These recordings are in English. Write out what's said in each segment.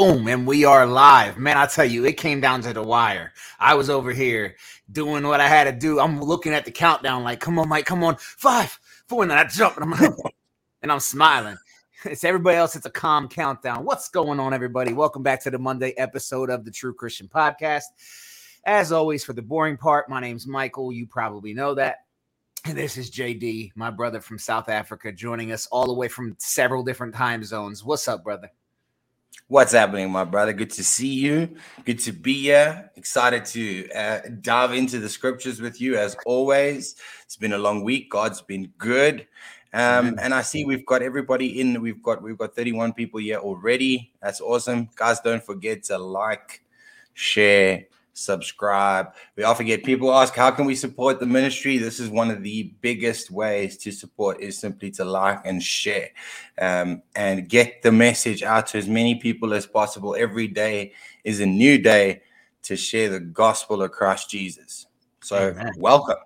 Boom, and we are live. Man, I tell you, it came down to the wire. I was over here doing what I had to do. I'm looking at the countdown, like, come on, Mike, come on, five, four, and I jump and I'm and I'm smiling. It's everybody else. It's a calm countdown. What's going on, everybody? Welcome back to the Monday episode of the True Christian Podcast. As always, for the boring part, my name's Michael. You probably know that. And this is JD, my brother from South Africa, joining us all the way from several different time zones. What's up, brother? What's happening, my brother? Good to see you. Good to be here. Excited to uh, dive into the scriptures with you as always. It's been a long week. God's been good. Um, and I see we've got everybody in. We've got we've got 31 people here already. That's awesome. Guys, don't forget to like, share, subscribe. We often get people ask, how can we support the ministry? This is one of the biggest ways to support is simply to like and share um, and get the message out to as many people as possible. Every day is a new day to share the gospel of Christ Jesus. So Amen. welcome.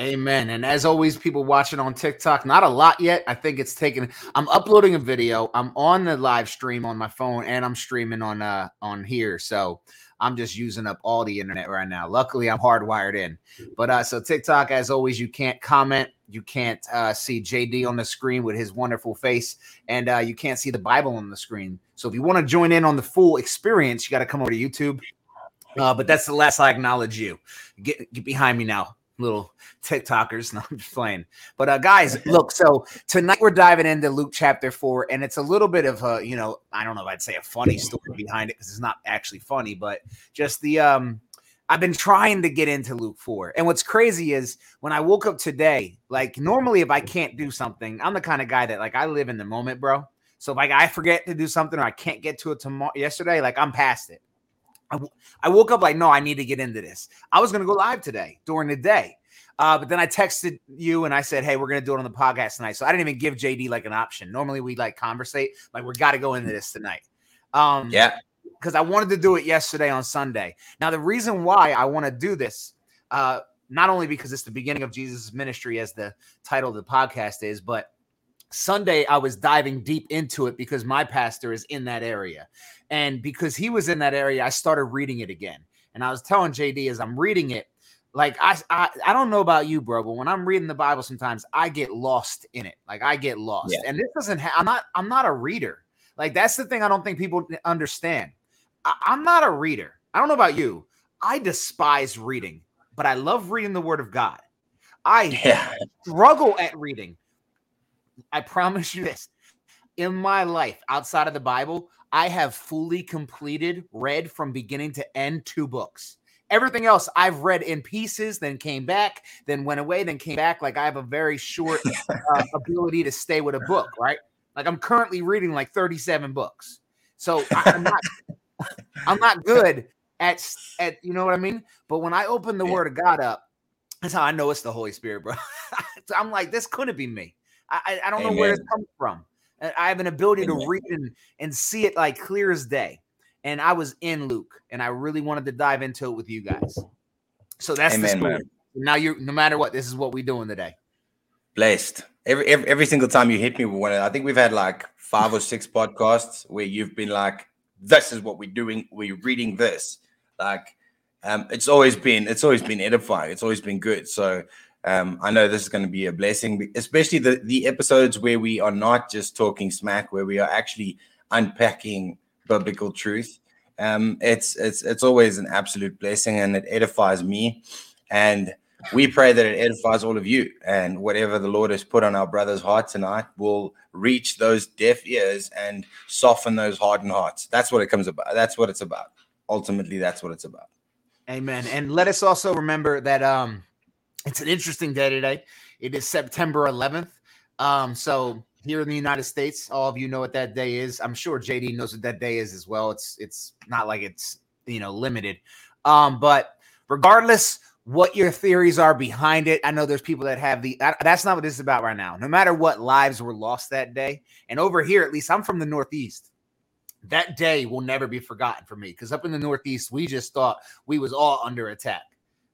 Amen. And as always, people watching on TikTok, not a lot yet. I think it's taken. I'm uploading a video. I'm on the live stream on my phone, and I'm streaming on uh on here. So I'm just using up all the internet right now. Luckily, I'm hardwired in. But uh, so TikTok, as always, you can't comment. You can't uh, see JD on the screen with his wonderful face, and uh, you can't see the Bible on the screen. So if you want to join in on the full experience, you got to come over to YouTube. Uh, but that's the last I acknowledge you. Get get behind me now little TikTokers. No, I'm just playing. But uh, guys, look. So tonight we're diving into Luke chapter four, and it's a little bit of a, you know, I don't know if I'd say a funny story behind it because it's not actually funny, but just the um. I've been trying to get into Luke 4. And what's crazy is when I woke up today, like normally if I can't do something, I'm the kind of guy that like I live in the moment, bro. So if like I forget to do something or I can't get to it tomorrow yesterday, like I'm past it. I, I woke up like, no, I need to get into this. I was to go live today during the day. Uh, but then I texted you and I said, "Hey, we're gonna do it on the podcast tonight." So I didn't even give JD like an option. Normally we like conversate, like we got to go into this tonight. Um, yeah, because I wanted to do it yesterday on Sunday. Now the reason why I want to do this, uh, not only because it's the beginning of Jesus' ministry, as the title of the podcast is, but Sunday I was diving deep into it because my pastor is in that area. And because he was in that area, I started reading it again. And I was telling JD as I'm reading it, like I, I I don't know about you, bro, but when I'm reading the Bible, sometimes I get lost in it. Like I get lost. Yeah. And this doesn't ha- I'm not I'm not a reader. Like that's the thing I don't think people understand. I, I'm not a reader. I don't know about you. I despise reading, but I love reading the word of God. I yeah. struggle at reading. I promise you this. In my life, outside of the Bible, I have fully completed, read from beginning to end two books. Everything else I've read in pieces, then came back, then went away, then came back. Like I have a very short uh, ability to stay with a book, right? Like I'm currently reading like 37 books. So I'm not I'm not good at at you know what I mean? But when I open the word of God up, that's how I know it's the Holy Spirit, bro. I'm like, this couldn't be me. I, I don't know where it comes from. I have an ability to read and, and see it like clear as day. And I was in Luke, and I really wanted to dive into it with you guys. So that's Amen, the story. Man. Now you, no matter what, this is what we're doing today. Blessed. Every, every every single time you hit me with one, I think we've had like five or six podcasts where you've been like, "This is what we're doing. We're reading this." Like, um, it's always been it's always been edifying. It's always been good. So um, I know this is going to be a blessing, especially the the episodes where we are not just talking smack, where we are actually unpacking biblical truth. Um, it's it's it's always an absolute blessing, and it edifies me. And we pray that it edifies all of you, and whatever the Lord has put on our brother's heart tonight will reach those deaf ears and soften those hardened hearts. That's what it comes about. That's what it's about. Ultimately, that's what it's about. Amen. And let us also remember that um it's an interesting day today. It is September 11th. Um, so here in the United States, all of you know what that day is. I'm sure JD knows what that day is as well. It's it's not like it's you know limited. Um, but regardless what your theories are behind it, I know there's people that have the that's not what this is about right now. No matter what lives were lost that day, and over here, at least I'm from the Northeast. That day will never be forgotten for me because up in the Northeast, we just thought we was all under attack.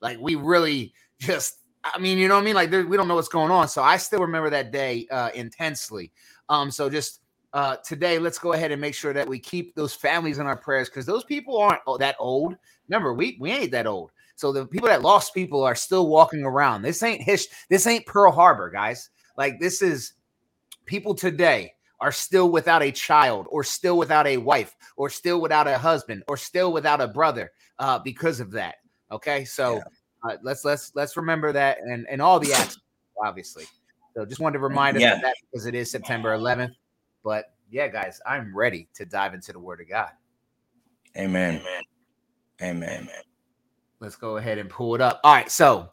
Like we really just I mean, you know what I mean? Like we don't know what's going on. So I still remember that day uh, intensely. Um, so just uh, today, let's go ahead and make sure that we keep those families in our prayers because those people aren't that old. Remember, we we ain't that old. So the people that lost people are still walking around. This ain't his. This ain't Pearl Harbor, guys. Like this is people today are still without a child, or still without a wife, or still without a husband, or still without a brother uh, because of that. Okay, so yeah. Uh, let's let's let's remember that and and all the acts, obviously. So just wanted to remind us yeah. of that because it is September 11th. But yeah, guys, I'm ready to dive into the Word of God. Amen. Amen. Amen. Let's go ahead and pull it up. All right, so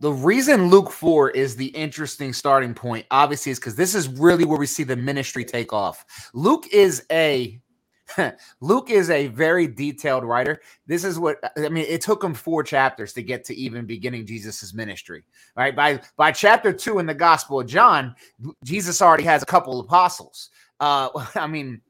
the reason Luke 4 is the interesting starting point, obviously, is because this is really where we see the ministry take off. Luke is a Luke is a very detailed writer. This is what I mean. It took him four chapters to get to even beginning Jesus's ministry. Right by by chapter two in the Gospel of John, Jesus already has a couple apostles. Uh, I mean,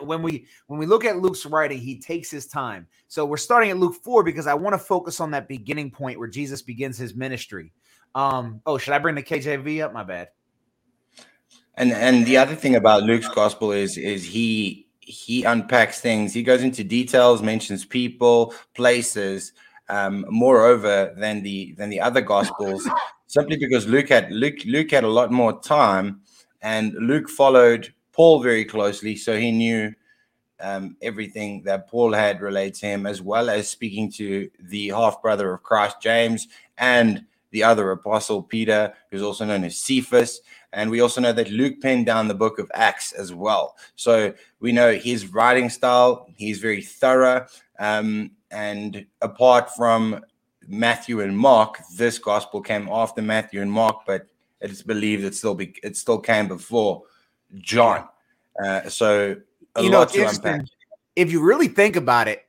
when we when we look at Luke's writing, he takes his time. So we're starting at Luke four because I want to focus on that beginning point where Jesus begins his ministry. Um, oh, should I bring the KJV up? My bad. And and the other thing about Luke's gospel is is he he unpacks things. He goes into details, mentions people, places, um, moreover than the than the other gospels, simply because Luke had Luke Luke had a lot more time, and Luke followed Paul very closely, so he knew um, everything that Paul had relayed to him, as well as speaking to the half brother of Christ, James, and the other apostle Peter, who's also known as Cephas. And we also know that Luke penned down the book of Acts as well. So we know his writing style, he's very thorough. Um, and apart from Matthew and Mark, this gospel came after Matthew and Mark, but it's believed it still be, it still came before John. Uh, so you know, If you really think about it,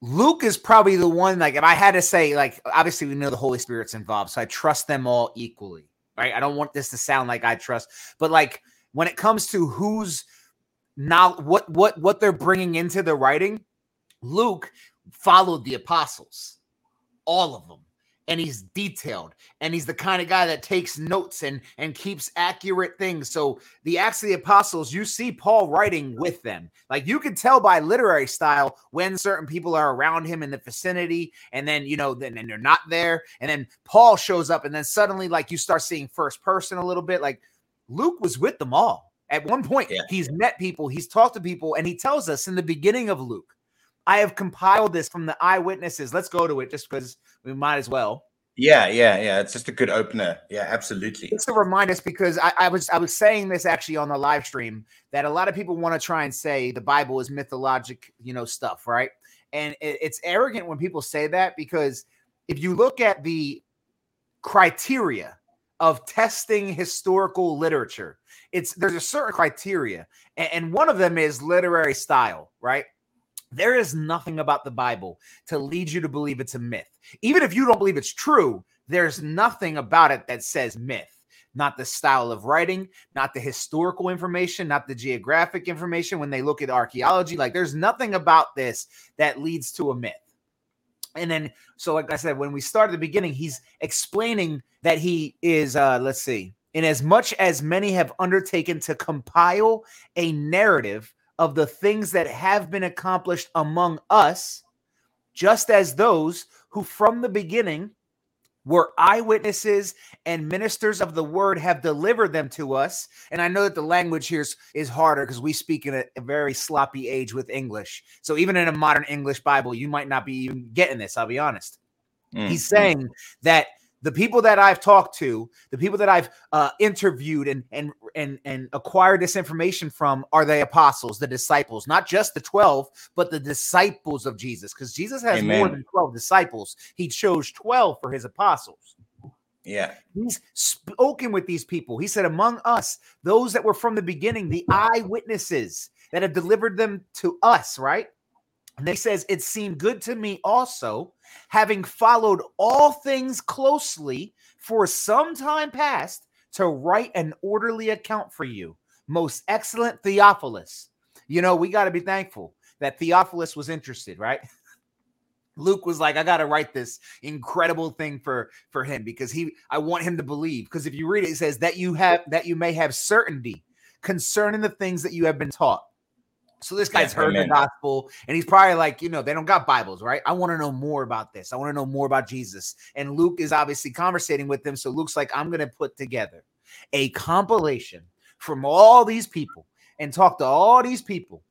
Luke is probably the one. Like, if I had to say, like, obviously we know the Holy Spirit's involved, so I trust them all equally right? I don't want this to sound like I trust, but like when it comes to who's now what what what they're bringing into the writing, Luke followed the apostles, all of them and he's detailed and he's the kind of guy that takes notes and and keeps accurate things. So the acts of the apostles you see paul writing with them. Like you can tell by literary style when certain people are around him in the vicinity and then you know then and they're not there. And then paul shows up and then suddenly like you start seeing first person a little bit. Like luke was with them all. At one point yeah. he's met people he's talked to people and he tells us in the beginning of luke I have compiled this from the eyewitnesses. Let's go to it just because we might as well. Yeah, yeah, yeah. It's just a good opener. Yeah, absolutely. It's to remind us because I, I, was I was saying this actually on the live stream that a lot of people want to try and say the Bible is mythologic, you know, stuff, right? And it, it's arrogant when people say that because if you look at the criteria of testing historical literature, it's there's a certain criteria, and, and one of them is literary style, right? There is nothing about the Bible to lead you to believe it's a myth. Even if you don't believe it's true, there's nothing about it that says myth. Not the style of writing, not the historical information, not the geographic information when they look at archaeology. Like there's nothing about this that leads to a myth. And then, so like I said, when we start at the beginning, he's explaining that he is, uh, let's see, in as much as many have undertaken to compile a narrative of the things that have been accomplished among us, just as those who from the beginning were eyewitnesses and ministers of the word have delivered them to us. And I know that the language here is, is harder because we speak in a, a, very sloppy age with English. So even in a modern English Bible, you might not be even getting this, I'll be honest. Mm-hmm. He's saying that the people that I've talked to, the people that I've uh, interviewed and and and and acquired this information from are the apostles, the disciples, not just the 12, but the disciples of Jesus because Jesus has Amen. more than 12 disciples. He chose 12 for his apostles. Yeah. He's spoken with these people. He said, Among us, those that were from the beginning, the eyewitnesses that have delivered them to us, right? And they says, It seemed good to me also, having followed all things closely for some time past, to write an orderly account for you, most excellent Theophilus. You know, we got to be thankful that Theophilus was interested, right? Luke was like, I got to write this incredible thing for for him because he I want him to believe. Because if you read it, it says that you have that you may have certainty concerning the things that you have been taught. So this guy's Yeah, heard amen. the gospel and he's probably like, you know, they don't got Bibles, right? I want to know more about this. I want to know more about Jesus. And Luke is obviously conversating with them. So Luke's like, I'm going to put together a compilation from all these people and talk to all these people.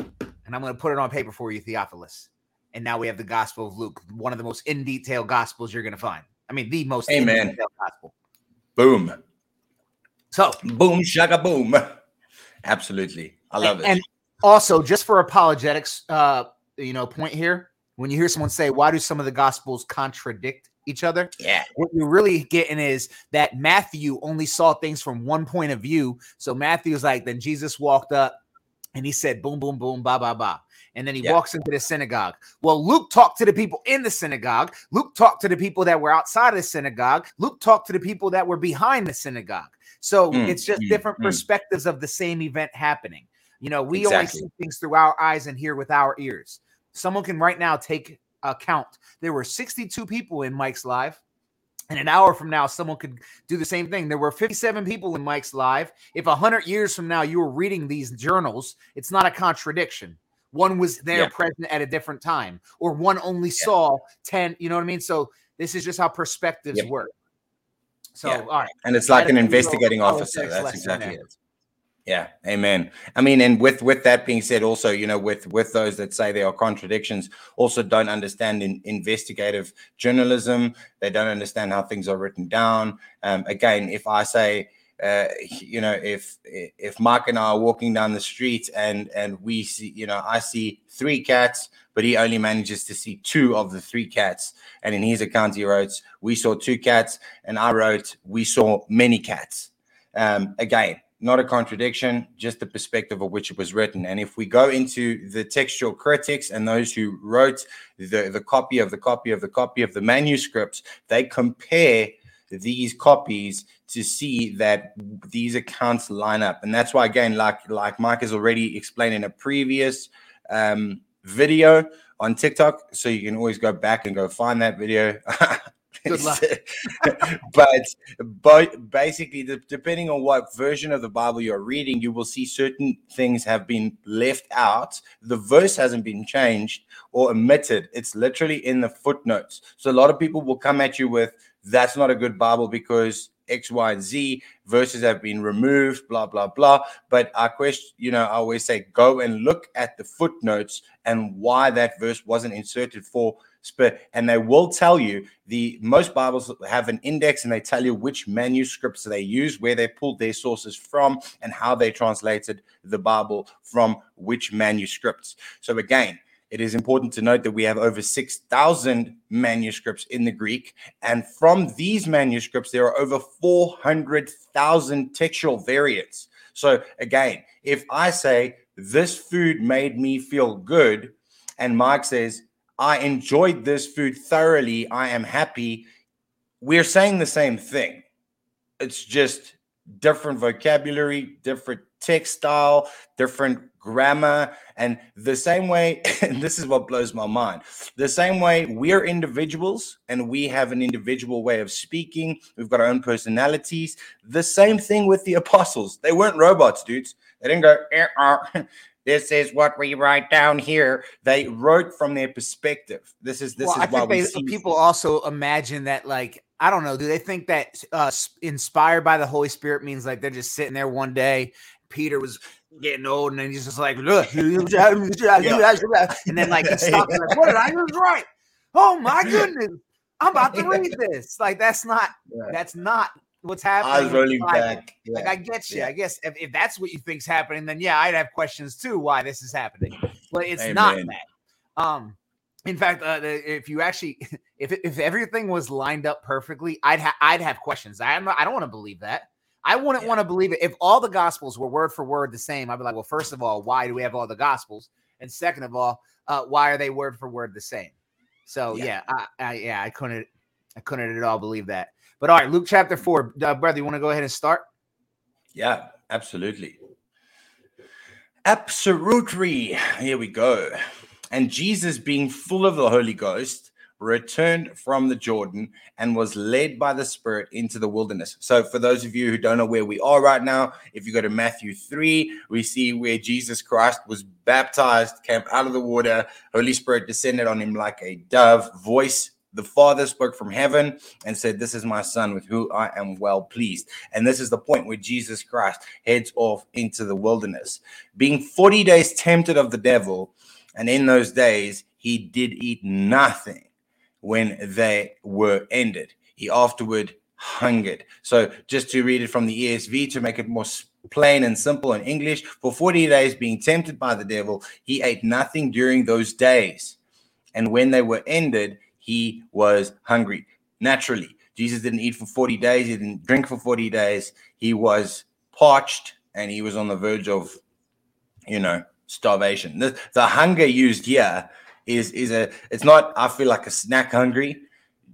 And I'm going to put it on paper for you, Theophilus. And now we have the Gospel of Luke, one of the most in detail gospels you're going to find. I mean, the most in Amen. detail gospel. Boom. So, Boom, shaka boom. Absolutely. I love it. And also, just for apologetics, uh, you know, point here, when you hear someone say, "Why do some of the gospels contradict each other?" yeah. What you're really getting is that Matthew only saw things from one point of view. So Matthew's like, then Jesus walked up and he said, "Boom, boom, boom, ba, ba, ba." And then he Yeah. walks into the synagogue. Well, Luke talked to the people in the synagogue. Luke talked to the people that were outside of the synagogue. Luke talked to the people that were behind the synagogue. So Mm, it's just mm, different mm. perspectives of the same event happening. You know, we Exactly. only see things through our eyes and hear with our ears. Someone can right now take a count. There were 62 people in Mike's live. And an hour from now, someone could do the same thing. There were 57 people in Mike's live. If 100 years from now you were reading these journals, it's not a contradiction. One was there Yeah. present at a different time, or one only saw 10. You know what I mean? So this is just how perspectives Yep. work. So, Yeah. all right. and it's like an investigating officer. That's exactly it. Yeah, amen. I mean, and with with that being said, also, you know, with with those that say there are contradictions, also don't understand in investigative journalism. They don't understand how things are written down. Um, again, if I say, uh, you know, if if Mark and I are walking down the street and and we see, you know, I see three cats, but he only manages to see two of the three cats, and in his account he wrote, "We saw two cats," and I wrote, "We saw many cats." Um, again, not a contradiction, just the perspective of which it was written. And if we go into the textual critics and those who wrote the, the copy of the copy of the copy of the manuscripts, they compare these copies to see that these accounts line up. And that's why, again, like like Mike has already explained in a previous um, video on TikTok, so you can always go back and go find that video. Good luck. Uh, but but basically de- depending on what version of the bible you're reading you will see certain things have been left out. The verse hasn't been changed or omitted. It's literally in the footnotes. So a lot of people will come at you with that's not a good bible because x y and z verses have been removed blah blah blah. But i question you know i always say go and look at the footnotes and why that verse wasn't inserted for and they will tell you the most bibles have an index and they tell you which manuscripts they use where they pulled their sources from and how they translated the bible from which manuscripts so again it is important to note that we have over 6,000 manuscripts in the Greek. And from these manuscripts, there are over 400,000 textual variants. So, again, if I say, This food made me feel good, and Mike says, I enjoyed this food thoroughly, I am happy, we're saying the same thing. It's just different vocabulary, different text style, different grammar. And the same way, and this is what blows my mind the same way we're individuals and we have an individual way of speaking, we've got our own personalities. The same thing with the apostles. They weren't robots, dudes. They didn't go, "Eh, uh, this is what we write down here. They wrote from their perspective. This is this well, is I why think we they, people also imagine that, like, I don't know, do they think that uh, inspired by the Holy Spirit means like they're just sitting there one day? Peter was getting old, and then he's just like, look, and then like he stops, and like, what did I just write? Oh my goodness, I'm about to read this. Like, that's not that's not what's happening. the rolling Bible. back. Like I get you. Yeah. I guess if, if that's what you think's happening, then yeah, I'd have questions too why this is happening. But it's not that. Um, in fact, uh, if you actually, if if everything was lined up perfectly, I'd ha- I'd have questions. I'm not, I don't want to believe that. I wouldn't Yeah. want to believe it if all the gospels were word for word the same. I'd be like, well, first of all, why do we have all the gospels? And second of all, uh, why are they word for word the same? So Yeah. yeah, I, I yeah, I couldn't I couldn't at all believe that. But all right, Luke chapter four, uh, brother, you want to go ahead and start? Yeah, absolutely. Absolutely. Here we go. And Jesus, being full of the Holy Ghost, returned from the Jordan and was led by the Spirit into the wilderness. So, for those of you who don't know where we are right now, if you go to Matthew 3, we see where Jesus Christ was baptized, came out of the water, Holy Spirit descended on him like a dove, voice the Father spoke from heaven and said, This is my Son with whom I am well pleased. And this is the point where Jesus Christ heads off into the wilderness, being 40 days tempted of the devil. And in those days, he did eat nothing when they were ended. He afterward hungered. So, just to read it from the ESV to make it more plain and simple in English, for 40 days being tempted by the devil, he ate nothing during those days. And when they were ended, he was hungry. Naturally, Jesus didn't eat for 40 days, he didn't drink for 40 days. He was parched and he was on the verge of, you know, starvation. The, the hunger used here is is a it's not I feel like a snack hungry.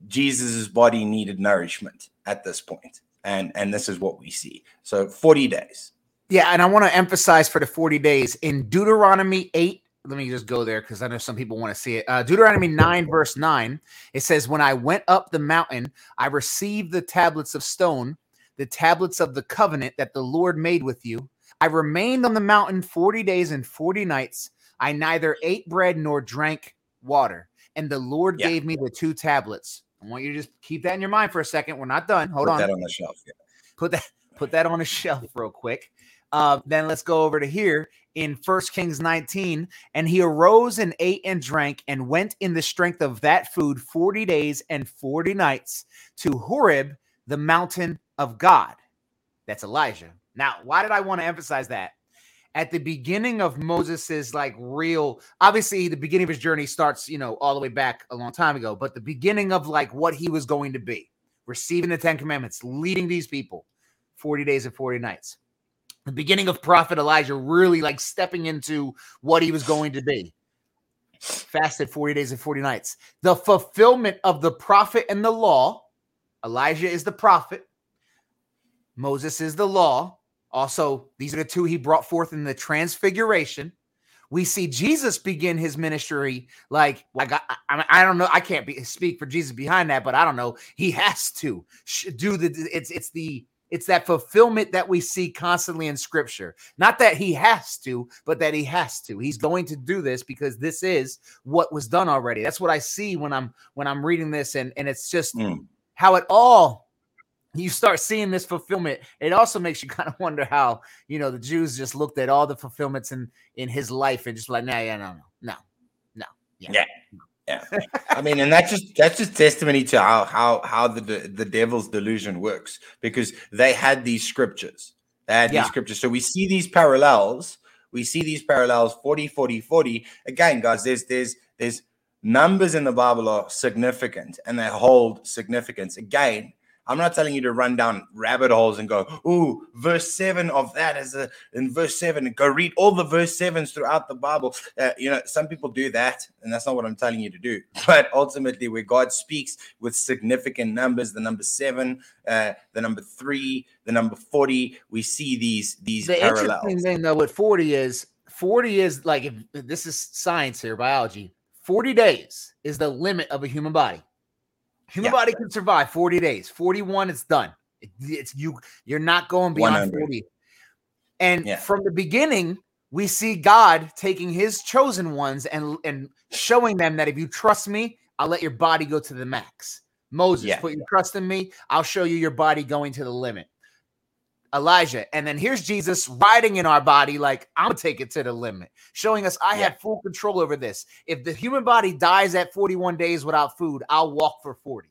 Jesus's body needed nourishment at this point. And and this is what we see. So 40 days. Yeah, and I want to emphasize for the 40 days in Deuteronomy 8 let me just go there because I know some people want to see it. Uh, Deuteronomy 9, verse 9, it says, When I went up the mountain, I received the tablets of stone, the tablets of the covenant that the Lord made with you. I remained on the mountain 40 days and 40 nights. I neither ate bread nor drank water. And the Lord yeah. gave me the two tablets. I want you to just keep that in your mind for a second. We're not done. Hold put on. Put that on the shelf. Yeah. Put that put that on a shelf real quick. Uh, then let's go over to here in First Kings 19. And he arose and ate and drank and went in the strength of that food 40 days and 40 nights to Horeb, the mountain of God. That's Elijah. Now, why did I want to emphasize that? At the beginning of Moses's like real, obviously, the beginning of his journey starts, you know, all the way back a long time ago, but the beginning of like what he was going to be, receiving the Ten Commandments, leading these people 40 days and 40 nights the beginning of Prophet Elijah really like stepping into what he was going to be. Fasted 40 days and 40 nights. The fulfillment of the prophet and the law. Elijah is the prophet, Moses is the law. Also, these are the two he brought forth in the transfiguration. We see Jesus begin his ministry like like I, I, I don't know I can't be, speak for Jesus behind that, but I don't know he has to do the it's it's the it's that fulfillment that we see constantly in scripture. Not that he has to, but that he has to. He's going to do this because this is what was done already. That's what I see when I'm when I'm reading this and and it's just mm. how it all you start seeing this fulfillment. It also makes you kind of wonder how, you know, the Jews just looked at all the fulfillments in in his life and just like, no, yeah, no, no, no, no. Yeah. yeah. Yeah, I mean, and that's just that's just testimony to how how how the the devil's delusion works because they had these scriptures, they had yeah. these scriptures. So we see these parallels. We see these parallels 40, 40, 40. Again, guys, there's there's there's numbers in the Bible are significant and they hold significance. Again, I'm not telling you to run down rabbit holes and go, ooh, verse seven of that is a in verse seven, go read all the verse sevens throughout the Bible. Uh, you know, some people do that, and that's not what I'm telling you to do. But ultimately, where God speaks with significant numbers, the number seven, uh, the number three, the number 40, we see these these the parallels. interesting thing though with 40 is 40 is like if this is science here, biology. 40 days is the limit of a human body. Human yeah. body can survive 40 days. 41, it's done. It, it's you. You're not going beyond 100. 40. And yeah. from the beginning, we see God taking His chosen ones and and showing them that if you trust me, I'll let your body go to the max. Moses, yeah. put your trust in me. I'll show you your body going to the limit. Elijah. And then here's Jesus riding in our body, like, I'm gonna take it to the limit, showing us I yeah. have full control over this. If the human body dies at 41 days without food, I'll walk for 40.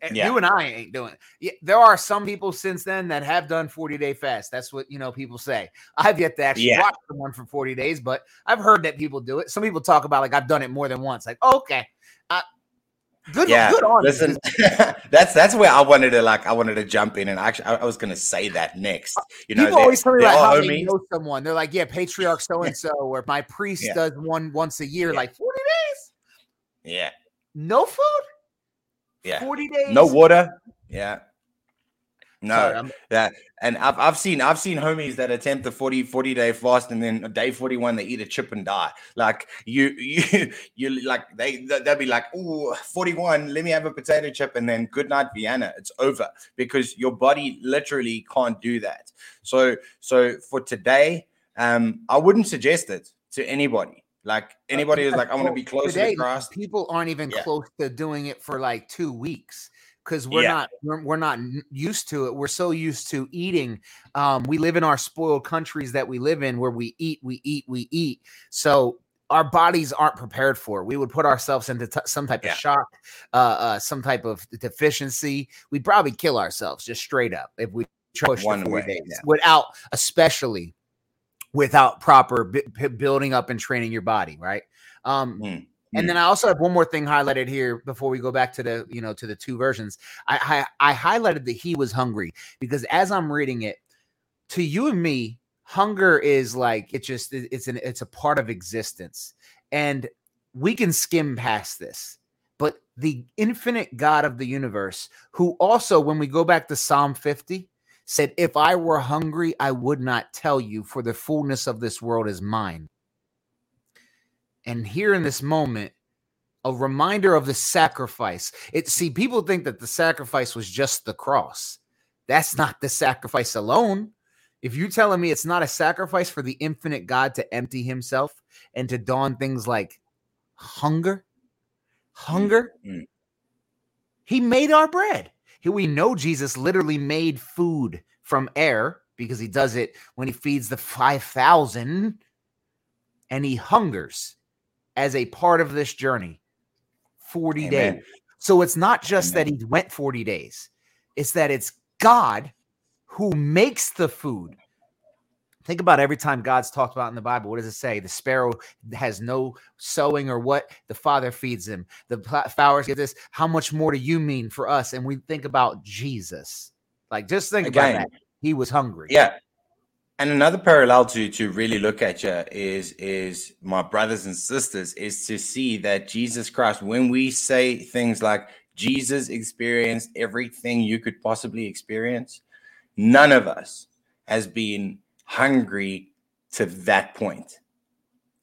And yeah. you and I ain't doing it. Yeah, there are some people since then that have done 40 day fast. That's what you know people say. I've yet to actually yeah. watch someone for 40 days, but I've heard that people do it. Some people talk about like I've done it more than once. Like, okay, uh, Good, yeah. Good on Listen, that's that's where I wanted to like I wanted to jump in and actually I, I was going to say that next. Uh, you know, people always tell me like how they know someone. They're like, yeah, patriarch so and so, or my priest yeah. does one once a year, yeah. like forty days. Yeah. No food. Yeah. Forty days. No water. Yeah. No, Sorry, yeah, and I've, I've seen I've seen homies that attempt the 40, 40 day fast and then day 41 they eat a chip and die. Like you you you like they they'll be like, oh 41, let me have a potato chip and then good night Vienna. It's over because your body literally can't do that. So so for today, um, I wouldn't suggest it to anybody. Like anybody who's like, I want to be close to the cross. People aren't even yeah. close to doing it for like two weeks because we're yeah. not we're, we're, not used to it. We're so used to eating. Um, we live in our spoiled countries that we live in, where we eat, we eat, we eat. So our bodies aren't prepared for. It. We would put ourselves into t- some type yeah. of shock, uh, uh, some type of deficiency. We'd probably kill ourselves just straight up if we push one way days, yeah. without, especially without proper b- building up and training your body. Right. Um, mm. And then I also have one more thing highlighted here before we go back to the you know to the two versions. I, I I highlighted that he was hungry because as I'm reading it, to you and me, hunger is like it's just it's an it's a part of existence, and we can skim past this. But the infinite God of the universe, who also, when we go back to Psalm 50, said, If I were hungry, I would not tell you, for the fullness of this world is mine. And here in this moment, a reminder of the sacrifice. It see, people think that the sacrifice was just the cross. That's not the sacrifice alone. If you're telling me it's not a sacrifice for the infinite God to empty himself and to dawn things like hunger, hunger, mm-hmm. he made our bread. We know Jesus literally made food from air because he does it when he feeds the 5,000 and he hungers as a part of this journey 40 Amen. days. So it's not just Amen. that he went 40 days, it's that it's God who makes the food. Think about every time God's talked about in the Bible. What does it say? The sparrow has no sowing or what? The Father feeds him. The flowers get this. How much more do you mean for us? And we think about Jesus. Like, just think Again, about that. He was hungry. Yeah. And another parallel to to really look at you is is my brothers and sisters is to see that Jesus Christ. When we say things like Jesus experienced everything you could possibly experience, none of us has been hungry to that point.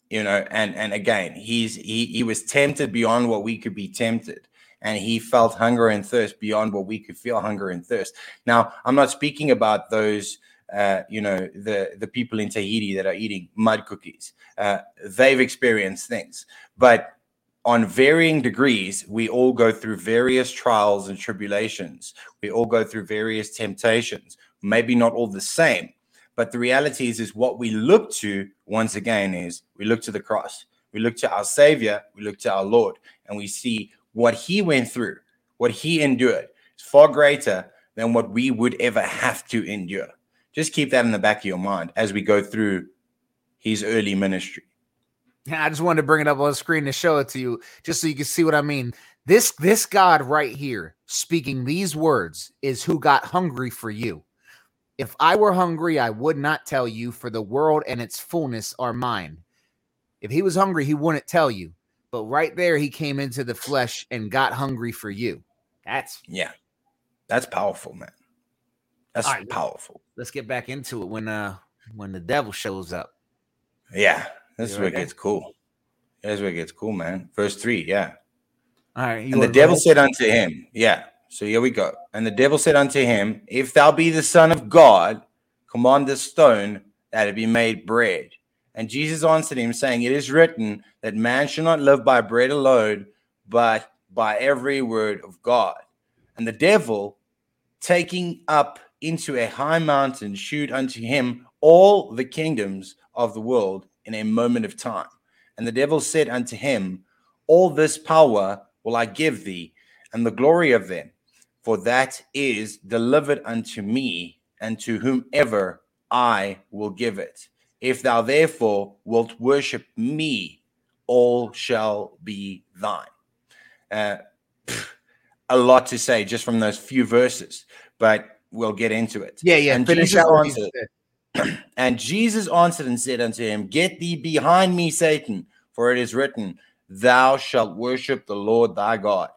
You know, and and again, he's he he was tempted beyond what we could be tempted and he felt hunger and thirst beyond what we could feel hunger and thirst. Now, I'm not speaking about those uh, you know, the the people in Tahiti that are eating mud cookies. Uh, they've experienced things, but on varying degrees, we all go through various trials and tribulations. We all go through various temptations. Maybe not all the same, but the reality is, is what we look to once again is we look to the cross. We look to our Savior. We look to our Lord, and we see what He went through, what He endured. It's far greater than what we would ever have to endure. Just keep that in the back of your mind as we go through his early ministry. Yeah, I just wanted to bring it up on the screen to show it to you, just so you can see what I mean. This this God right here speaking these words is who got hungry for you. If I were hungry, I would not tell you, for the world and its fullness are mine. If he was hungry, he wouldn't tell you. But right there, he came into the flesh and got hungry for you. That's yeah, that's powerful, man. That's right, powerful. Let's get back into it when uh when the devil shows up. Yeah, this is where it gets cool. This is where it gets cool, man. Verse three, yeah. All right. And the devil said unto him, Yeah. So here we go. And the devil said unto him, If thou be the Son of God, command this stone that it be made bread. And Jesus answered him, saying, It is written that man shall not live by bread alone, but by every word of God. And the devil, taking up into a high mountain, shewed unto him all the kingdoms of the world in a moment of time. And the devil said unto him, All this power will I give thee, and the glory of them, for that is delivered unto me, and to whomever I will give it. If thou therefore wilt worship me, all shall be thine. Uh, a lot to say just from those few verses, but we'll get into it. Yeah, yeah. And finish Jesus, answered, and Jesus answered and said unto him, Get thee behind me, Satan, for it is written, Thou shalt worship the Lord thy God,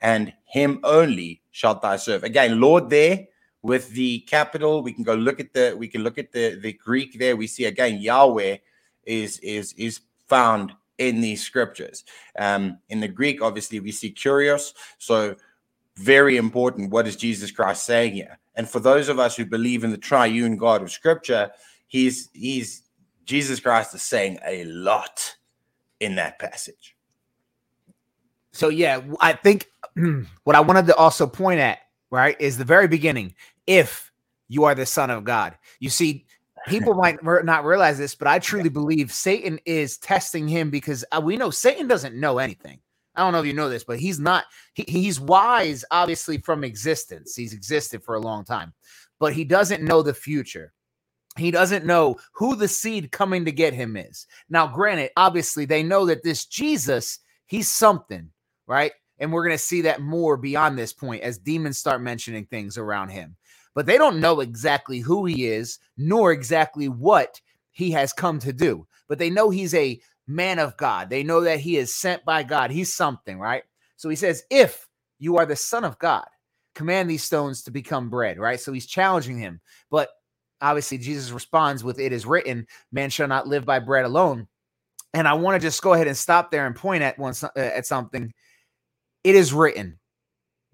and him only shalt thou serve. Again, Lord there with the capital. We can go look at the we can look at the the Greek there. We see again Yahweh is is is found in these scriptures. Um, in the Greek, obviously, we see kurios. So very important. What is Jesus Christ saying here? And for those of us who believe in the triune God of Scripture, he's he's Jesus Christ is saying a lot in that passage. So yeah, I think what I wanted to also point at, right, is the very beginning. If you are the son of God. You see, people might not realize this, but I truly believe Satan is testing him because uh, we know Satan doesn't know anything. I don't know if you know this, but he's not, he, he's wise, obviously, from existence. He's existed for a long time, but he doesn't know the future. He doesn't know who the seed coming to get him is. Now, granted, obviously, they know that this Jesus, he's something, right? And we're going to see that more beyond this point as demons start mentioning things around him. But they don't know exactly who he is, nor exactly what he has come to do. But they know he's a man of God. They know that he is sent by God. He's something, right? So he says, If you are the son of God, command these stones to become bread, right? So he's challenging him. But obviously, Jesus responds with, It is written, man shall not live by bread alone. And I want to just go ahead and stop there and point at one uh, at something. It is written.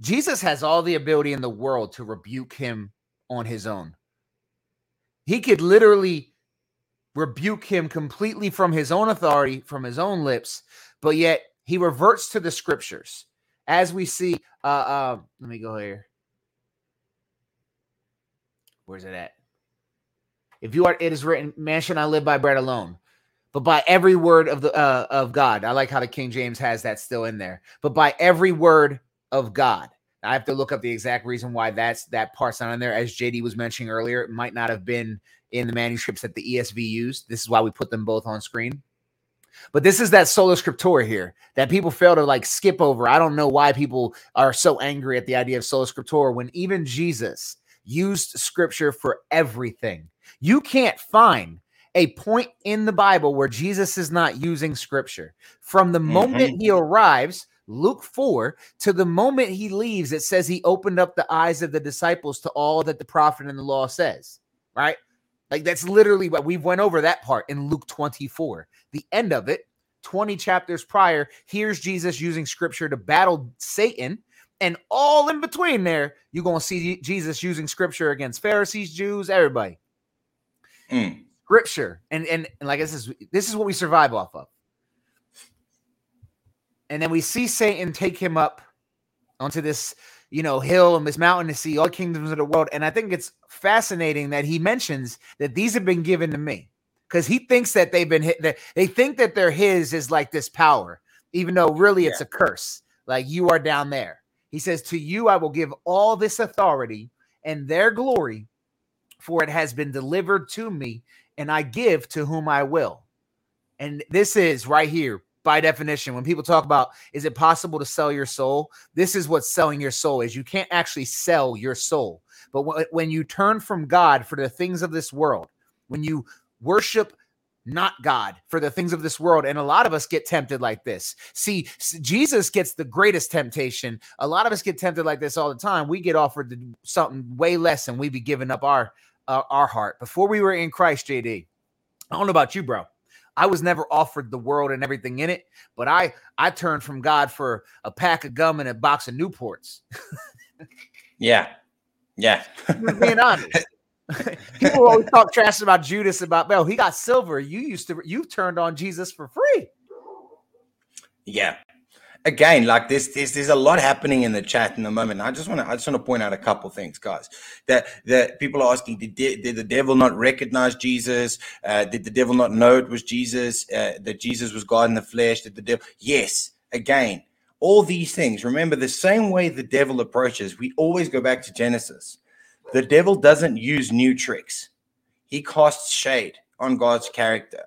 Jesus has all the ability in the world to rebuke him on his own. He could literally rebuke him completely from his own authority, from his own lips, but yet he reverts to the scriptures. As we see, uh, uh let me go here. Where's it at? If you are, it is written, man shall not live by bread alone, but by every word of the uh, of God. I like how the King James has that still in there. But by every word of God. I have to look up the exact reason why that's that part's not in there. As JD was mentioning earlier, it might not have been in the manuscripts that the ESV used. This is why we put them both on screen. But this is that sola scriptura here that people fail to like skip over. I don't know why people are so angry at the idea of sola scriptura when even Jesus used scripture for everything. You can't find a point in the Bible where Jesus is not using scripture. From the mm-hmm. moment he arrives, Luke 4, to the moment he leaves, it says he opened up the eyes of the disciples to all that the prophet and the law says, right? Like that's literally what we've went over that part in Luke 24. The end of it, 20 chapters prior, here's Jesus using scripture to battle Satan. And all in between there, you're going to see Jesus using scripture against Pharisees, Jews, everybody. Mm. Scripture. And, and, and like this is this is what we survive off of. And then we see Satan take him up onto this you know, hill and this mountain to see all kingdoms of the world. And I think it's fascinating that he mentions that these have been given to me because he thinks that they've been hit. That they think that they're his is like this power, even though really it's a curse. Like you are down there. He says, To you I will give all this authority and their glory, for it has been delivered to me, and I give to whom I will. And this is right here by definition, when people talk about is it possible to sell your soul, this is what selling your soul is. You can't actually sell your soul. But when you turn from God for the things of this world, when you worship not God for the things of this world. And a lot of us get tempted like this. See, Jesus gets the greatest temptation. A lot of us get tempted like this all the time. We get offered something way less and we be giving up our uh, our heart. Before we were in Christ, JD, I don't know about you, bro. I was never offered the world and everything in it, but I I turned from God for a pack of gum and a box of Newports. yeah, yeah. being honest. People always talk trash about Judas about Bell. He got silver. You used to you turned on Jesus for free. Yeah, again, like this, there's there's a lot happening in the chat in the moment. I just want to I just want to point out a couple things, guys. That that people are asking, did, did the devil not recognize Jesus? Uh, did the devil not know it was Jesus? Uh, that Jesus was God in the flesh? Did the devil? Yes. Again, all these things. Remember, the same way the devil approaches, we always go back to Genesis. The devil doesn't use new tricks. He casts shade on God's character.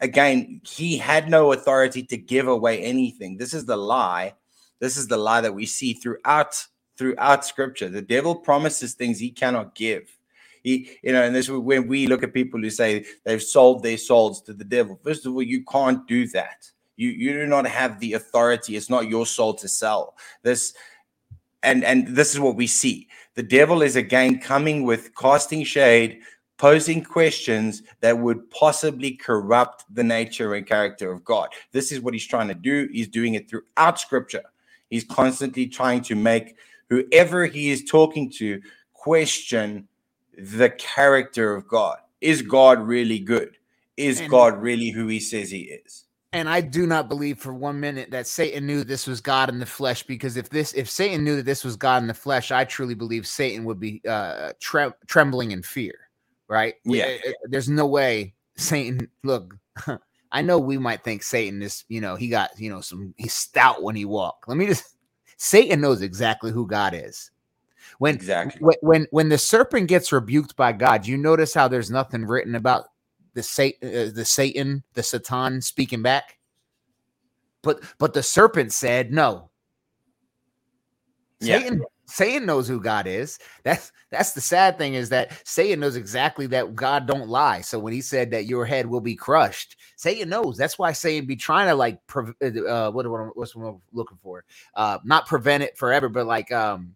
Again, he had no authority to give away anything. This is the lie. This is the lie that we see throughout throughout Scripture. The devil promises things he cannot give. He, you know, and this is when we look at people who say they've sold their souls to the devil. First of all, you can't do that. You you do not have the authority. It's not your soul to sell. This and and this is what we see. The devil is again coming with casting shade, posing questions that would possibly corrupt the nature and character of God. This is what he's trying to do. He's doing it throughout scripture. He's constantly trying to make whoever he is talking to question the character of God. Is God really good? Is and, God really who he says he is? And I do not believe for one minute that Satan knew this was God in the flesh because if this if Satan knew that this was God in the flesh, I truly believe Satan would be uh tre- trembling in fear, right? Yeah. Eh, eh, there's no way Satan look I know we might think Satan is, you know, he got, you know, some he's stout when he walk. Let me just Satan knows exactly who God is. When exactly when, when when the serpent gets rebuked by God, you notice how there's nothing written about the Satan, uh, the Satan, the Satan speaking back. But but the serpent said no. Yeah. Satan Satan knows who God is. That's that's the sad thing is that Satan knows exactly that God don't lie. So when he said that your head will be crushed, Satan knows. That's why Satan be trying to like uh, what what what's what I'm looking for? Uh, not prevent it forever, but like um,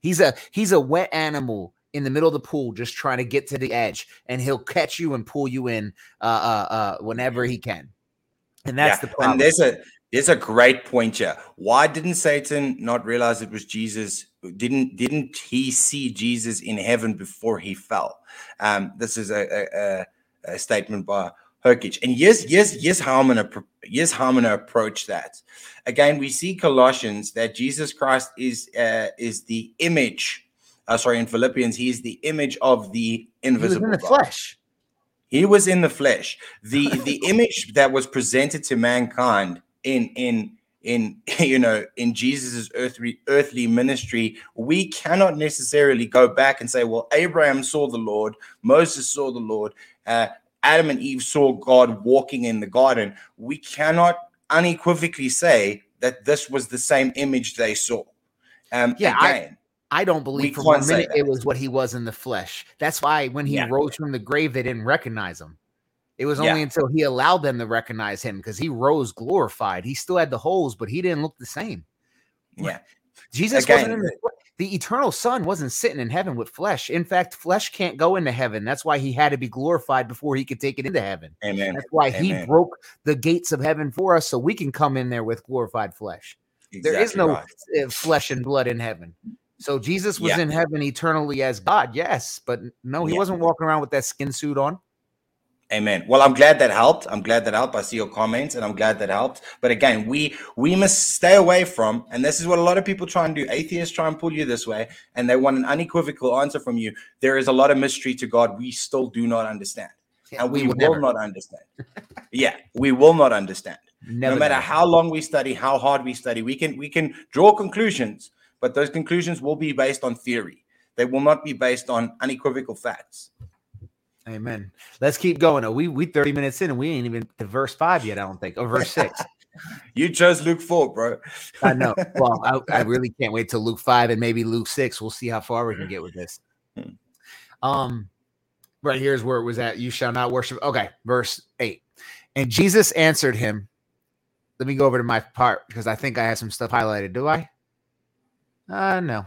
he's a he's a wet animal in the middle of the pool just trying to get to the edge, and he'll catch you and pull you in uh, uh, uh whenever he can. And that's yeah, the problem. And there's a there's a great point here. Why didn't Satan not realize it was Jesus? Didn't didn't he see Jesus in heaven before he fell? Um, this is a, a, a statement by Herkich. And yes, yes, yes, how I'm gonna yes, gonna approach that. Again, we see Colossians that Jesus Christ is uh, is the image. Uh, sorry, in Philippians, he is the image of the invisible in the God. flesh. He was in the flesh. The the image that was presented to mankind in in in you know in Jesus's earthly earthly ministry, we cannot necessarily go back and say, well, Abraham saw the Lord, Moses saw the Lord, uh, Adam and Eve saw God walking in the garden. We cannot unequivocally say that this was the same image they saw. Um, yeah, again, I, I don't believe for one minute it was what he was in the flesh. That's why when he yeah. rose from the grave, they didn't recognize him. It was only yeah. until he allowed them to recognize him because he rose glorified. He still had the holes, but he didn't look the same. Yeah. Jesus Again, wasn't in the, the eternal son wasn't sitting in heaven with flesh. In fact, flesh can't go into heaven. That's why he had to be glorified before he could take it into heaven. Amen. That's why Amen. he broke the gates of heaven for us so we can come in there with glorified flesh. Exactly there is no right. Uh, flesh and blood in heaven. So Jesus was yeah. in heaven eternally as God, yes, but no, he yeah. wasn't walking around with that skin suit on. Amen. Well, I'm glad that helped. I'm glad that helped. I see your comments and I'm glad that helped. But again, we we must stay away from, and this is what a lot of people try and do. Atheists try and pull you this way, and they want an unequivocal answer from you. There is a lot of mystery to God we still do not understand. Yeah, and we, we will never. not understand. yeah, we will not understand. Never no matter never. how long we study, how hard we study, we can we can draw conclusions, but those conclusions will be based on theory. They will not be based on unequivocal facts. Amen. Let's keep going. We we 30 minutes in and we ain't even to verse five yet, I don't think, or verse six. you chose Luke 4, bro. I know. Well, I, I, really can't wait till Luke 5 and maybe Luke 6. We'll see how far we can get with this. Hmm. Um, right here's where it was at. You shall not worship. Okay, verse 8. And Jesus answered him. Let me go over to my part because I think I have some stuff highlighted. Do I? Uh no.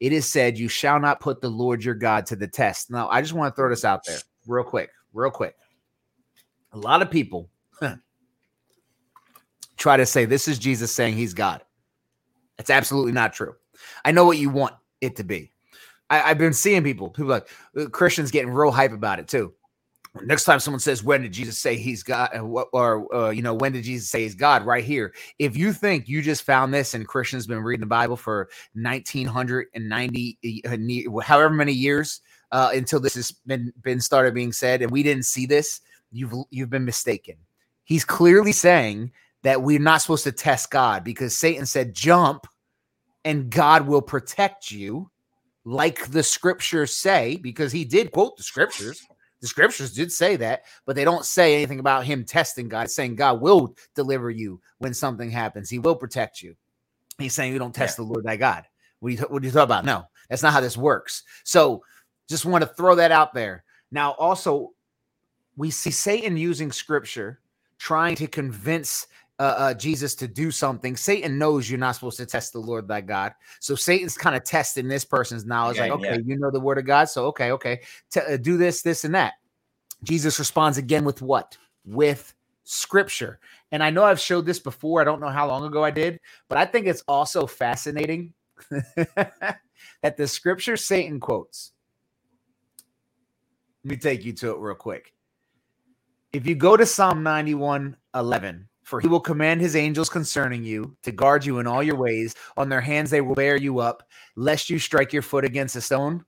it is said, You shall not put the Lord your God to the test. Now, I just want to throw this out there real quick, real quick. A lot of people try to say this is Jesus saying he's God. It's absolutely not true. I know what you want it to be. I, have been seeing people, people like uh, Christians getting real hype about it too next time someone says when did jesus say he's god? or uh, you know when did jesus say he's god? right here. If you think you just found this and christians been reading the bible for 1990 uh, however many years uh, until this has been been started being said and we didn't see this you've you've been mistaken. He's clearly saying that we're not supposed to test god because satan said jump and god will protect you like the scriptures say, because he did quote the scriptures. The scriptures did say that, but they don't say anything about him testing God, it's saying God will deliver you when something happens. He will protect you. He's saying you don't test yeah. the Lord thy God. What do you what do you talk about? No, that's not how this works. So just want to throw that out there. Now, also, we see Satan using scripture, trying to convince uh, uh, Jesus to do something. Satan knows you're not supposed to test the Lord thy God. So Satan's kind of testing this person's knowledge. Yeah, like, okay, yeah. you know the word of God. So, okay, okay, T- uh, do this, this, and that. Jesus responds again with what? With scripture. And I know I've showed this before. I don't know how long ago I did, but I think it's also fascinating that the scripture Satan quotes. Let me take you to it real quick. If you go to Psalm 91 11, for he will command his angels concerning you to guard you in all your ways. On their hands they will bear you up, lest you strike your foot against a stone.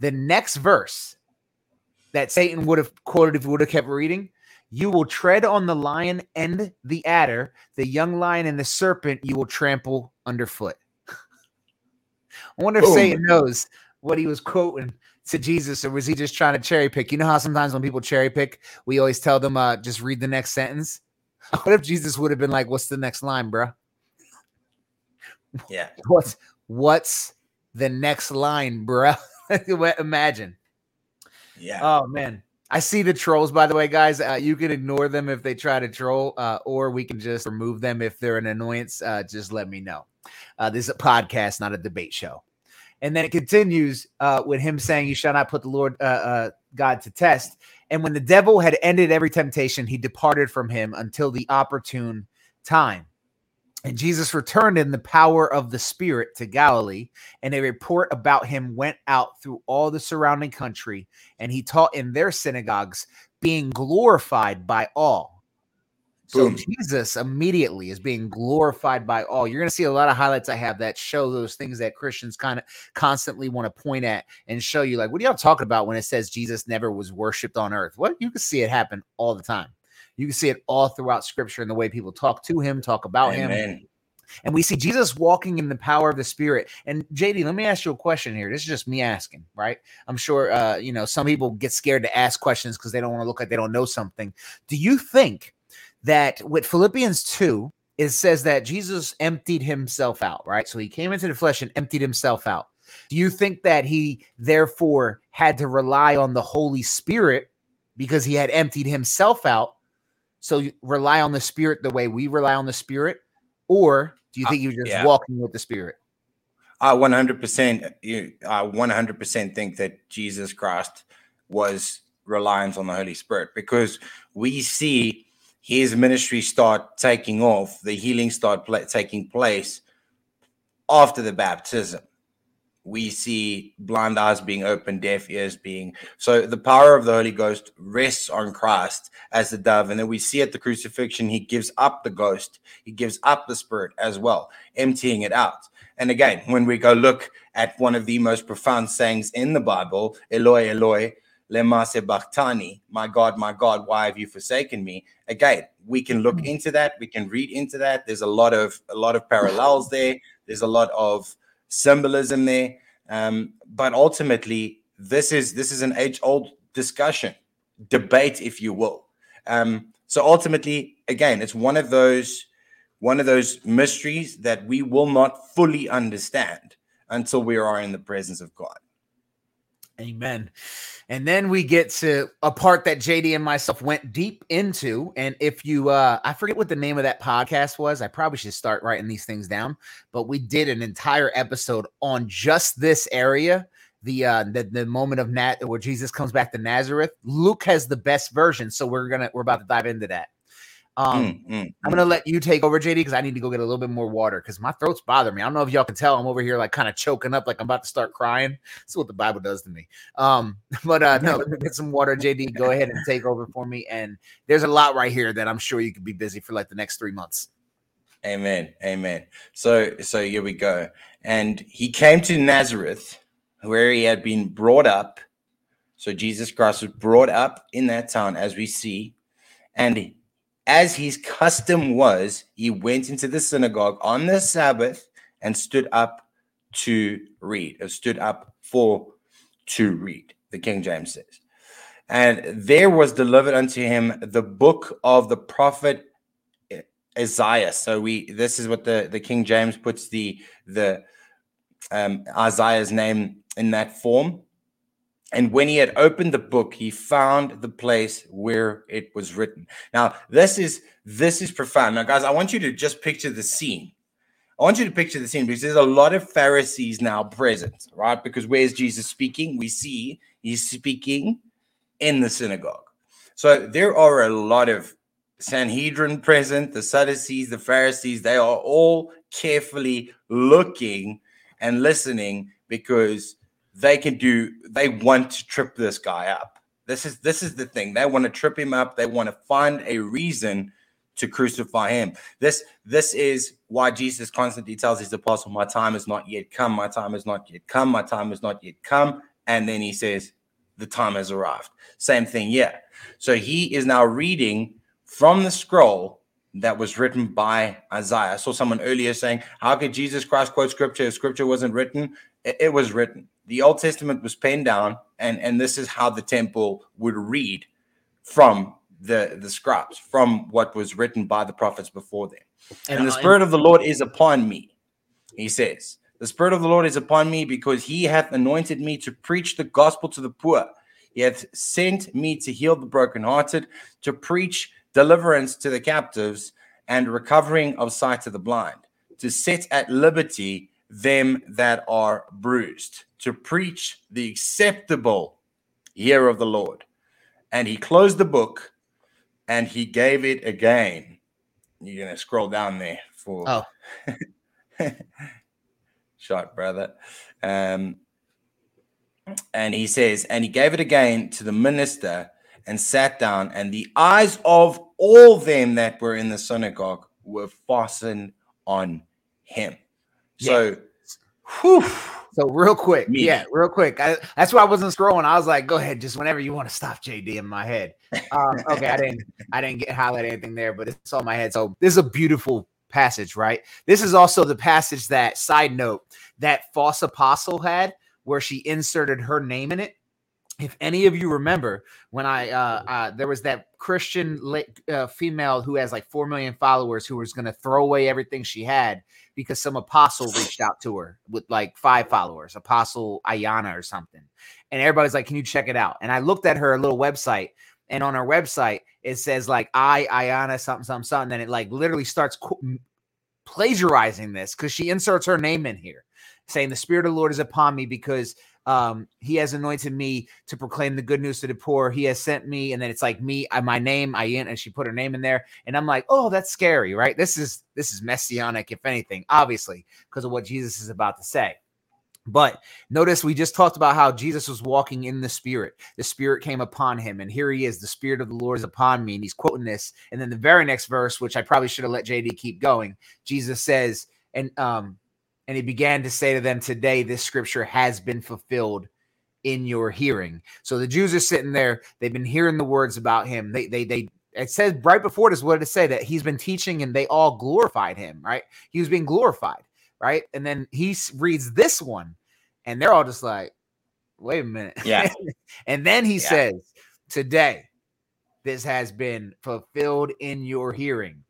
The next verse that Satan would have quoted if he would have kept reading you will tread on the lion and the adder, the young lion and the serpent you will trample underfoot. I wonder if Boom. Satan knows what he was quoting to Jesus, or was he just trying to cherry pick? You know how sometimes when people cherry pick, we always tell them, uh, just read the next sentence. What if Jesus would have been like, "What's the next line, bro?" Yeah. What's what's the next line, bro? Imagine. Yeah. Oh man. I see the trolls, by the way, guys. Uh, you can ignore them if they try to troll, uh, or we can just remove them if they're an annoyance. Uh, just let me know. Uh, this is a podcast, not a debate show. And then it continues uh, with him saying, "You shall not put the Lord uh, God to test." And when the devil had ended every temptation, he departed from him until the opportune time. And Jesus returned in the power of the Spirit to Galilee, and a report about him went out through all the surrounding country, and he taught in their synagogues, being glorified by all. So Boom. Jesus immediately is being glorified by all. You're going to see a lot of highlights I have that show those things that Christians kind of constantly want to point at and show you, like, what are y'all talking about when it says Jesus never was worshipped on earth? What you can see it happen all the time. You can see it all throughout scripture and the way people talk to him, talk about Amen. him. And we see Jesus walking in the power of the Spirit. And JD, let me ask you a question here. This is just me asking, right? I'm sure, uh, you know, some people get scared to ask questions because they don't want to look like they don't know something. Do you think that with Philippians 2, it says that Jesus emptied himself out, right? So he came into the flesh and emptied himself out. Do you think that he therefore had to rely on the Holy Spirit because he had emptied himself out so rely on the spirit the way we rely on the spirit, or do you uh, think you're just yeah. walking with the spirit? I 100%, I 100% think that Jesus Christ was reliant on the Holy Spirit because we see his ministry start taking off, the healing start taking place after the baptism we see blind eyes being opened, deaf ears being so the power of the Holy Ghost rests on Christ as the dove. And then we see at the crucifixion, he gives up the ghost, he gives up the spirit as well, emptying it out. And again, when we go look at one of the most profound sayings in the Bible, Eloi, Eloi, lema sabachthani, my God, my God, why have you forsaken me? Again, we can look hmm. into that, we can read into that. There's a lot of a lot of parallels there. There's a lot of symbolism there. Um, but ultimately, this is this is an age-old discussion, debate, if you will. Um, so ultimately, again, it's one of those one of those mysteries that we will not fully understand until we are in the presence of God. Amen. And then we get to a part that JD and myself went deep into. And if you, uh, I forget what the name of that podcast was. I probably should start writing these things down. But we did an entire episode on just this area, the uh, the, the moment of Nat where Jesus comes back to Nazareth. Luke has the best version, so we're gonna we're about to dive into that. Um, mm, mm, I'm gonna mm. let you take over, JD, because I need to go get a little bit more water because my throat's bothering me. I don't know if y'all can tell. I'm over here like kind of choking up, like I'm about to start crying. That's what the Bible does to me. Um, but uh, no, get some water, JD. Go ahead and take over for me. And there's a lot right here that I'm sure you could be busy for like the next three months. Amen. Amen. So, so here we go. And he came to Nazareth, where he had been brought up. So Jesus Christ was brought up in that town, as we see, and as his custom was, he went into the synagogue on the Sabbath and stood up to read, or stood up for to read, the King James says. And there was delivered unto him the book of the prophet Isaiah. So we this is what the, the King James puts the the um, Isaiah's name in that form. And when he had opened the book, he found the place where it was written. Now, this is this is profound. Now, guys, I want you to just picture the scene. I want you to picture the scene because there's a lot of Pharisees now present, right? Because where's Jesus speaking? We see he's speaking in the synagogue. So there are a lot of Sanhedrin present, the Sadducees, the Pharisees, they are all carefully looking and listening because they can do they want to trip this guy up. This is this is the thing. They want to trip him up. They want to find a reason to crucify him. This this is why Jesus constantly tells his apostles, "My time is not yet come. My time is not yet come. My time is not yet come." And then he says, "The time has arrived." Same thing, yeah. So he is now reading from the scroll that was written by Isaiah. I saw someone earlier saying, "How could Jesus Christ quote scripture if scripture wasn't written?" It, it was written. The Old Testament was penned down, and and this is how the temple would read from the the scribes from what was written by the prophets before them. And, and the spirit of the Lord is upon me. He says, "The spirit of the Lord is upon me because he hath anointed me to preach the gospel to the poor. He hath sent me to heal the brokenhearted, to preach deliverance to the captives, and recovering of sight to the blind, to set at liberty them that are bruised, to preach the acceptable year of the Lord." And he closed the book and he gave it again. You're gonna scroll down there for oh shot, brother. Um, and he says, and he gave it again to the minister and sat down, and the eyes of all them that were in the synagogue were fastened on him. Yeah. So, whew, so real quick, Me. yeah, real quick. I, that's why I wasn't scrolling. I was like, go ahead, just whenever you want to stop JD in my head. Um, okay, I didn't, I didn't get highlight anything there, but it's on my head. So this is a beautiful passage, right? This is also the passage that side note that false apostle had, where she inserted her name in it if any of you remember when I uh, uh there was that Christian uh, female who has like four million followers who was going to throw away everything she had because some apostle reached out to her with like five followers, Apostle Ayana or something, and everybody's like, "Can you check it out?" And I looked at her little website, and on her website it says like I Ayana something something something, and it like literally starts plagiarizing this because she inserts her name in here, saying the Spirit of the Lord is upon me because um, he has anointed me to proclaim the good news to the poor. He has sent me, and then it's like me, I, my name, I and she put her name in there, and I'm like, oh, that's scary, right? This is this is messianic, if anything, obviously, because of what Jesus is about to say. But notice we just talked about how Jesus was walking in the Spirit. The Spirit came upon him, and here he is. The Spirit of the Lord is upon me, and he's quoting this. And then the very next verse, which I probably should have let JD keep going, Jesus says, and um, and he began to say to them, Today this scripture has been fulfilled in your hearing. So the Jews are sitting there, they've been hearing the words about him. They they they it says right before this, what did it say? That he's been teaching and they all glorified him, right? He was being glorified, right? And then he reads this one, and they're all just like, wait a minute. Yeah. and then he yeah. says, Today, this has been fulfilled in your hearing.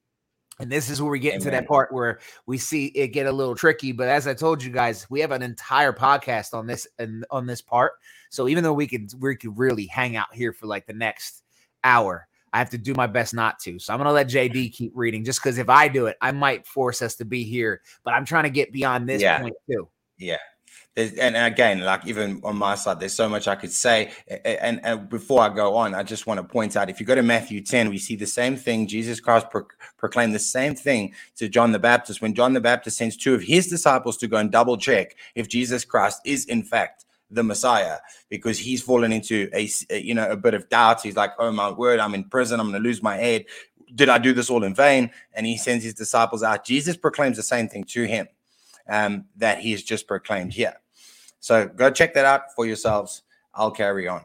And this is where we get Amen. into that part where we see it get a little tricky. But as I told you guys, we have an entire podcast on this and on this part. So even though we could we could really hang out here for like the next hour, I have to do my best not to. So I'm gonna let JD keep reading just because if I do it, I might force us to be here. But I'm trying to get beyond this yeah. point too. Yeah and again, like even on my side, there's so much I could say. And, and, before I go on, I just want to point out if you go to Matthew 10, we see the same thing. Jesus Christ pro- proclaimed the same thing to John the Baptist when John the Baptist sends two of his disciples to go and double check if Jesus Christ is in fact the Messiah because he's fallen into a you know a bit of doubt. He's like, "Oh my word, I'm in prison. I'm going to lose my head. Did I do this all in vain?" And he sends his disciples out. Jesus proclaims the same thing to him um, that he has just proclaimed here. So go check that out for yourselves. I'll carry on.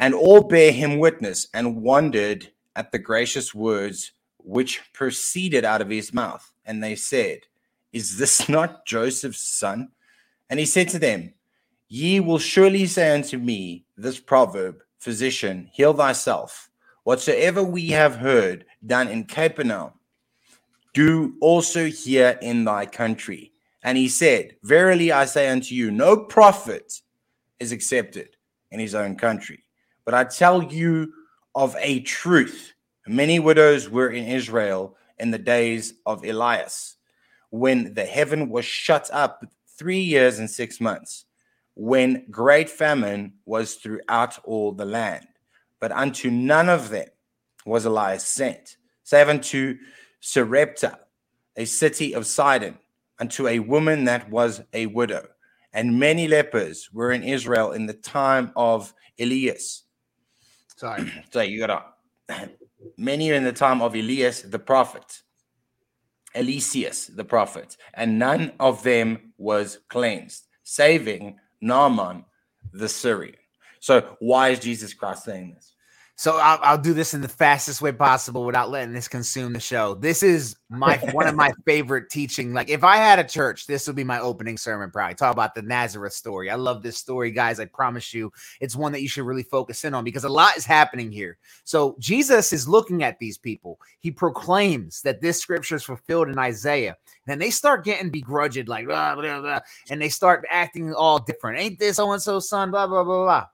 And all bear him witness and wondered at the gracious words which proceeded out of his mouth. And they said, Is this not Joseph's son? And he said to them, Ye will surely say unto me this proverb, Physician, heal thyself. Whatsoever we have heard done in Capernaum, do also here in thy country. And he said, Verily I say unto you, no prophet is accepted in his own country. But I tell you of a truth many widows were in Israel in the days of Elias, when the heaven was shut up three years and six months, when great famine was throughout all the land. But unto none of them was Elias sent, save unto Sarepta, a city of Sidon, unto a woman that was a widow. And many lepers were in Israel in the time of Elias. Sorry. so you got to, many in the time of Elias the prophet, Eliseus the prophet, and none of them was cleansed, saving Naaman the Syrian. So why is Jesus Christ saying this? So I'll, I'll, do this in the fastest way possible without letting this consume the show. This is my one of my favorite teaching. Like if I had a church, this would be my opening sermon. Probably talk about the Nazareth story. I love this story, guys. I promise you, it's one that you should really focus in on because a lot is happening here. So Jesus is looking at these people. He proclaims that this scripture is fulfilled in Isaiah. Then they start getting begrudged, like blah, blah, blah, and they start acting all different. Ain't this so and so son? Blah blah blah blah.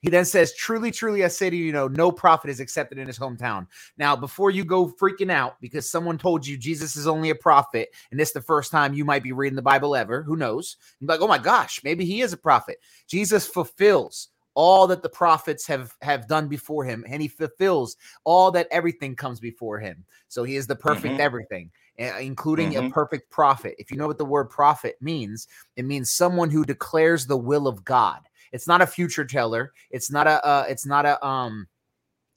He then says, Truly, truly, I say to you, you know, no prophet is accepted in his hometown. Now, before you go freaking out because someone told you Jesus is only a prophet, and this is the first time you might be reading the Bible ever, who knows? You're like, oh my gosh, maybe he is a prophet. Jesus fulfills all that the prophets have have done before him and he fulfills all that everything comes before him so he is the perfect mm-hmm. everything including mm-hmm. a perfect prophet if you know what the word prophet means it means someone who declares the will of god it's not a future teller. It's not a. Uh, it's not a. Um,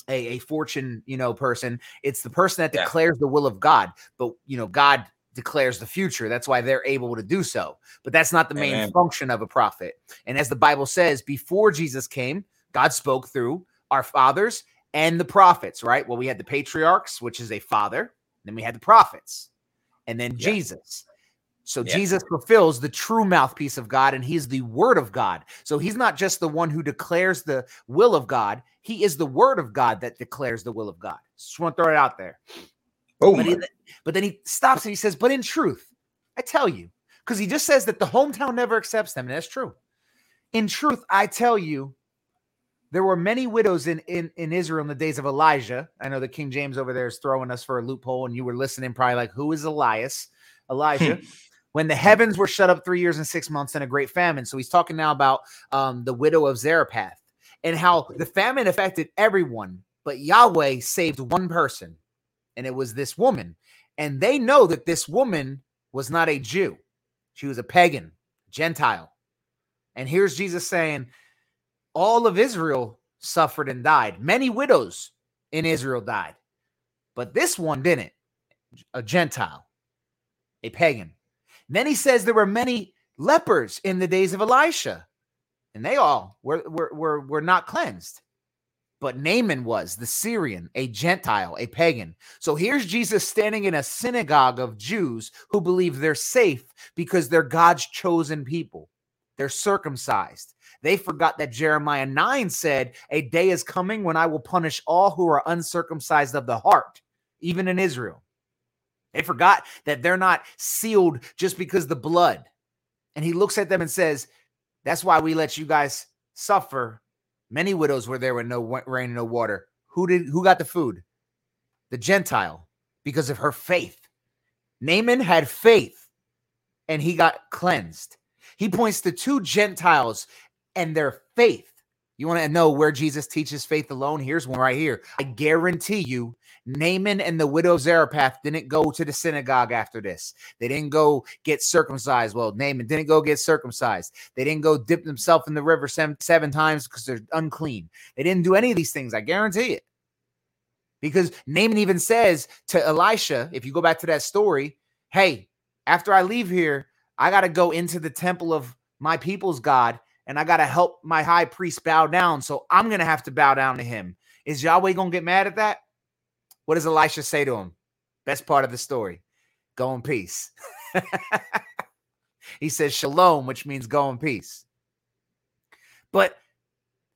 a, a fortune, you know, person. It's the person that declares yeah. the will of God. But you know, God declares the future. That's why they're able to do so. But that's not the main Amen. function of a prophet. And as the Bible says, before Jesus came, God spoke through our fathers and the prophets, right? Well, we had the patriarchs, which is a father, then we had the prophets, and then yeah. Jesus. So yeah. Jesus fulfills the true mouthpiece of God, and he's the word of God. So he's not just the one who declares the will of God, he is the word of God that declares the will of God. Just want to throw it out there. Oh, but, he, but then he stops and he says, But in truth, I tell you, because he just says that the hometown never accepts them, and that's true. In truth, I tell you, there were many widows in, in, in Israel in the days of Elijah. I know the King James over there is throwing us for a loophole, and you were listening, probably like, Who is Elias? Hmm. Elijah. When the heavens were shut up three years and six months in a great famine. So he's talking now about um, the widow of Zarephath and how the famine affected everyone, but Yahweh saved one person, and it was this woman. And they know that this woman was not a Jew, she was a pagan, Gentile. And here's Jesus saying, All of Israel suffered and died. Many widows in Israel died, but this one didn't. A Gentile, a pagan. Then he says there were many lepers in the days of Elisha, and they all were, were, were, were not cleansed. But Naaman was the Syrian, a Gentile, a pagan. So here's Jesus standing in a synagogue of Jews who believe they're safe because they're God's chosen people. They're circumcised. They forgot that Jeremiah 9 said, A day is coming when I will punish all who are uncircumcised of the heart, even in Israel. They forgot that they're not sealed just because the blood. And he looks at them and says, That's why we let you guys suffer. Many widows were there with no rain and no water. Who did who got the food? The Gentile, because of her faith. Naaman had faith and he got cleansed. He points to two Gentiles and their faith. You want to know where Jesus teaches faith alone? Here's one right here. I guarantee you Naaman and the widow Zarephath didn't go to the synagogue after this. They didn't go get circumcised. Well, Naaman didn't go get circumcised. They didn't go dip themselves in the river seven, seven times because they're unclean. They didn't do any of these things. I guarantee it. Because Naaman even says to Elisha, if you go back to that story, hey, after I leave here, I got to go into the temple of my people's God and I got to help my high priest bow down. So I'm going to have to bow down to him. Is Yahweh going to get mad at that? What does Elisha say to him? Best part of the story go in peace. he says shalom, which means go in peace. But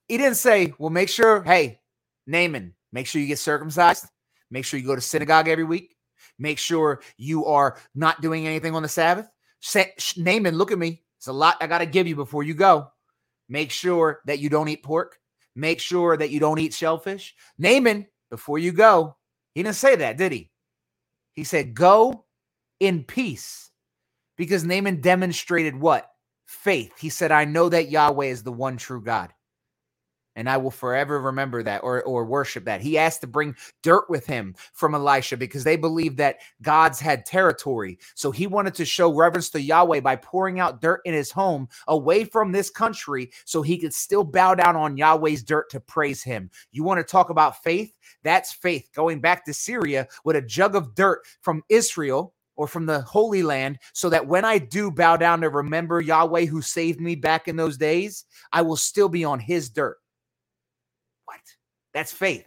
he didn't say, well, make sure, hey, Naaman, make sure you get circumcised. Make sure you go to synagogue every week. Make sure you are not doing anything on the Sabbath. Say, Naaman, look at me. It's a lot I got to give you before you go. Make sure that you don't eat pork. Make sure that you don't eat shellfish. Naaman, before you go, he didn't say that, did he? He said, go in peace. Because Naaman demonstrated what? Faith. He said, I know that Yahweh is the one true God and I will forever remember that or, or worship that. He asked to bring dirt with him from Elisha because they believed that gods had territory. So he wanted to show reverence to Yahweh by pouring out dirt in his home away from this country so he could still bow down on Yahweh's dirt to praise him. You want to talk about faith? That's faith. Going back to Syria with a jug of dirt from Israel or from the Holy Land, so that when I do bow down to remember Yahweh who saved me back in those days, I will still be on his dirt. What? That's faith.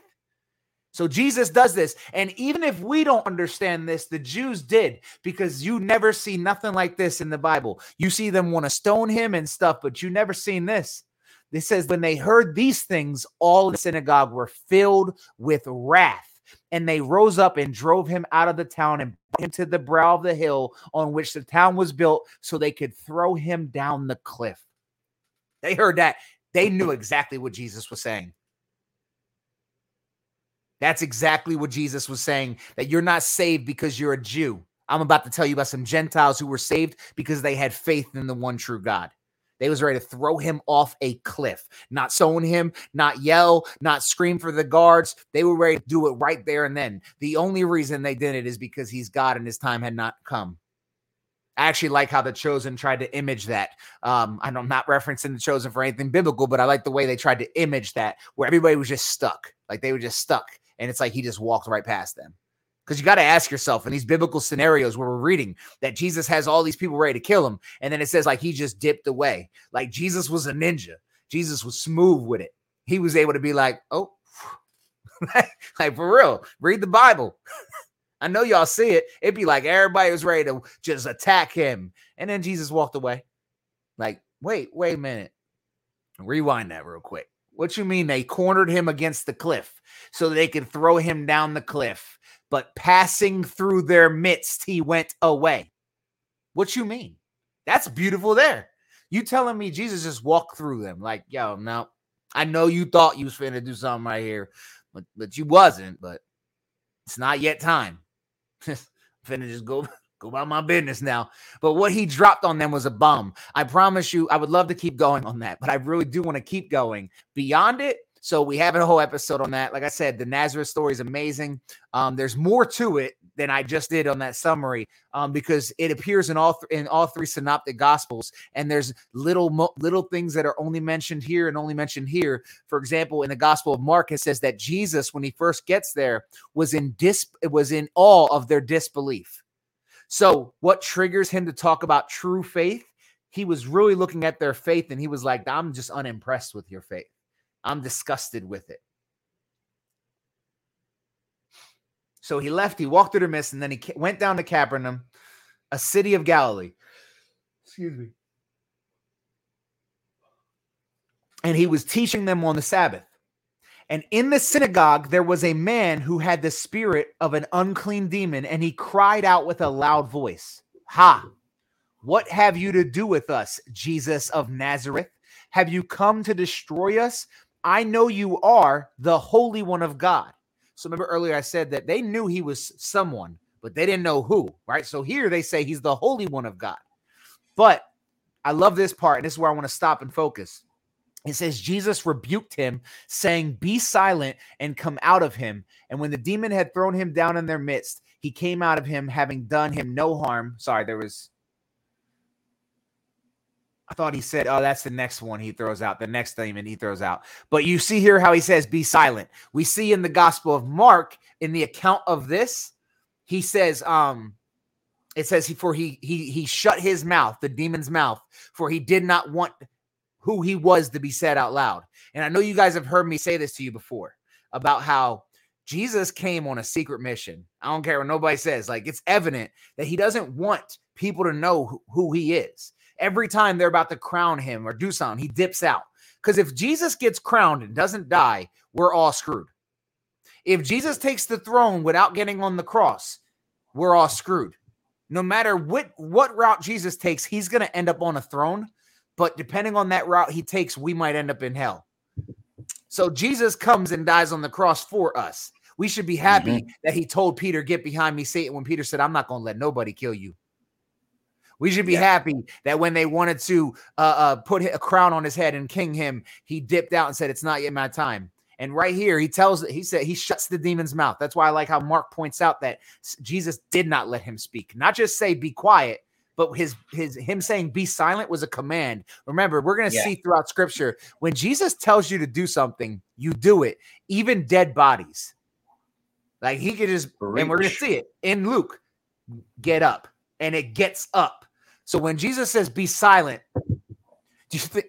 So Jesus does this. And even if we don't understand this, the Jews did because you never see nothing like this in the Bible. You see them want to stone him and stuff, but you never seen this. It says, when they heard these things, all the synagogue were filled with wrath. And they rose up and drove him out of the town and into the brow of the hill on which the town was built so they could throw him down the cliff. They heard that. They knew exactly what Jesus was saying. That's exactly what Jesus was saying that you're not saved because you're a Jew. I'm about to tell you about some Gentiles who were saved because they had faith in the one true God. They was ready to throw him off a cliff, not stone him, not yell, not scream for the guards. They were ready to do it right there and then. The only reason they did it is because he's God and his time had not come. I actually like how the chosen tried to image that. Um, I'm not referencing the chosen for anything biblical, but I like the way they tried to image that, where everybody was just stuck, like they were just stuck and it's like he just walked right past them. Because you got to ask yourself in these biblical scenarios where we're reading that Jesus has all these people ready to kill him, and then it says like he just dipped away. Like Jesus was a ninja. Jesus was smooth with it. He was able to be like, oh, like for real, read the Bible. I know y'all see it. It'd be like everybody was ready to just attack him. And then Jesus walked away. Like, wait, wait a minute. Rewind that real quick. What you mean they cornered him against the cliff so they could throw him down the cliff, but passing through their midst, he went away. What you mean? That's beautiful there. You telling me Jesus just walked through them like, yo, no, I know you thought you was finna do something right here, but but you wasn't. But it's not yet time. finna just go go about my business now. But what he dropped on them was a bomb. I promise you, I would love to keep going on that, but I really do want to keep going beyond it. So we have a whole episode on that. Like I said, the Nazareth story is amazing. Um, there's more to it than I just did on that summary um, because it appears in all th- in all three synoptic gospels, and there's little mo- little things that are only mentioned here and only mentioned here. For example, in the Gospel of Mark, it says that Jesus, when he first gets there, was in dis was in awe of their disbelief. So, what triggers him to talk about true faith? He was really looking at their faith and he was like, I'm just unimpressed with your faith. I'm disgusted with it. So he left, he walked through the mist, and then he went down to Capernaum, a city of Galilee. Excuse me. And he was teaching them on the Sabbath. And in the synagogue, there was a man who had the spirit of an unclean demon, and he cried out with a loud voice, Ha! What have you to do with us, Jesus of Nazareth? Have you come to destroy us? I know you are the Holy One of God. So remember earlier I said that they knew he was someone, but they didn't know who, right? So here they say he's the Holy One of God. But I love this part, and this is where I want to stop and focus. It says Jesus rebuked him, saying, Be silent and come out of him. And when the demon had thrown him down in their midst, he came out of him, having done him no harm. Sorry, there was. I thought he said, Oh, that's the next one he throws out, the next demon he throws out. But you see here how he says, Be silent. We see in the Gospel of Mark, in the account of this, he says, um, it says he for he he he shut his mouth, the demon's mouth, for he did not want who he was to be said out loud. And I know you guys have heard me say this to you before about how Jesus came on a secret mission. I don't care what nobody says. Like it's evident that he doesn't want people to know who, who he is. Every time they're about to crown him or do something, he dips out Because if Jesus gets crowned and doesn't die, we're all screwed. If Jesus takes the throne without getting on the cross, we're all screwed. No matter what what route Jesus takes, he's going to end up on a throne, but depending on that route he takes, we might end up in hell. So Jesus comes and dies on the cross for us. We should be happy mm-hmm. that he told Peter, "Get behind me, Satan," when Peter said, "I'm not going to let nobody kill you." We should be yeah. happy that when they wanted to uh, uh, put a crown on his head and king him, he dipped out and said, "It's not yet my time." And right here, he tells he said he shuts the demon's mouth. That's why I like how Mark points out that Jesus did not let him speak, not just say be quiet, but his his him saying be silent was a command. Remember, we're going to yeah. see throughout Scripture when Jesus tells you to do something, you do it. Even dead bodies, like he could just, and we're going to see it in Luke. Get up, and it gets up. So when Jesus says be silent, do you think?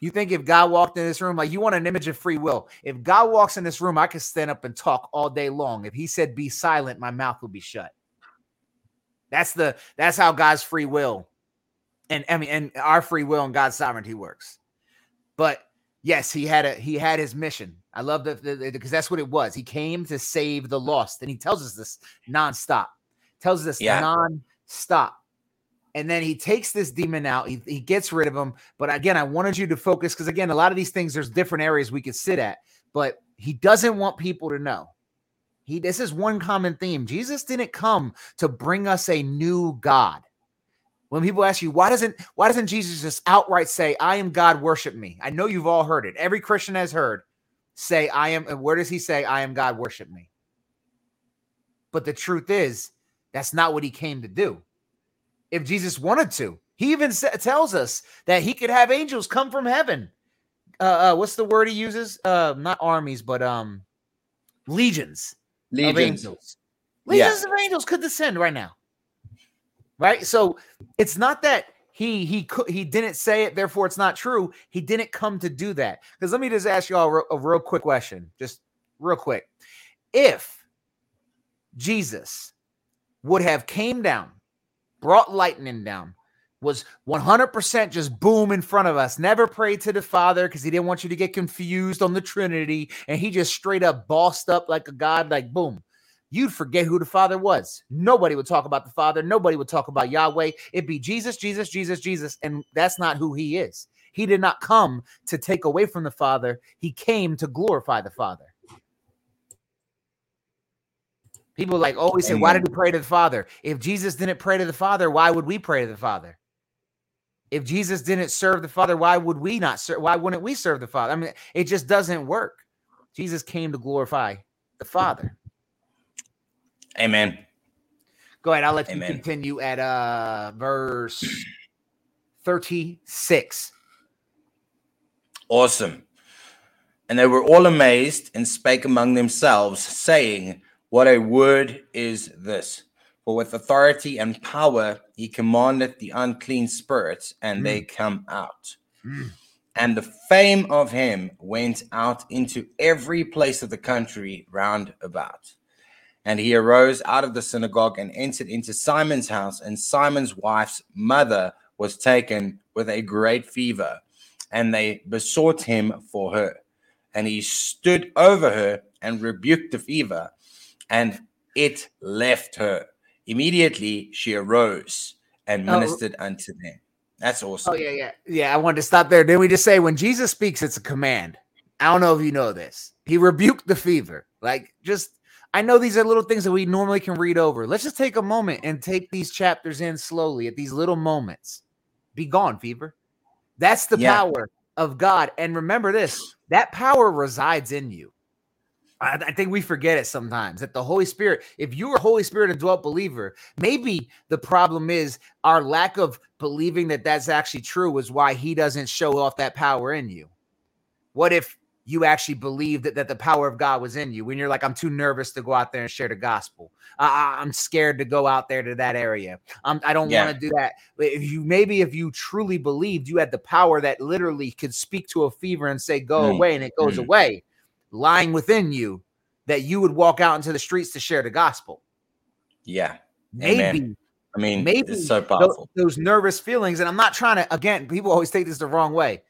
You think if God walked in this room, like you want an image of free will? If God walks in this room, I could stand up and talk all day long. If He said, "Be silent," my mouth will be shut. That's the that's how God's free will, and I mean, and our free will and God's sovereignty works. But yes, he had a he had his mission. I love that because that's what it was. He came to save the lost, and he tells us this nonstop. Tells us yeah. non-stop and then he takes this demon out. He, he gets rid of him. But again, I wanted you to focus because again, a lot of these things, there's different areas we could sit at, but he doesn't want people to know. He this is one common theme. Jesus didn't come to bring us a new God. When people ask you why doesn't why doesn't Jesus just outright say, "I am God, worship me"? I know you've all heard it. Every Christian has heard say, "I am." Where does he say, "I am God, worship me"? But the truth is, that's not what he came to do if Jesus wanted to. He even tells us that he could have angels come from heaven. Uh, uh, what's the word he uses? Uh, not armies, but um, legions, legions. of angels. Legions yeah. of angels could descend right now. Right. So it's not that he he could he didn't say it, therefore it's not true. He didn't come to do that. Because let me just ask you all a real quick question, just real quick. If Jesus would have came down brought lightning down, was 100% just boom in front of us. Never prayed to the Father because he didn't want you to get confused on the Trinity. And he just straight up bossed up like a God, like boom. You'd forget who the Father was. Nobody would talk about the Father. Nobody would talk about Yahweh. It'd be Jesus, Jesus, Jesus, Jesus. And that's not who he is. He did not come to take away from the Father, he came to glorify the Father. People like always say, why did he pray to the Father? If Jesus didn't pray to the Father, why would we pray to the Father? If Jesus didn't serve the Father, why would we not serve? Why wouldn't we serve the Father? I mean, it just doesn't work. Jesus came to glorify the Father. Amen. Go ahead. I'll let Amen. you continue at uh verse 36. Awesome. And they were all amazed and spake among themselves, saying, what a word is this! For with authority and power he commanded the unclean spirits, and mm. they come out. Mm. And the fame of him went out into every place of the country round about. And he arose out of the synagogue and entered into Simon's house, and Simon's wife's mother was taken with a great fever, and they besought him for her. And he stood over her and rebuked the fever, and it left her. Immediately she arose and oh. ministered oh. unto them. That's oh, awesome. Oh, yeah, yeah. Yeah, I wanted to stop there. Then we just say when Jesus speaks, it's a command. I don't know if you know this. He rebuked the fever. Like, just, I know these are little things that we normally can read over. Let's just take a moment and take these chapters in slowly at these little moments. Be gone, fever. That's the yeah. power of God. And remember this that power resides in you. I, I think we forget it sometimes that the Holy Spirit, if you are a Holy Spirit indwelt believer, maybe the problem is our lack of believing that that's actually true is why he doesn't show off that power in you. What if you actually believed that, that the power of God was in you when you're like, I'm too nervous to go out there and share the gospel. Uh, I'm scared to go out there to that area. Um, I don't yeah. want to do that. If you maybe if you truly believed you had the power that literally could speak to a fever and say, go mm. away, and it goes mm. away lying within you that you would walk out into the streets to share the gospel. Yeah. Maybe. Amen. I mean, maybe it's so powerful. Those, those, nervous feelings, and I'm not trying to. Again, people always take this the wrong way.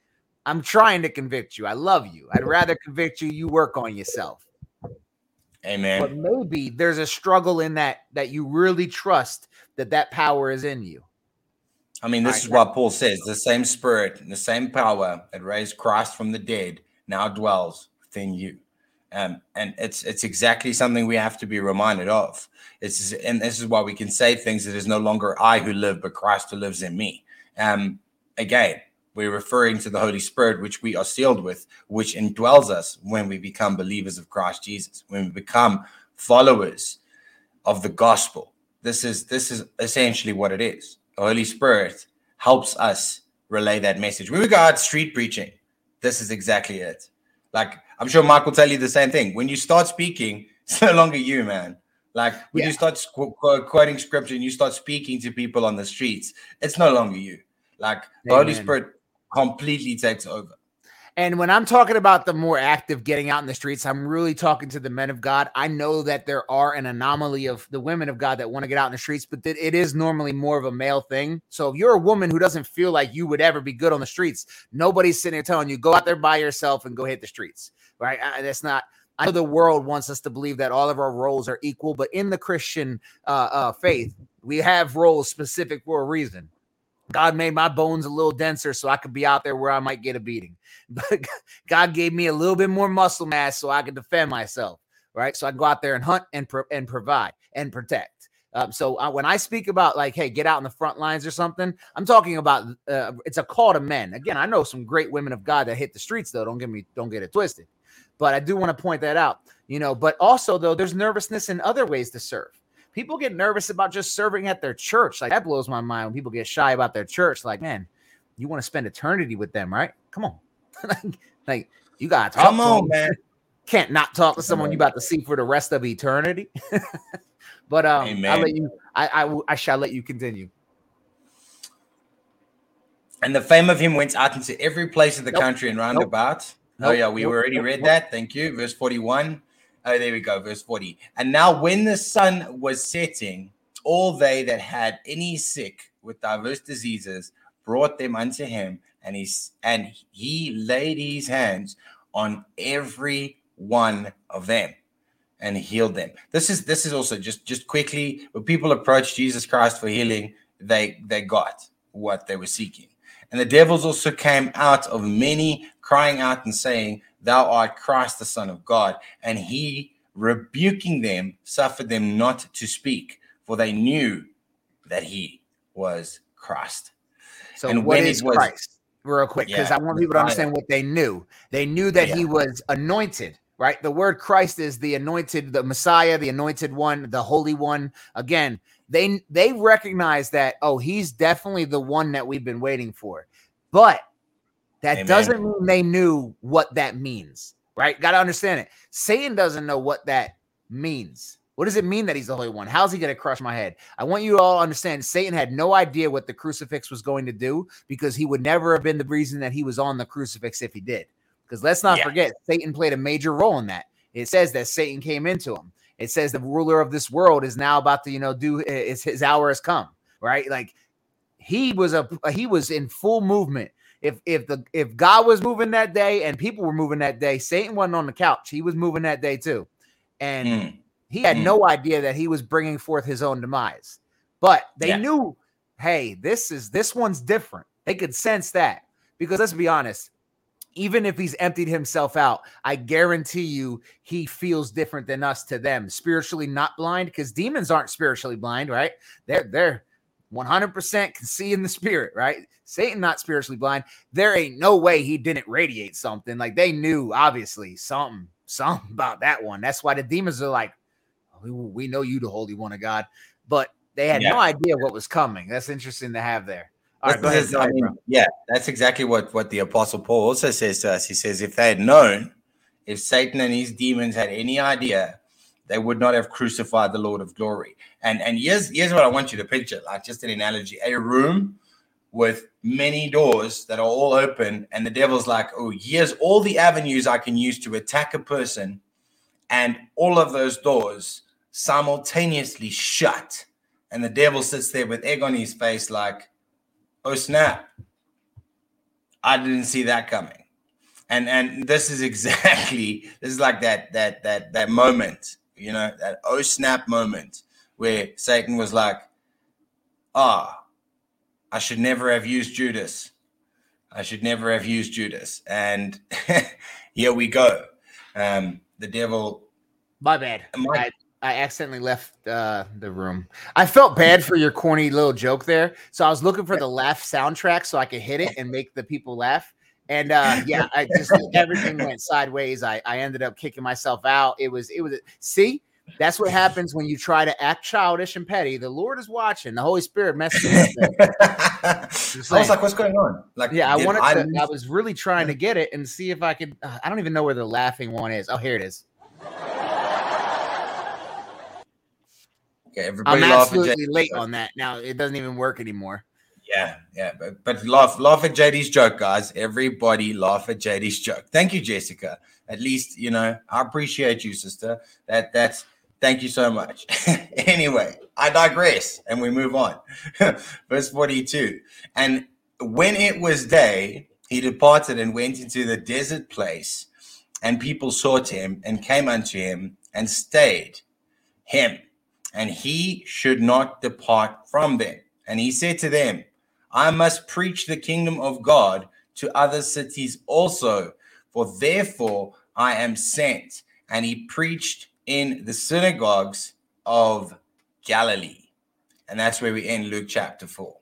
I'm trying to convict you. I love you. I'd rather convict you. You work on yourself. Amen. But maybe there's a struggle in that that you really trust that that power is in you. I mean, this right, is what Paul says: the same Spirit, and the same power that raised Christ from the dead now dwells within you. Um, and it's it's exactly something we have to be reminded of. It's and this is why we can say things that is no longer I who live, but Christ who lives in me. Um, again, we're referring to the Holy Spirit, which we are sealed with, which indwells us when we become believers of Christ Jesus, when we become followers of the gospel. This is this is essentially what it is. The Holy Spirit helps us relay that message. We out street preaching, this is exactly it. Like I'm sure Mark will tell you the same thing. When you start speaking, it's no longer you, man. Like when yeah. you start qu- quoting scripture and you start speaking to people on the streets, it's no longer you. Like Amen. the Holy Spirit completely takes over. And when I'm talking about the more active getting out in the streets, I'm really talking to the men of God. I know that there are an anomaly of the women of God that want to get out in the streets, but it is normally more of a male thing. So if you're a woman who doesn't feel like you would ever be good on the streets, nobody's sitting there telling you go out there by yourself and go hit the streets, right? That's not. I know the world wants us to believe that all of our roles are equal, but in the Christian uh, uh, faith, we have roles specific for a reason. God made my bones a little denser so I could be out there where I might get a beating. But God gave me a little bit more muscle mass so I could defend myself, right? So I can go out there and hunt and pro- and provide and protect. Um, so uh, when I speak about like, hey, get out in the front lines or something, I'm talking about uh, it's a call to men. Again, I know some great women of God that hit the streets though. Don't get me, don't get it twisted. But I do want to point that out, you know. But also though, there's nervousness in other ways to serve people get nervous about just serving at their church. Like that blows my mind when people get shy about their church. Like, man, you want to spend eternity with them, right? Come on. like, you gotta talk Come on, them. man. Can't not talk to someone you about to see for the rest of eternity. but um Amen. I'll let you I, I I shall let you continue. And the fame of him went out into every place of the nope. country and roundabout. Nope. Oh, yeah, we nope. already read that. Thank you. Verse 41. Oh, there we go, verse 40. And now, when the sun was setting, all they that had any sick with diverse diseases brought them unto him, and he and he laid his hands on every one of them and healed them. This is this is also just just quickly when people approach Jesus Christ for healing, they they got what they were seeking. And the devils also came out of many, crying out and saying, Thou art Christ, the Son of God. And he, rebuking them, suffered them not to speak, for they knew that he was Christ. So, and what is was, Christ? Real quick, because yeah, I want people to understand what they knew. They knew that yeah. he was anointed, right? The word Christ is the anointed, the Messiah, the anointed one, the holy one. Again, they they recognize that, oh, he's definitely the one that we've been waiting for. But that Amen. doesn't mean they knew what that means, right? Got to understand it. Satan doesn't know what that means. What does it mean that he's the Holy One? How's he going to crush my head? I want you all to understand Satan had no idea what the crucifix was going to do because he would never have been the reason that he was on the crucifix if he did. Because let's not yeah. forget, Satan played a major role in that. It says that Satan came into him. It says the ruler of this world is now about to, you know, do his, his hour has come, right? Like he was a he was in full movement if if the if God was moving that day and people were moving that day, Satan wasn't on the couch. He was moving that day too, and mm. he had mm. no idea that he was bringing forth his own demise. But they yeah. knew, hey, this is this one's different. They could sense that because let's be honest, even if he's emptied himself out, I guarantee you he feels different than us to them. Spiritually not blind because demons aren't spiritually blind, right? They're they're 100% can see in the spirit, right? Satan not spiritually blind. There ain't no way he didn't radiate something. Like they knew obviously something, something about that one. That's why the demons are like, oh, we, we know you, the Holy One of God, but they had yeah. no idea what was coming. That's interesting to have there. All right, ahead, I mean, yeah, that's exactly what what the Apostle Paul also says to us. He says, if they had known, if Satan and his demons had any idea they would not have crucified the Lord of glory. And and here's here's what I want you to picture, like just an analogy: a room with many doors that are all open, and the devil's like, oh, here's all the avenues I can use to attack a person, and all of those doors simultaneously shut. And the devil sits there with egg on his face, like, oh snap. I didn't see that coming. And and this is exactly this is like that that that that moment, you know, that oh snap moment where Satan was like, ah, oh, I should never have used Judas. I should never have used Judas. And here we go. Um, the devil. My bad. My, I accidentally left uh, the room. I felt bad for your corny little joke there, so I was looking for the laugh soundtrack so I could hit it and make the people laugh. And uh, yeah, I just everything went sideways. I, I ended up kicking myself out. It was it was see that's what happens when you try to act childish and petty. The Lord is watching. The Holy Spirit messes I was like, "What's going on?" Like, yeah, I wanted I to. I was really trying to get it and see if I could. Uh, I don't even know where the laughing one is. Oh, here it is. Okay, everybody I'm absolutely late on that. Now it doesn't even work anymore. Yeah, yeah, but, but laugh, laugh at JD's joke, guys. Everybody laugh at JD's joke. Thank you, Jessica. At least you know I appreciate you, sister. That that's thank you so much. anyway, I digress, and we move on. Verse forty-two, and when it was day, he departed and went into the desert place, and people sought him and came unto him and stayed him and he should not depart from them. And he said to them, I must preach the kingdom of God to other cities also, for therefore I am sent. And he preached in the synagogues of Galilee. And that's where we end Luke chapter 4.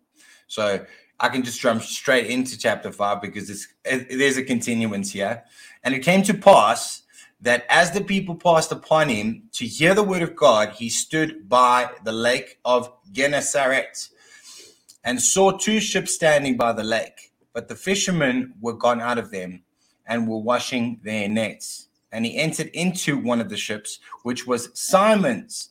So I can just jump straight into chapter 5 because it's, there's a continuance here. And it came to pass that as the people passed upon him to hear the word of God, he stood by the lake of Gennesaret and saw two ships standing by the lake. But the fishermen were gone out of them and were washing their nets. And he entered into one of the ships, which was Simon's,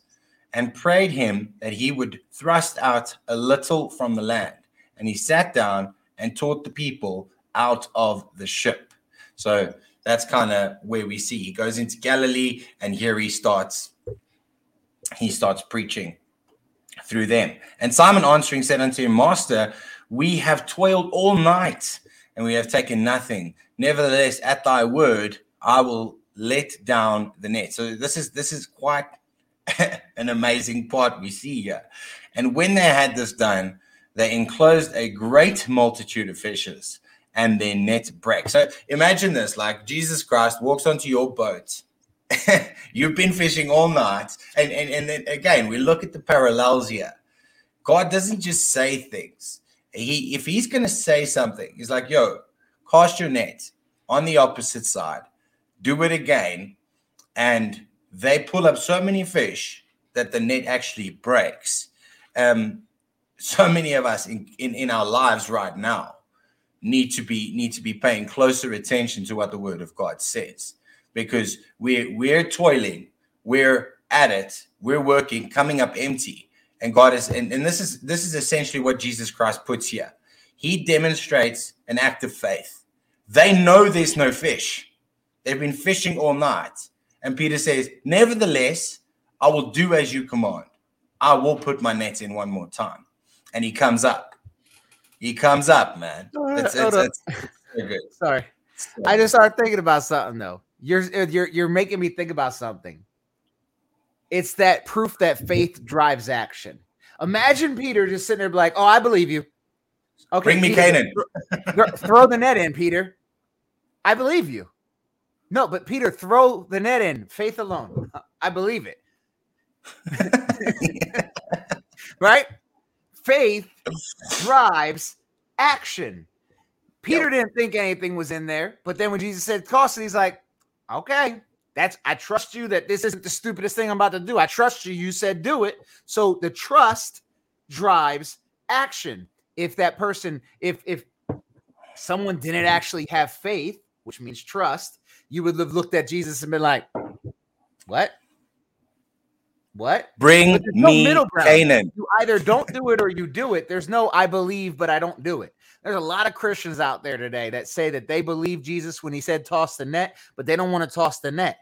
and prayed him that he would thrust out a little from the land. And he sat down and taught the people out of the ship. So that's kind of where we see he goes into Galilee, and here he starts he starts preaching through them. And Simon answering said unto him, Master, we have toiled all night and we have taken nothing. Nevertheless, at thy word, I will let down the net. So this is this is quite an amazing part we see here. And when they had this done, they enclosed a great multitude of fishes and their net breaks. So imagine this like Jesus Christ walks onto your boat. You've been fishing all night. And, and, and then again, we look at the parallels here. God doesn't just say things. He if he's gonna say something, he's like, yo, cast your net on the opposite side, do it again, and they pull up so many fish that the net actually breaks. Um, so many of us in, in, in our lives right now need to be need to be paying closer attention to what the word of God says because we're we're toiling, we're at it, we're working, coming up empty. And God is and, and this is this is essentially what Jesus Christ puts here. He demonstrates an act of faith. They know there's no fish. They've been fishing all night. And Peter says, Nevertheless, I will do as you command. I will put my net in one more time. And he comes up he comes up, man. It's, it's, it's, it's Sorry, I just started thinking about something though. You're you're you're making me think about something. It's that proof that faith drives action. Imagine Peter just sitting there, like, "Oh, I believe you." Okay, bring me Peter, Canaan. Throw the net in, Peter. I believe you. No, but Peter, throw the net in. Faith alone. I believe it. right? faith drives action. Peter yep. didn't think anything was in there, but then when Jesus said toss it, he's like, okay, that's I trust you that this isn't the stupidest thing I'm about to do. I trust you. You said do it. So the trust drives action. If that person, if if someone didn't actually have faith, which means trust, you would have looked at Jesus and been like, what? What? Bring no me middle ground. Canaan. You either don't do it or you do it. There's no I believe, but I don't do it. There's a lot of Christians out there today that say that they believe Jesus when he said toss the net, but they don't want to toss the net.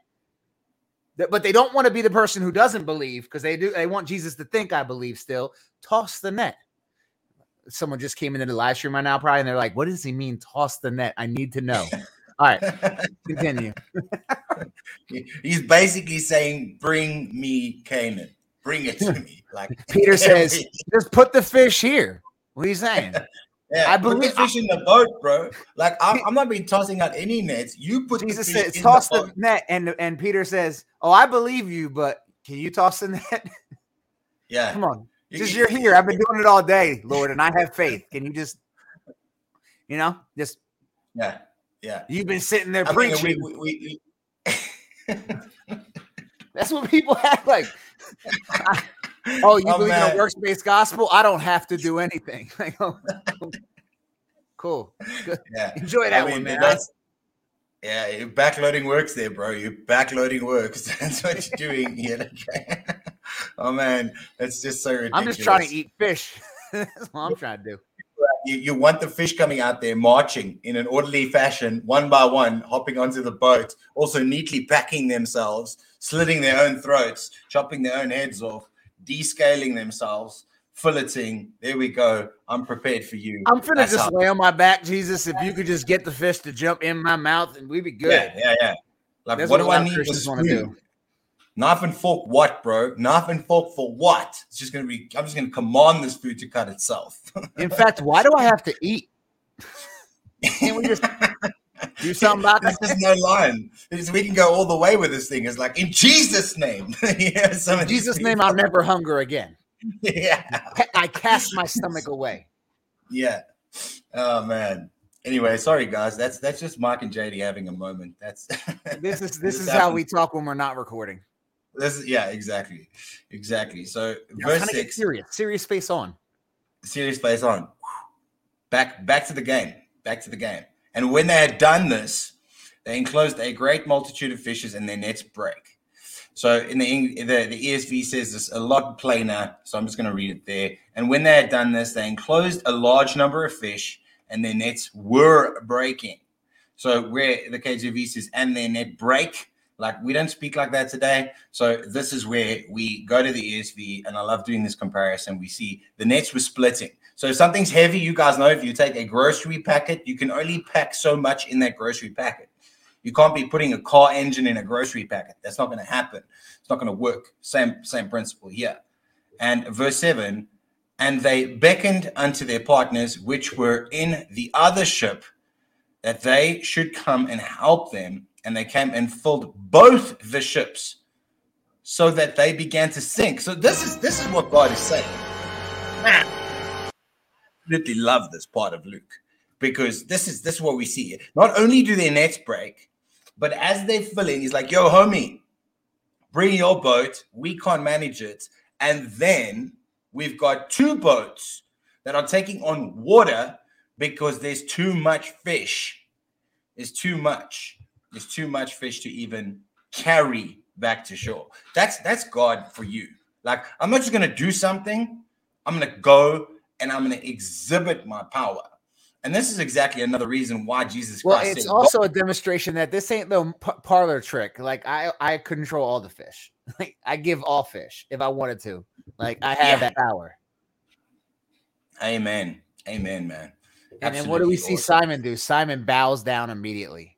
But they don't want to be the person who doesn't believe because they do they want Jesus to think I believe still. Toss the net. someone just came into the live stream right now, probably, and they're like, "What does he mean? Toss the net? I need to know." All right, continue. He's basically saying, "Bring me Canaan. Bring it to me." Like Peter says, "Just put the fish here." What are you saying? Yeah, I believe fish in the boat, bro. Like I'm, I'm, not being tossing out any nets. You put Jesus the says, toss the, the, net, and and Peter says, "Oh, I believe you, but can you toss the net?" Yeah, come on. Just you're here. I've been doing it all day, Lord, and I have faith. Can you just, you know, just yeah, yeah. You've been sitting there I preaching. Mean, we, we, we, That's what people act like. oh, you oh, believe man. in a works-based gospel? I don't have to do anything. Oh, cool. Good. Yeah. Enjoy that I mean, one, man. Yeah, backloading works there, bro. You're backloading works. That's what you're doing here. oh man, that's just so ridiculous. I'm just trying to eat fish. that's what I'm trying to do. You, you want the fish coming out there marching in an orderly fashion, one by one, hopping onto the boat, also neatly packing themselves, slitting their own throats, chopping their own heads off, descaling themselves, filleting. There we go. I'm prepared for you. I'm gonna just how- lay on my back, Jesus. If you could just get the fish to jump in my mouth, and we'd be good. Yeah, yeah, yeah. Like, what, what do I need to do? Knife and fork, what, bro? Knife and fork for what? It's just gonna be. I'm just gonna command this food to cut itself. in fact, why do I have to eat? Can we just do something about this? There's no line. We can go all the way with this thing. It's like in Jesus' name. yeah, in Jesus' name, I'll never hunger again. Yeah. I cast my stomach away. Yeah. Oh man. Anyway, sorry guys. That's that's just Mike and JD having a moment. That's this is this, is how we talk when we're not recording. This is yeah, exactly. Exactly. So verse six serious. Serious face on. Serious face on. Back back to the game. Back to the game. And when they had done this, they enclosed a great multitude of fishes and their nets break. So in the, the, the ESV says this a lot plainer. So I'm just going to read it there. And when they had done this, they enclosed a large number of fish, and their nets were breaking. So where the KJV says, and their net break, like we don't speak like that today. So this is where we go to the ESV, and I love doing this comparison. We see the nets were splitting. So if something's heavy, you guys know if you take a grocery packet, you can only pack so much in that grocery packet. You can't be putting a car engine in a grocery packet. That's not going to happen. It's not going to work. Same same principle here. And verse 7, and they beckoned unto their partners which were in the other ship that they should come and help them, and they came and filled both the ships so that they began to sink. So this is this is what God is saying. Man, I absolutely love this part of Luke because this is this is what we see. Not only do their nets break, but as they're filling, he's like, yo, homie, bring your boat. We can't manage it. And then we've got two boats that are taking on water because there's too much fish. There's too much. There's too much fish to even carry back to shore. That's that's God for you. Like I'm not just gonna do something. I'm gonna go and I'm gonna exhibit my power. And this is exactly another reason why Jesus Christ. Well, it's said, also a demonstration that this ain't the p- parlor trick. Like I, I control all the fish. Like I give all fish if I wanted to. Like I have yeah. that power. Amen. Amen, man. And then what do we see Simon do? Simon bows down immediately,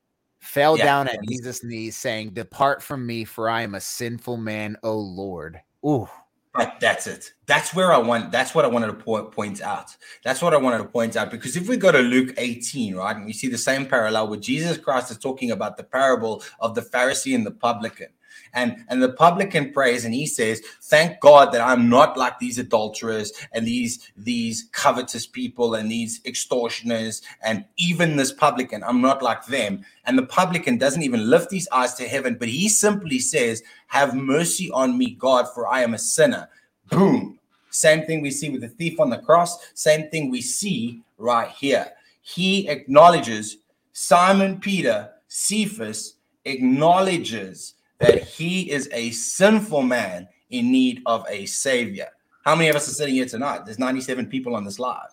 fell yeah, down at Jesus' knees, saying, "Depart from me, for I am a sinful man, O Lord." Ooh. But that's it. That's where I want. That's what I wanted to point, point out. That's what I wanted to point out because if we go to Luke 18, right, and we see the same parallel where Jesus Christ is talking about the parable of the Pharisee and the publican, and and the publican prays and he says, "Thank God that I'm not like these adulterers and these these covetous people and these extortioners and even this publican. I'm not like them." And the publican doesn't even lift his eyes to heaven, but he simply says, "Have mercy on me, God, for I am a sinner." Boom. Same thing we see with the thief on the cross. Same thing we see right here. He acknowledges Simon Peter, Cephas, acknowledges that he is a sinful man in need of a savior. How many of us are sitting here tonight? There's 97 people on this live.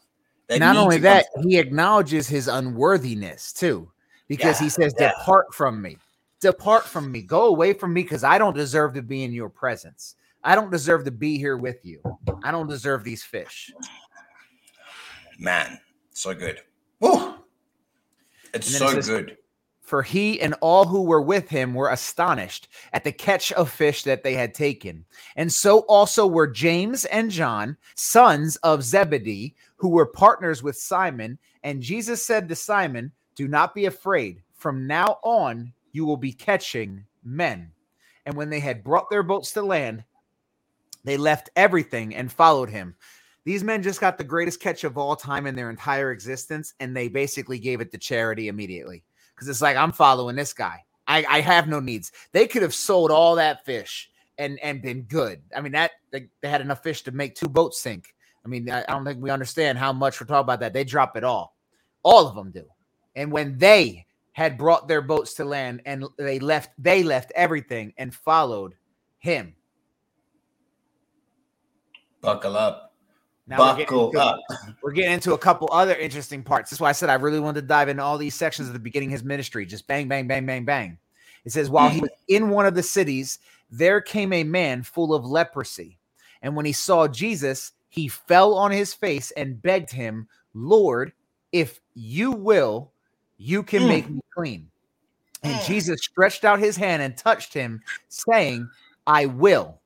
Not only that, he acknowledges his unworthiness too, because yeah, he says, yeah. Depart from me, depart from me, go away from me, because I don't deserve to be in your presence. I don't deserve to be here with you. I don't deserve these fish. man, so good. Woo! It's so good. For he and all who were with him were astonished at the catch of fish that they had taken. And so also were James and John, sons of Zebedee, who were partners with Simon. And Jesus said to Simon, Do not be afraid. From now on, you will be catching men. And when they had brought their boats to land, they left everything and followed him. These men just got the greatest catch of all time in their entire existence, and they basically gave it to charity immediately. Because it's like, I'm following this guy. I, I have no needs. They could have sold all that fish and and been good. I mean, that they, they had enough fish to make two boats sink. I mean, I, I don't think we understand how much we're talking about that. They drop it all. All of them do. And when they had brought their boats to land and they left, they left everything and followed him. Buckle up. Now Buckle we're up. We're getting into a couple other interesting parts. That's why I said I really wanted to dive into all these sections at the beginning of his ministry. Just bang, bang, bang, bang, bang. It says, while he was in one of the cities, there came a man full of leprosy. And when he saw Jesus, he fell on his face and begged him, Lord, if you will, you can mm. make me clean. And mm. Jesus stretched out his hand and touched him, saying, I will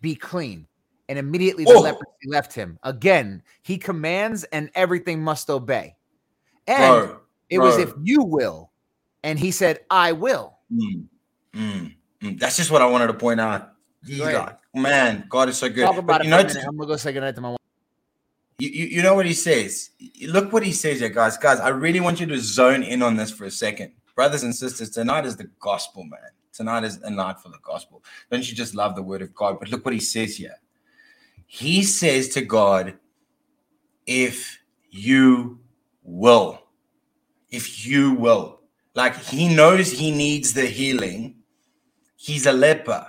be clean and immediately the oh. leprosy left him. Again, he commands and everything must obey. And bro, it bro. was if you will, and he said, I will. Mm, mm, mm. That's just what I wanted to point out. God, man, God is so good. Talk about but, you know, I'm gonna go say goodnight to my you, you, you know what he says? Look what he says here, guys. Guys, I really want you to zone in on this for a second. Brothers and sisters, tonight is the gospel, man. Tonight is a night for the gospel. Don't you just love the word of God? But look what he says here he says to God, if you will, if you will, like he knows he needs the healing. He's a leper.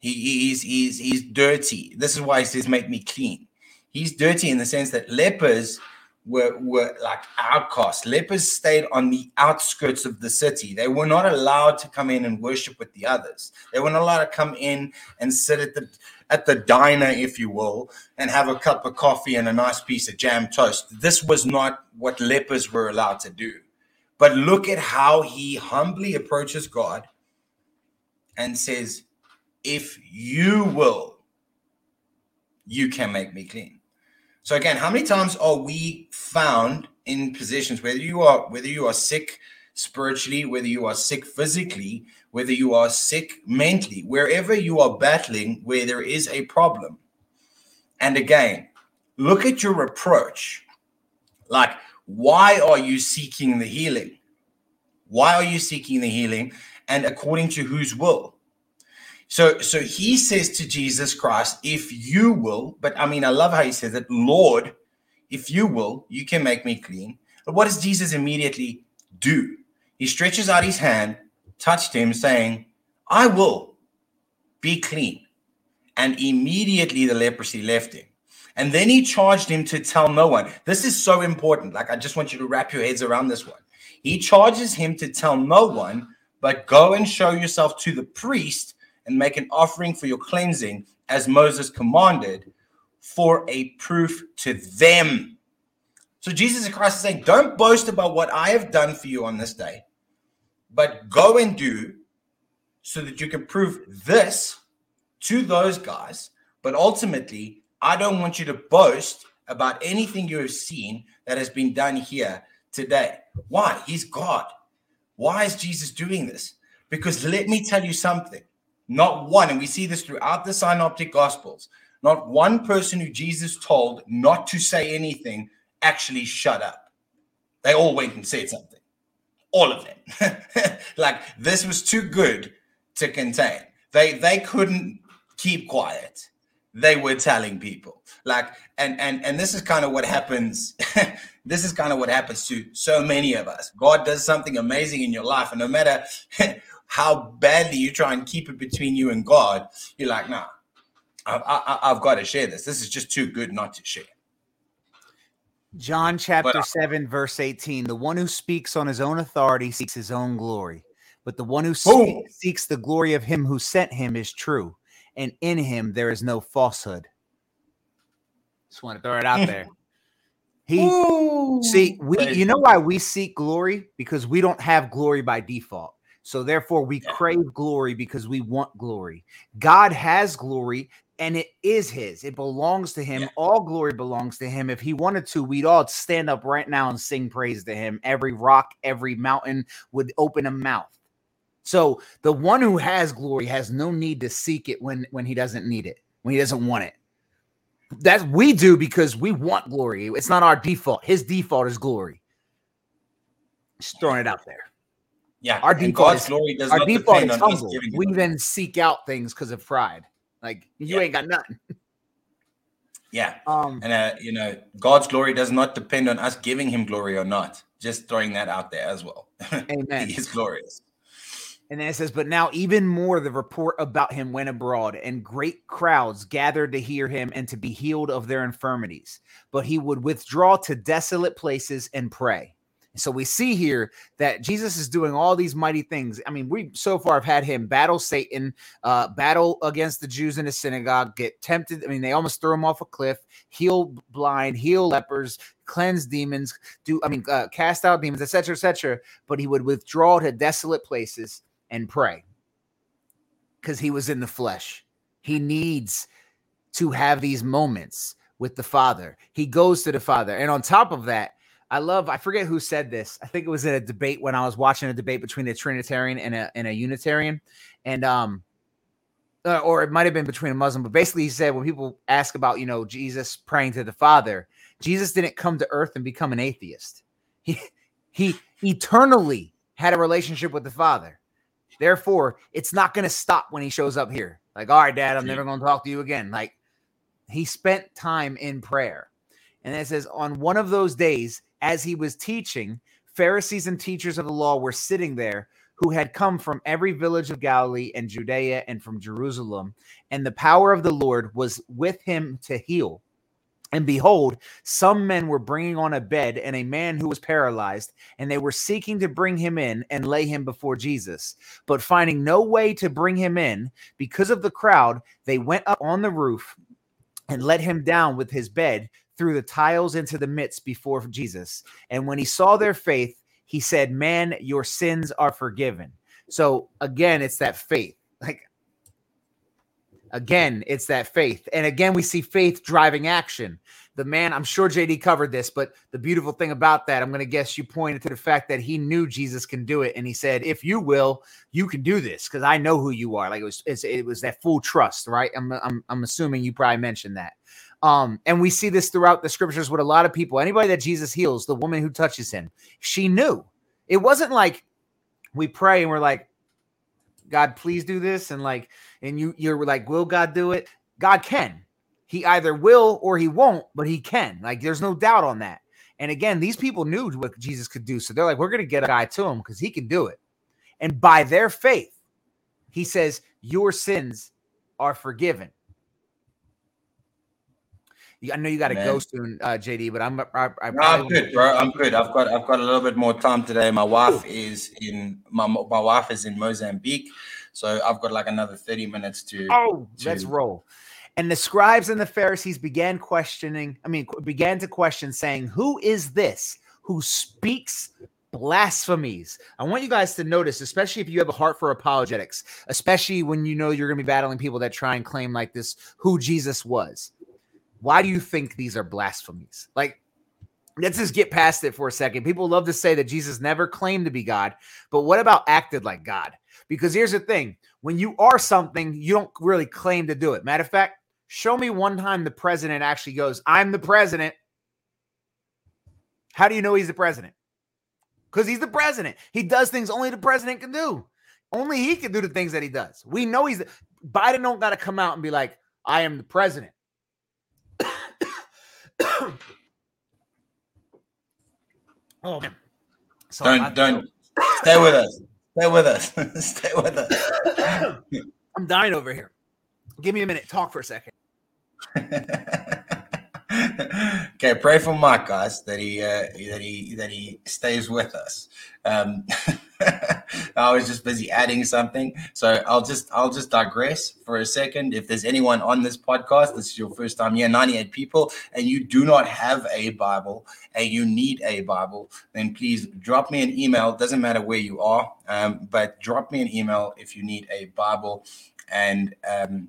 He, he's, he's, he's dirty. This is why he says, make me clean. He's dirty in the sense that lepers were, were like outcasts. Lepers stayed on the outskirts of the city. They were not allowed to come in and worship with the others. They were not allowed to come in and sit at the at the diner, if you will, and have a cup of coffee and a nice piece of jam toast. This was not what lepers were allowed to do. But look at how he humbly approaches God and says, If you will, you can make me clean. So again, how many times are we found in positions whether you are whether you are sick spiritually, whether you are sick physically, whether you are sick mentally, wherever you are battling where there is a problem. And again, look at your approach. Like, why are you seeking the healing? Why are you seeking the healing? And according to whose will? So, so he says to Jesus Christ, if you will, but I mean, I love how he says it, Lord, if you will, you can make me clean. But what does Jesus immediately do? He stretches out his hand touched him, saying, I will be clean. And immediately the leprosy left him. And then he charged him to tell no one. This is so important. Like, I just want you to wrap your heads around this one. He charges him to tell no one, but go and show yourself to the priest and make an offering for your cleansing, as Moses commanded, for a proof to them. So Jesus Christ is saying, Don't boast about what I have done for you on this day but go and do so that you can prove this to those guys. But ultimately, I don't want you to boast about anything you have seen that has been done here today. Why? He's God. Why is Jesus doing this? Because let me tell you something. Not one, and we see this throughout the synoptic gospels, not one person who Jesus told not to say anything actually shut up. They all went and said something all of them. like this was too good to contain. They they couldn't keep quiet. They were telling people. Like and and and this is kind of what happens. this is kind of what happens to so many of us. God does something amazing in your life, and no matter how badly you try and keep it between you and God, you're like, nah, I, I, I've got to share this. This is just too good not to share. John chapter but, uh 7, verse 18 The one who speaks on his own authority seeks his own glory, but the one who seeks the glory of him who sent him is true, and in him there is no falsehood. Just want to throw it out there. He Ooh, see we you know why we seek glory because we don't have glory by default. So therefore we yeah. crave glory because we want glory. God has glory and it is his. It belongs to him. Yeah. All glory belongs to him. If he wanted to, we'd all stand up right now and sing praise to him. Every rock, every mountain would open a mouth. So the one who has glory has no need to seek it when when he doesn't need it, when he doesn't want it. That we do because we want glory. It's not our default. His default is glory. Just throwing it out there. Yeah, our default is, glory does our default is humble. We then seek out things because of pride. Like you yeah. ain't got nothing. Yeah, um, and uh, you know, God's glory does not depend on us giving Him glory or not. Just throwing that out there as well. Amen. he is glorious. And then it says, But now even more the report about him went abroad, and great crowds gathered to hear him and to be healed of their infirmities. But he would withdraw to desolate places and pray. So we see here that Jesus is doing all these mighty things. I mean, we so far have had him battle Satan, uh, battle against the Jews in the synagogue, get tempted. I mean, they almost threw him off a cliff, heal blind, heal lepers, cleanse demons, do I mean, uh, cast out demons, etc., etc. But he would withdraw to desolate places and pray because he was in the flesh. He needs to have these moments with the Father. He goes to the Father. And on top of that, I love, I forget who said this. I think it was in a debate when I was watching a debate between a Trinitarian and a, and a Unitarian. And, um, uh, or it might have been between a Muslim, but basically he said when people ask about, you know, Jesus praying to the Father, Jesus didn't come to earth and become an atheist. He, he eternally had a relationship with the Father. Therefore, it's not going to stop when he shows up here. Like, all right, dad, I'm never going to talk to you again. Like, he spent time in prayer. And it says, on one of those days, as he was teaching, Pharisees and teachers of the law were sitting there who had come from every village of Galilee and Judea and from Jerusalem. And the power of the Lord was with him to heal. And behold, some men were bringing on a bed and a man who was paralyzed, and they were seeking to bring him in and lay him before Jesus. But finding no way to bring him in because of the crowd, they went up on the roof and let him down with his bed through the tiles into the midst before Jesus. And when he saw their faith, he said, Man, your sins are forgiven. So again, it's that faith. Like Again, it's that faith. And again, we see faith driving action. The man, I'm sure JD covered this, but the beautiful thing about that, I'm going to guess you pointed to the fact that he knew Jesus can do it. And he said, if you will, you can do this because I know who you are. Like it was, it was that full trust, right? I'm, I'm, I'm assuming you probably mentioned that. Um, and we see this throughout the scriptures with a lot of people. Anybody that Jesus heals, the woman who touches him, she knew. It wasn't like we pray and we're like, God, please do this. And like, and you you're like, will God do it? God can. He either will or he won't, but he can. Like, there's no doubt on that. And again, these people knew what Jesus could do. So they're like, we're to get a guy to him because he can do it. And by their faith, he says, Your sins are forgiven. I know you got to go soon, uh, JD, but I'm. I, I no, I'm good, bro. I'm good. I've got I've got a little bit more time today. My wife Ooh. is in my my wife is in Mozambique, so I've got like another thirty minutes to. Oh, to... let's roll. And the scribes and the Pharisees began questioning. I mean, began to question, saying, "Who is this who speaks blasphemies. I want you guys to notice, especially if you have a heart for apologetics, especially when you know you're going to be battling people that try and claim like this who Jesus was. Why do you think these are blasphemies? Like, let's just get past it for a second. People love to say that Jesus never claimed to be God, but what about acted like God? Because here's the thing when you are something, you don't really claim to do it. Matter of fact, show me one time the president actually goes, I'm the president. How do you know he's the president? Because he's the president. He does things only the president can do. Only he can do the things that he does. We know he's the, Biden don't got to come out and be like, I am the president. Oh man. Sorry, don't don't stay with us. Stay with us. stay with us. I'm dying over here. Give me a minute. Talk for a second. okay, pray for Mike, guys, that he uh, that he that he stays with us. Um, I was just busy adding something. So I'll just I'll just digress for a second. If there's anyone on this podcast, this is your first time here, 98 people, and you do not have a Bible and you need a Bible, then please drop me an email. Doesn't matter where you are, um, but drop me an email if you need a Bible. And um,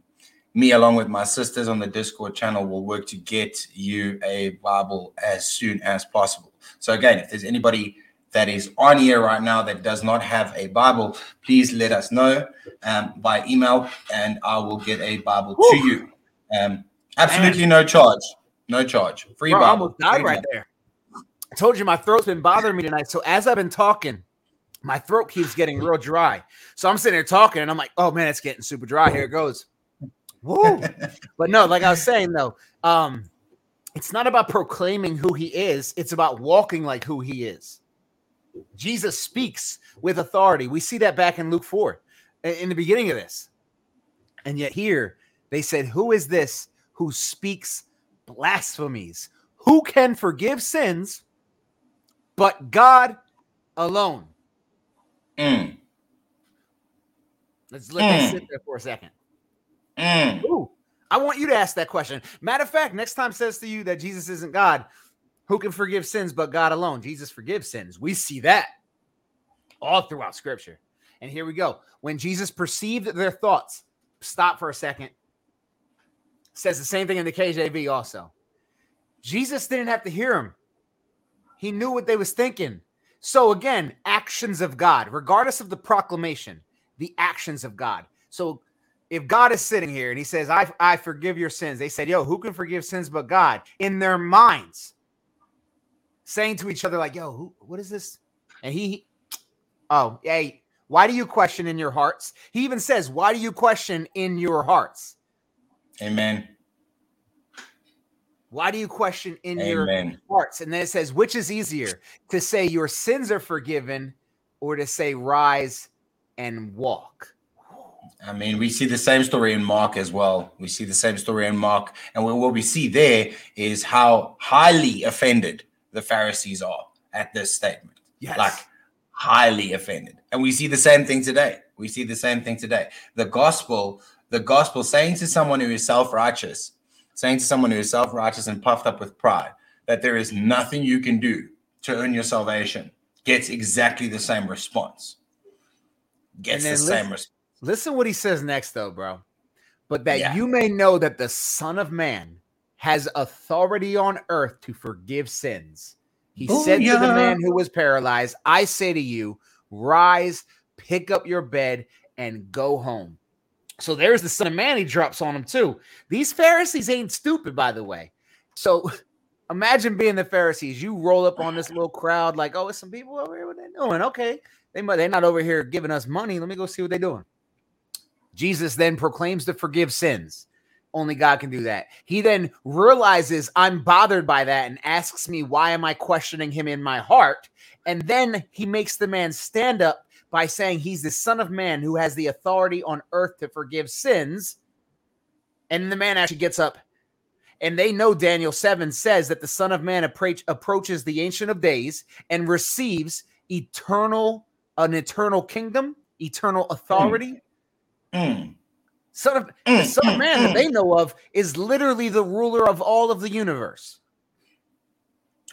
me, along with my sisters on the Discord channel, will work to get you a Bible as soon as possible. So again, if there's anybody that is on here right now that does not have a Bible, please let us know um, by email and I will get a Bible Woo. to you. Um, absolutely Man. no charge. No charge. Free Bro, Bible. I almost died right there. I told you my throat's been bothering me tonight. So as I've been talking, my throat keeps getting real dry. So I'm sitting there talking and I'm like, oh man, it's getting super dry. Here it goes. Woo. but no, like I was saying though, um, it's not about proclaiming who he is, it's about walking like who he is. Jesus speaks with authority. We see that back in Luke 4 in the beginning of this. And yet here they said, Who is this who speaks blasphemies? Who can forgive sins but God alone? Mm. Let's let mm. that sit there for a second. Mm. Ooh, I want you to ask that question. Matter of fact, next time says to you that Jesus isn't God, who can forgive sins but God alone? Jesus forgives sins. We see that all throughout scripture. And here we go. When Jesus perceived their thoughts, stop for a second. Says the same thing in the KJV also. Jesus didn't have to hear him. He knew what they was thinking. So again, actions of God, regardless of the proclamation, the actions of God. So if God is sitting here and he says, I, I forgive your sins, they said, Yo, who can forgive sins but God? In their minds, saying to each other, like, yo, who, what is this? And he, oh, hey, why do you question in your hearts? He even says, why do you question in your hearts? Amen. Why do you question in Amen. your hearts? And then it says, which is easier to say your sins are forgiven or to say rise and walk? I mean, we see the same story in Mark as well. We see the same story in Mark. And what we see there is how highly offended the Pharisees are at this statement. Yes. Like highly offended. And we see the same thing today. We see the same thing today. The gospel, the gospel saying to someone who is self-righteous, saying to someone who is self-righteous and puffed up with pride, that there is nothing you can do to earn your salvation, gets exactly the same response. Gets the listen, same response. Listen what he says next, though, bro. But that yeah. you may know that the Son of Man has authority on earth to forgive sins. He Booyah. said to the man who was paralyzed, I say to you, rise, pick up your bed, and go home. So there's the Son of Man he drops on him too. These Pharisees ain't stupid, by the way. So imagine being the Pharisees. You roll up on this little crowd, like, oh, it's some people over here. What they doing? Okay. They might they're not over here giving us money. Let me go see what they're doing. Jesus then proclaims to forgive sins. Only God can do that. He then realizes I'm bothered by that and asks me, Why am I questioning him in my heart? And then he makes the man stand up by saying he's the Son of Man who has the authority on earth to forgive sins. And the man actually gets up. And they know Daniel 7 says that the Son of Man approach, approaches the Ancient of Days and receives eternal, an eternal kingdom, eternal authority. Mm. Mm. Son of mm, the Son of mm, Man that they mm. know of is literally the ruler of all of the universe.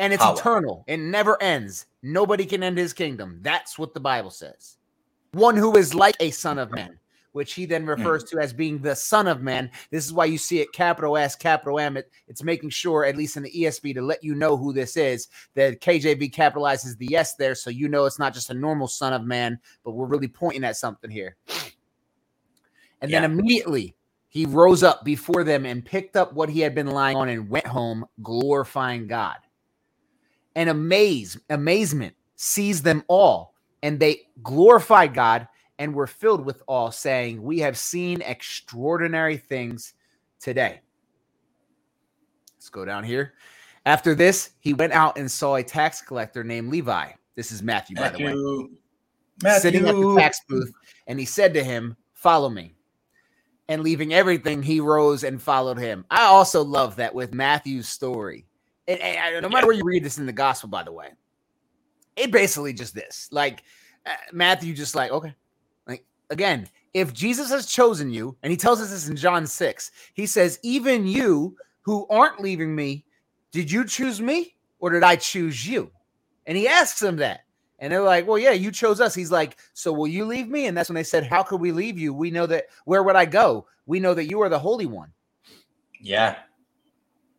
And it's eternal. It never ends. Nobody can end his kingdom. That's what the Bible says. One who is like a son of man, which he then refers to as being the son of man. This is why you see it capital S, capital M. It, it's making sure, at least in the ESV, to let you know who this is. The KJV capitalizes the S there, so you know it's not just a normal son of man, but we're really pointing at something here. And yeah. then immediately he rose up before them and picked up what he had been lying on and went home, glorifying God. And amaze, amazement seized them all, and they glorified God and were filled with awe, saying, We have seen extraordinary things today. Let's go down here. After this, he went out and saw a tax collector named Levi. This is Matthew, by the way. Matthew. Sitting at the tax booth, and he said to him, Follow me and leaving everything, he rose and followed him. I also love that with Matthew's story. And, and no matter where you read this in the gospel, by the way, it basically just this like Uh, Matthew just like, okay. Like again, if Jesus has chosen you, and he tells us this in John 6, he says, Even you who aren't leaving me, did you choose me or did I choose you? And he asks them that. And they're like, Well, yeah, you chose us. He's like, So will you leave me? And that's when they said, How could we leave you? We know that where would I go? We know that you are the Holy One. Yeah.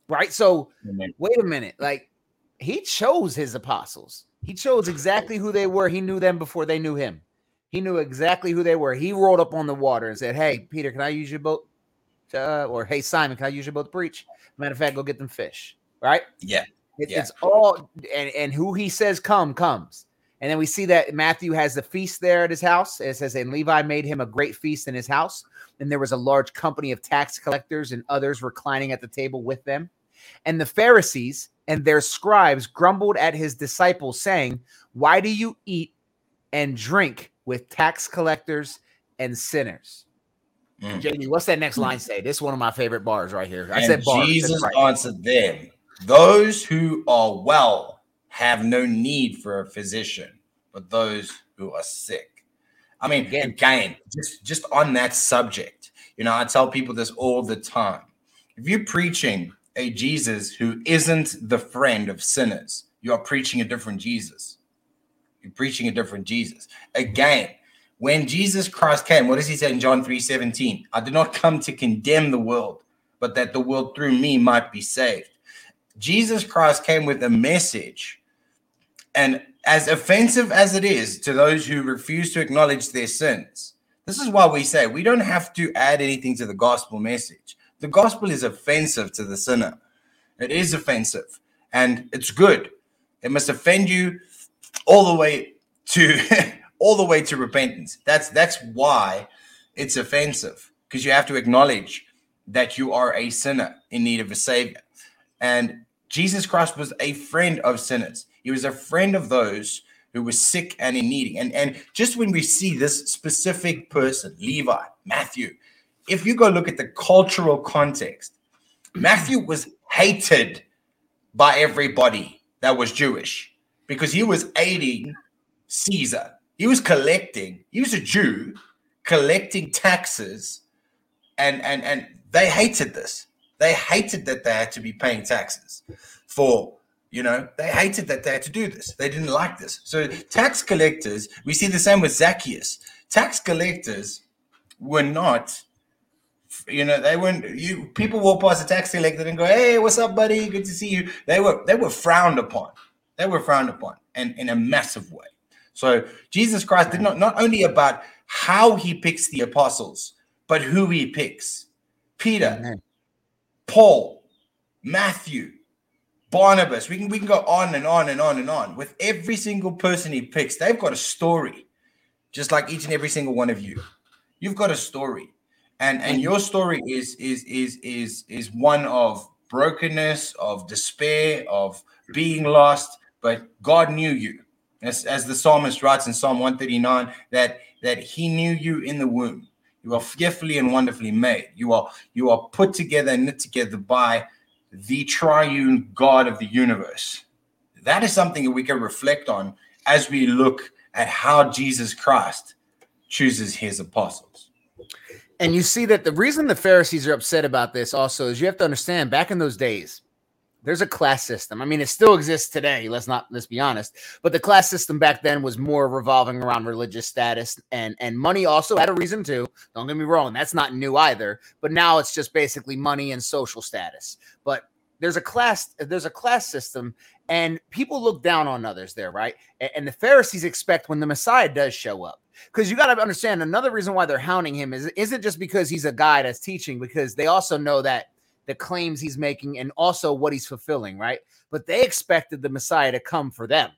Right. So Amen. wait a minute. Like he chose his apostles. He chose exactly who they were. He knew them before they knew him. He knew exactly who they were. He rolled up on the water and said, Hey, Peter, can I use your boat? To, uh, or hey, Simon, can I use your boat to preach? Matter of fact, go get them fish. Right? Yeah. It, yeah. It's all and, and who he says come comes. And then we see that Matthew has the feast there at his house. It says, and Levi made him a great feast in his house. And there was a large company of tax collectors and others reclining at the table with them. And the Pharisees and their scribes grumbled at his disciples, saying, Why do you eat and drink with tax collectors and sinners? Mm. Jamie, what's that next line say? This is one of my favorite bars right here. I and said bars. Jesus right. answered them, Those who are well have no need for a physician, but those who are sick. I mean, again, again just, just on that subject, you know, I tell people this all the time. If you're preaching a Jesus who isn't the friend of sinners, you are preaching a different Jesus. You're preaching a different Jesus. Again, when Jesus Christ came, what does he say in John 3 17? I did not come to condemn the world, but that the world through me might be saved. Jesus Christ came with a message and as offensive as it is to those who refuse to acknowledge their sins, this is why we say we don't have to add anything to the gospel message. The gospel is offensive to the sinner. It is offensive and it's good. It must offend you all the way to all the way to repentance. That's that's why it's offensive because you have to acknowledge that you are a sinner in need of a savior. And Jesus Christ was a friend of sinners. He was a friend of those who were sick and in needing. And, and just when we see this specific person, Levi, Matthew, if you go look at the cultural context, Matthew was hated by everybody that was Jewish because he was aiding Caesar. He was collecting, he was a Jew collecting taxes, and and and they hated this. They hated that they had to be paying taxes for, you know, they hated that they had to do this. They didn't like this. So tax collectors, we see the same with Zacchaeus. Tax collectors were not, you know, they weren't you people walk past a tax collector and go, Hey, what's up, buddy? Good to see you. They were they were frowned upon. They were frowned upon and in a massive way. So Jesus Christ did not not only about how he picks the apostles, but who he picks. Peter, Amen. Paul, Matthew, Barnabas. We can we can go on and on and on and on. With every single person he picks, they've got a story, just like each and every single one of you. You've got a story, and and your story is is is is is one of brokenness, of despair, of being lost. But God knew you, as as the psalmist writes in Psalm one thirty nine, that that He knew you in the womb. You are fearfully and wonderfully made. You are you are put together and knit together by the triune God of the universe. That is something that we can reflect on as we look at how Jesus Christ chooses his apostles. And you see that the reason the Pharisees are upset about this also is you have to understand back in those days, there's a class system. I mean, it still exists today. Let's not let's be honest. But the class system back then was more revolving around religious status and and money also had a reason too. Don't get me wrong, that's not new either. But now it's just basically money and social status. But there's a class there's a class system and people look down on others there, right? And, and the Pharisees expect when the Messiah does show up. Because you got to understand another reason why they're hounding him is isn't just because he's a guy that's teaching, because they also know that the claims he's making and also what he's fulfilling, right? But they expected the Messiah to come for them,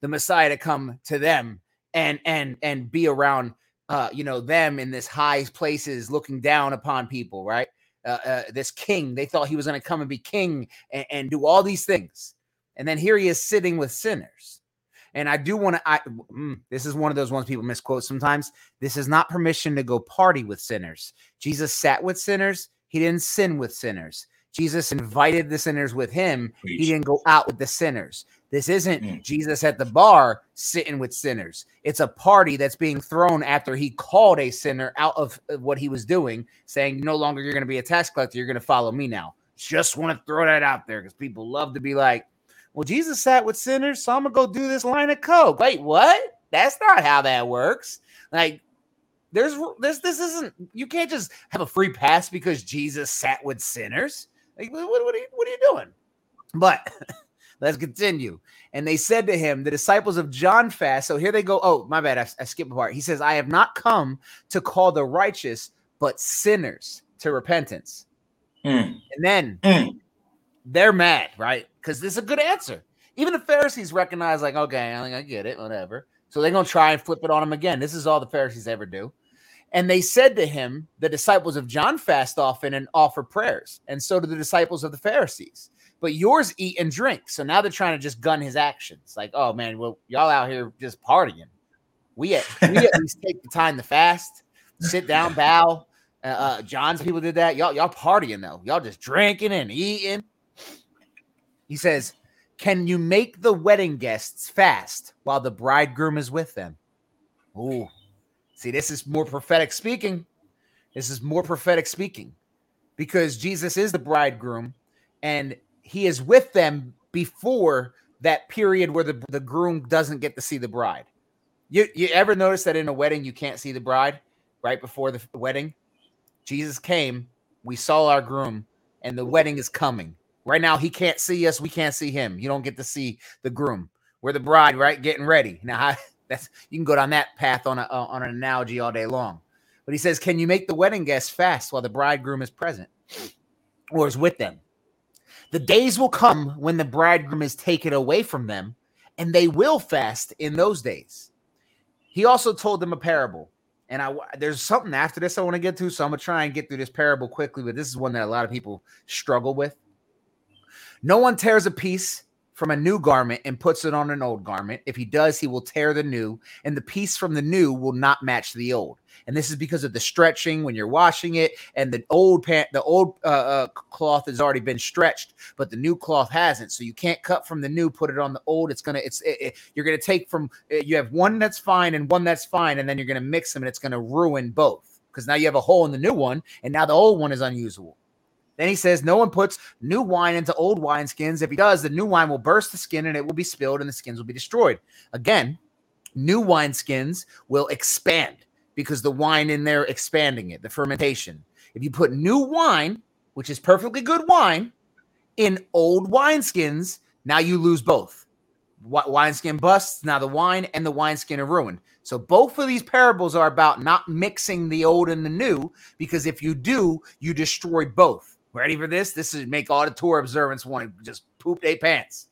the Messiah to come to them and and and be around, uh, you know, them in this high places, looking down upon people, right? Uh, uh, this king. They thought he was going to come and be king and, and do all these things, and then here he is sitting with sinners. And I do want to. I mm, this is one of those ones people misquote sometimes. This is not permission to go party with sinners. Jesus sat with sinners he didn't sin with sinners. Jesus invited the sinners with him. Preach. He didn't go out with the sinners. This isn't Mm. Jesus at the bar sitting with sinners. It's a party that's being thrown after he called a sinner out of what he was doing, saying, No longer you're going to be a tax collector. You're going to follow me now. Just want to throw that out there because people love to be like, Well, Jesus sat with sinners, so I'm going to go do this line of coke. Wait, what? That's not how that works. Like, there's this this isn't you can't just have a free pass because Jesus sat with sinners. Like what, what, are, you, what are you doing? But let's continue. And they said to him, the disciples of John fast. So here they go. Oh, my bad. I, I skipped a part. He says, I have not come to call the righteous, but sinners to repentance. Mm, And then mm. they're mad, right? Because this is a good answer. Even the Pharisees recognize, like, okay, I think I get it, whatever. So they're gonna try and flip it on him again. This is all the Pharisees ever do. And they said to him, the disciples of John fast often and offer prayers, and so do the disciples of the Pharisees. But yours eat and drink. So now they're trying to just gun his actions. Like, oh man, well, y'all out here just partying. We at, we at least take the time to fast, sit down, bow. Uh, uh, John's people did that. Y'all, y'all partying though. Y'all just drinking and eating. He says, Can you make the wedding guests fast while the bridegroom is with them? Ooh, see, this is more prophetic speaking. This is more prophetic speaking because Jesus is the bridegroom and he is with them before that period where the, the groom doesn't get to see the bride. You, you ever notice that in a wedding you can't see the bride right before the wedding? Jesus came, we saw our groom, and the wedding is coming. Right now, he can't see us, we can't see him. You don't get to see the groom. We're the bride, right? Getting ready. Now, I, that's you can go down that path on a uh, on an analogy all day long. But he says, "Can you make the wedding guests fast while the bridegroom is present or is with them?" The days will come when the bridegroom is taken away from them, and they will fast in those days. He also told them a parable. And I there's something after this I want to get to, so I'm gonna try and get through this parable quickly. But this is one that a lot of people struggle with. No one tears a piece from a new garment and puts it on an old garment. If he does, he will tear the new, and the piece from the new will not match the old. And this is because of the stretching when you're washing it, and the old pant, the old uh, uh, cloth has already been stretched, but the new cloth hasn't. So you can't cut from the new, put it on the old. It's gonna, it's, it, it, you're gonna take from. uh, You have one that's fine and one that's fine, and then you're gonna mix them, and it's gonna ruin both because now you have a hole in the new one, and now the old one is unusable. Then he says, No one puts new wine into old wineskins. If he does, the new wine will burst the skin and it will be spilled and the skins will be destroyed. Again, new wineskins will expand because the wine in there expanding it, the fermentation. If you put new wine, which is perfectly good wine, in old wineskins, now you lose both. Wi- Wineskin busts, now the wine and the wineskin are ruined. So both of these parables are about not mixing the old and the new, because if you do, you destroy both. Ready for this? This is make all the Torah observance want to just poop their pants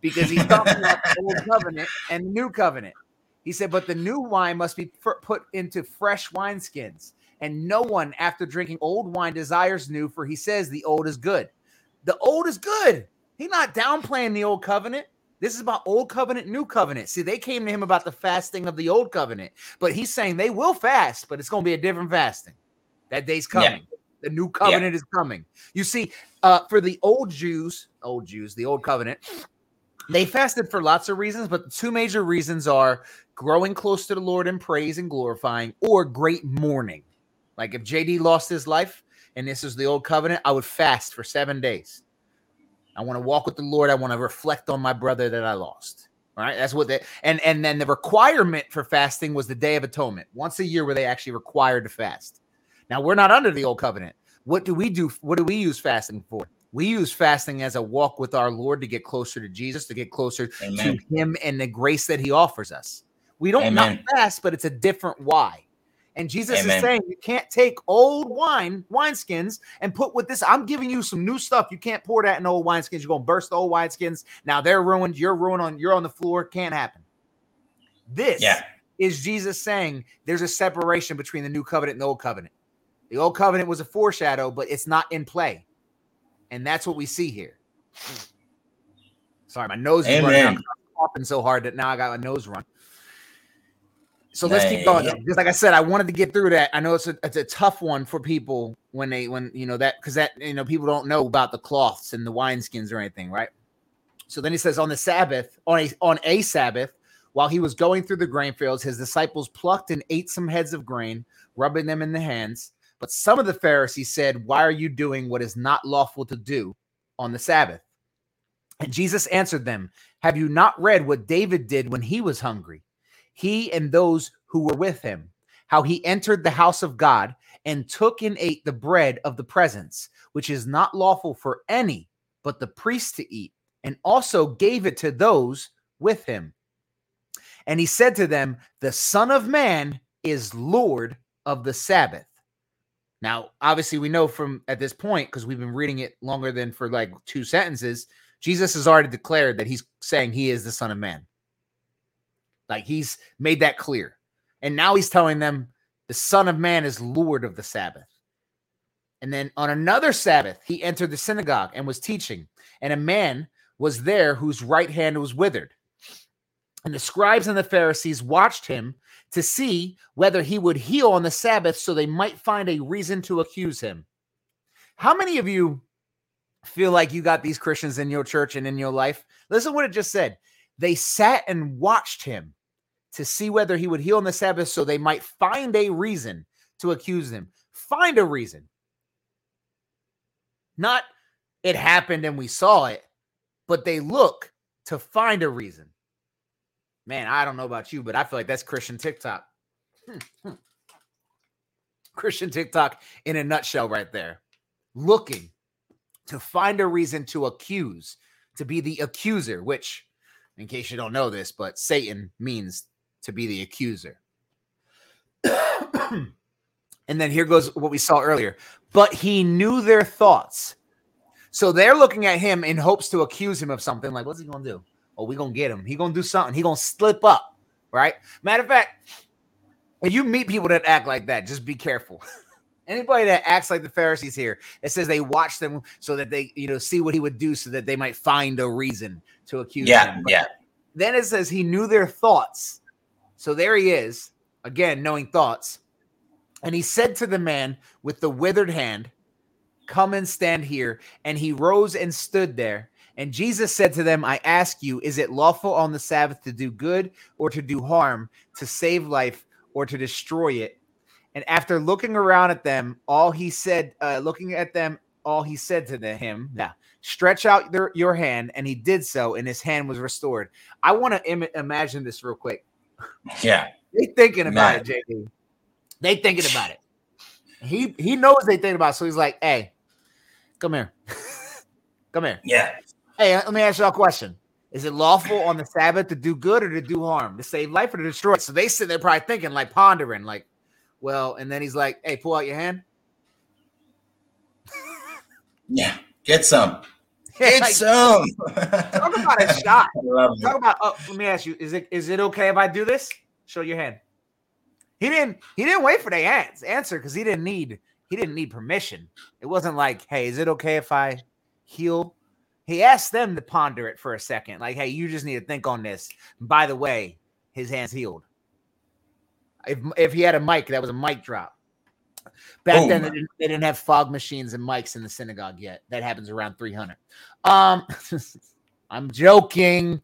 because he's talking about the old covenant and the new covenant. He said, but the new wine must be put into fresh wineskins, and no one after drinking old wine desires new, for he says the old is good. The old is good. He's not downplaying the old covenant. This is about old covenant, new covenant. See, they came to him about the fasting of the old covenant, but he's saying they will fast, but it's going to be a different fasting. That day's Yeah. The new covenant is coming. You see, uh, for the old Jews, old Jews, the old covenant, they fasted for lots of reasons, but the two major reasons are growing close to the Lord in praise and glorifying, or great mourning. Like if JD lost his life and this is the old covenant, I would fast for seven days. I want to walk with the Lord. I want to reflect on my brother that I lost. All right. That's what they and and then the requirement for fasting was the day of atonement. Once a year were they actually required to fast. Now we're not under the old covenant. What do we do? What do we use fasting for? We use fasting as a walk with our Lord to get closer to Jesus, to get closer Amen. to Him and the grace that He offers us. We don't not fast, but it's a different why. And Jesus is saying you can't take old wine, wineskins, and put with this. I'm giving you some new stuff. You can't pour that in old wineskins. You're gonna burst the old wineskins. Now they're ruined. You're ruined on you're on the floor. Can't happen. This Yeah. is Jesus saying there's a separation between the new covenant and the old covenant. The old covenant was a foreshadow, but it's not in play. And that's what we see here. Sorry, my nose is running. I'm coughing so hard that now I got a nose run. So let's keep going. Just like I said, I wanted to get through that. I know it's a it's a tough one for people when they when you know that because that you know people don't know about the cloths and the wineskins or anything, right? So then he says on the Sabbath, on a on a Sabbath, while he was going through the grain fields, his disciples plucked and ate some heads of grain, rubbing them in the hands. But some of the Pharisees said, Why are you doing what is not lawful to do on the Sabbath? And Jesus answered them, Have you not read what David did when he was hungry? he and those who were with him, how he entered the house of God and took and ate the bread of the presence, which is not lawful for any but the priest to eat, and also gave it to those with him. And he said to them, The Son of Man is Lord of the Sabbath. Now, obviously, we know from at this point, because we've been reading it longer than for like two sentences, Jesus has already declared that he's saying he is the Son of Man. Like he's made that clear. And now he's telling them the Son of Man is Lord of the Sabbath. And then on another Sabbath, he entered the synagogue and was teaching. And a man was there whose right hand was withered. And the scribes and the Pharisees watched him to see whether he would heal on the Sabbath so they might find a reason to accuse him. How many of you feel like you got these Christians in your church and in your life? Listen what it just said. They sat and watched him to see whether he would heal on the Sabbath so they might find a reason to accuse him. Find a reason. Not it happened and we saw it, but they look to find a reason. Man, I don't know about you, but I feel like that's Christian TikTok. Hmm, hmm. Christian TikTok in a nutshell, right there. Looking to find a reason to accuse, to be the accuser, which, in case you don't know this, but Satan means to be the accuser. and then here goes what we saw earlier. But he knew their thoughts. So they're looking at him in hopes to accuse him of something. Like, what's he gonna do? Oh, we gonna get him. He gonna do something. He gonna slip up, right? Matter of fact, when you meet people that act like that, just be careful. Anybody that acts like the Pharisees here, it says they watch them so that they, you know, see what he would do so that they might find a reason to accuse yeah, him. But yeah. Then it says he knew their thoughts. So there he is, again, knowing thoughts. And he said to the man with the withered hand, Come and stand here. And he rose and stood there. And Jesus said to them, I ask you, is it lawful on the Sabbath to do good or to do harm, to save life or to destroy it? And after looking around at them, all he said, uh, looking at them, all he said to the, him, yeah, stretch out their, your hand. And he did so, and his hand was restored. I want to Im- imagine this real quick. Yeah. They thinking about it, JD. They thinking about it. He he knows they thinking about it, so he's like, hey, come here. come here. Yeah. Hey, let me ask y'all a question. Is it lawful on the Sabbath to do good or to do harm, to save life or to destroy it? So they sit there probably thinking, like pondering, like, well, and then he's like, hey, pull out your hand. yeah, get some. Get like, some. talk about a shot. Talk about. Oh, let me ask you: Is it is it okay if I do this? Show your hand. He didn't. He didn't wait for the answer because he didn't need. He didn't need permission. It wasn't like, "Hey, is it okay if I heal?" He asked them to ponder it for a second. Like, "Hey, you just need to think on this." by the way, his hands healed. If if he had a mic, that was a mic drop. Back then, they didn't, they didn't, have fog machines and mics in the synagogue yet. That happens around 300. Um, I'm joking.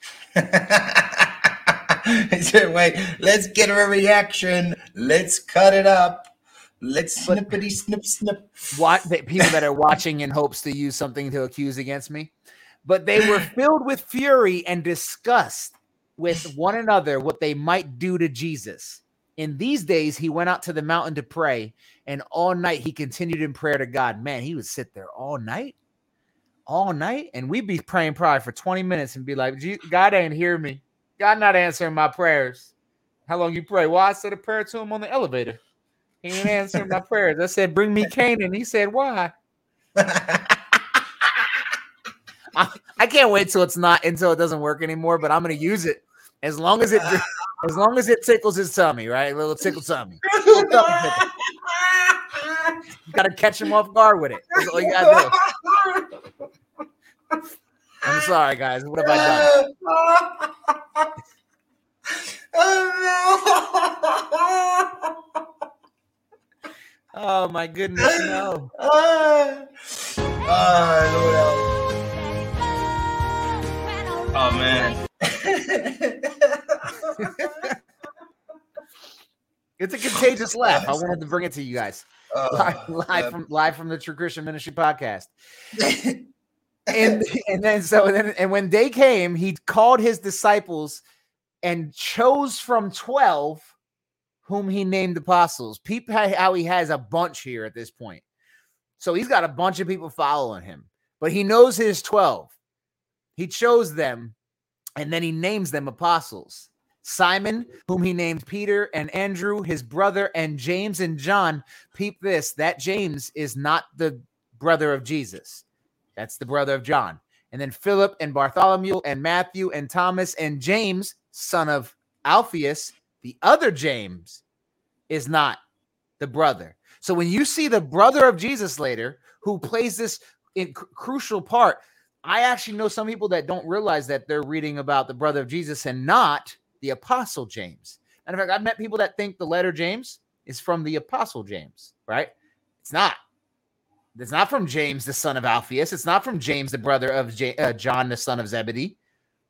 Wait, let's get a reaction. Let's cut it up. Let's snippity snip snip. What people that are watching in hopes to use something to accuse against me, but they were filled with fury and disgust with one another what they might do to Jesus. In these days, he went out to the mountain to pray, and all night he continued in prayer to God. Man, he would sit there all night, all night, and we'd be praying probably for 20 minutes and be like, God ain't hear me. God not answering my prayers. How long you pray? Well, I said a prayer to him on the elevator. He ain't answering my prayers. I said, Bring me Canaan. He said, Why? I, I can't wait till it's not until it doesn't work anymore, but I'm gonna use it as long as it as long as it tickles his tummy, right? A little tickle tummy. You gotta catch him off guard with it. That's all you gotta do. I'm sorry, guys. What have I done? Oh my goodness, no. Ah, ah, Oh man. It's a contagious laugh. I wanted to bring it to you guys. Oh, live, live yeah. from live from the True Christian Ministry podcast. And and then so and then and when day came, he called his disciples and chose from 12 whom he named apostles. Peep how he has a bunch here at this point. So he's got a bunch of people following him, but he knows his 12. He chose them and then he names them apostles. Simon, whom he named Peter, and Andrew, his brother, and James and John. Peep this that James is not the brother of Jesus, that's the brother of John. And then Philip and Bartholomew and Matthew and Thomas and James, son of Alphaeus, the other James, is not the brother. So when you see the brother of Jesus later, who plays this in cr- crucial part, I actually know some people that don't realize that they're reading about the brother of Jesus and not the apostle James. And in fact, I've met people that think the letter James is from the apostle James, right? It's not. It's not from James, the son of Alphaeus. It's not from James, the brother of J- uh, John, the son of Zebedee.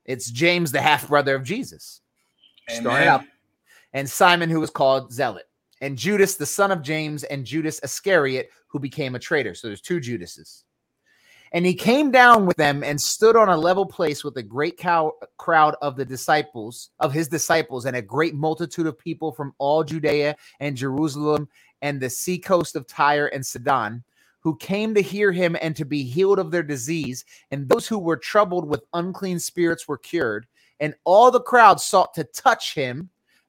It's James, the half brother of Jesus. Amen. out. And Simon, who was called Zealot, and Judas, the son of James, and Judas Iscariot, who became a traitor. So there's two Judases. And he came down with them and stood on a level place with a great cow- crowd of the disciples, of his disciples, and a great multitude of people from all Judea and Jerusalem and the seacoast of Tyre and Sidon, who came to hear him and to be healed of their disease. And those who were troubled with unclean spirits were cured. And all the crowd sought to touch him,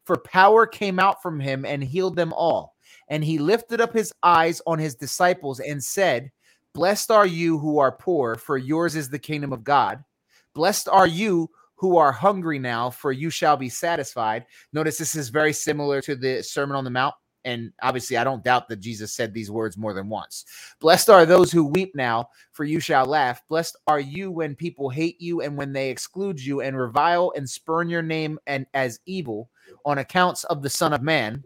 for power came out from him and healed them all. And he lifted up his eyes on his disciples and said, Blessed are you who are poor, for yours is the kingdom of God. Blessed are you who are hungry now, for you shall be satisfied. Notice this is very similar to the Sermon on the Mount. And obviously, I don't doubt that Jesus said these words more than once. Blessed are those who weep now, for you shall laugh. Blessed are you when people hate you and when they exclude you and revile and spurn your name and as evil on accounts of the Son of Man.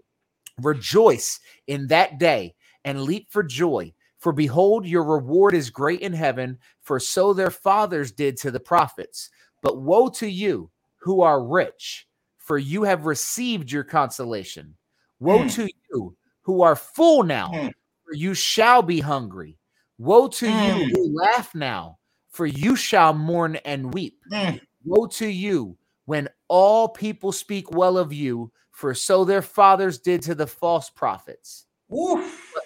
Rejoice in that day and leap for joy. For behold, your reward is great in heaven, for so their fathers did to the prophets. But woe to you who are rich, for you have received your consolation. Woe Mm. to you who are full now, Mm. for you shall be hungry. Woe to you Mm. who laugh now, for you shall mourn and weep. Woe to you when all people speak well of you, for so their fathers did to the false prophets.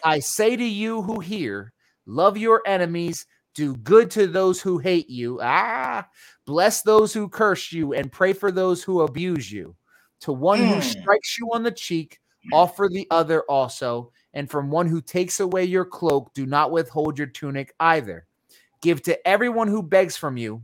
I say to you who hear, love your enemies, do good to those who hate you. Ah, bless those who curse you, and pray for those who abuse you. To one who Mm. strikes you on the cheek, offer the other also. And from one who takes away your cloak, do not withhold your tunic either. Give to everyone who begs from you,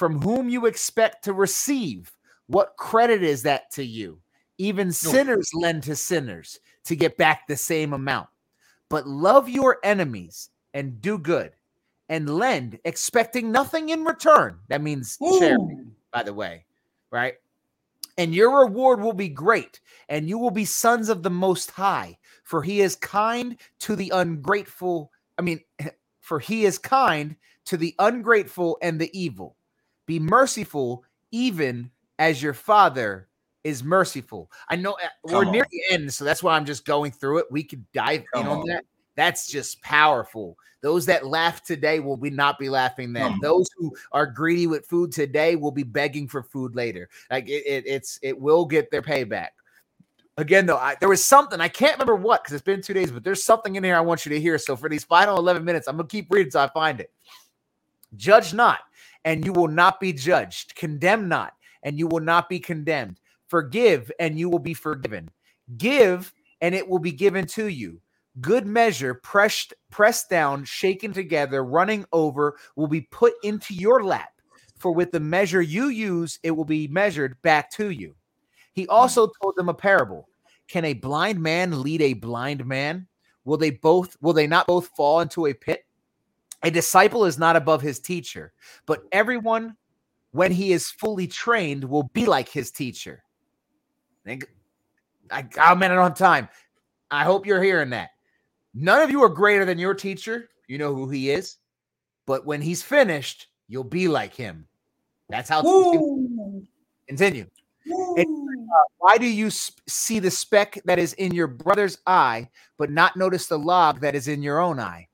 from whom you expect to receive, what credit is that to you? Even sinners lend to sinners to get back the same amount. But love your enemies and do good and lend, expecting nothing in return. That means charity, by the way, right? And your reward will be great, and you will be sons of the Most High, for he is kind to the ungrateful. I mean, for he is kind to the ungrateful and the evil. Be merciful, even as your Father is merciful. I know uh, we're Come near the end, so that's why I'm just going through it. We could dive in on on. that. That's just powerful. Those that laugh today will be not be laughing then. Come. Those who are greedy with food today will be begging for food later. Like it, it it's it will get their payback. Again, though, I, there was something I can't remember what because it's been two days, but there's something in here I want you to hear. So for these final 11 minutes, I'm gonna keep reading until I find it. Judge not, and you will not be judged. Condemn not, and you will not be condemned. Forgive, and you will be forgiven. Give, and it will be given to you. Good measure, pressed, pressed down, shaken together, running over, will be put into your lap. For with the measure you use, it will be measured back to you. He also told them a parable. Can a blind man lead a blind man? Will they both will they not both fall into a pit? A disciple is not above his teacher, but everyone when he is fully trained will be like his teacher. I, I, oh man, I don't have time. I hope you're hearing that. None of you are greater than your teacher. You know who he is. But when he's finished, you'll be like him. That's how. Continue. And, uh, why do you sp- see the speck that is in your brother's eye, but not notice the log that is in your own eye?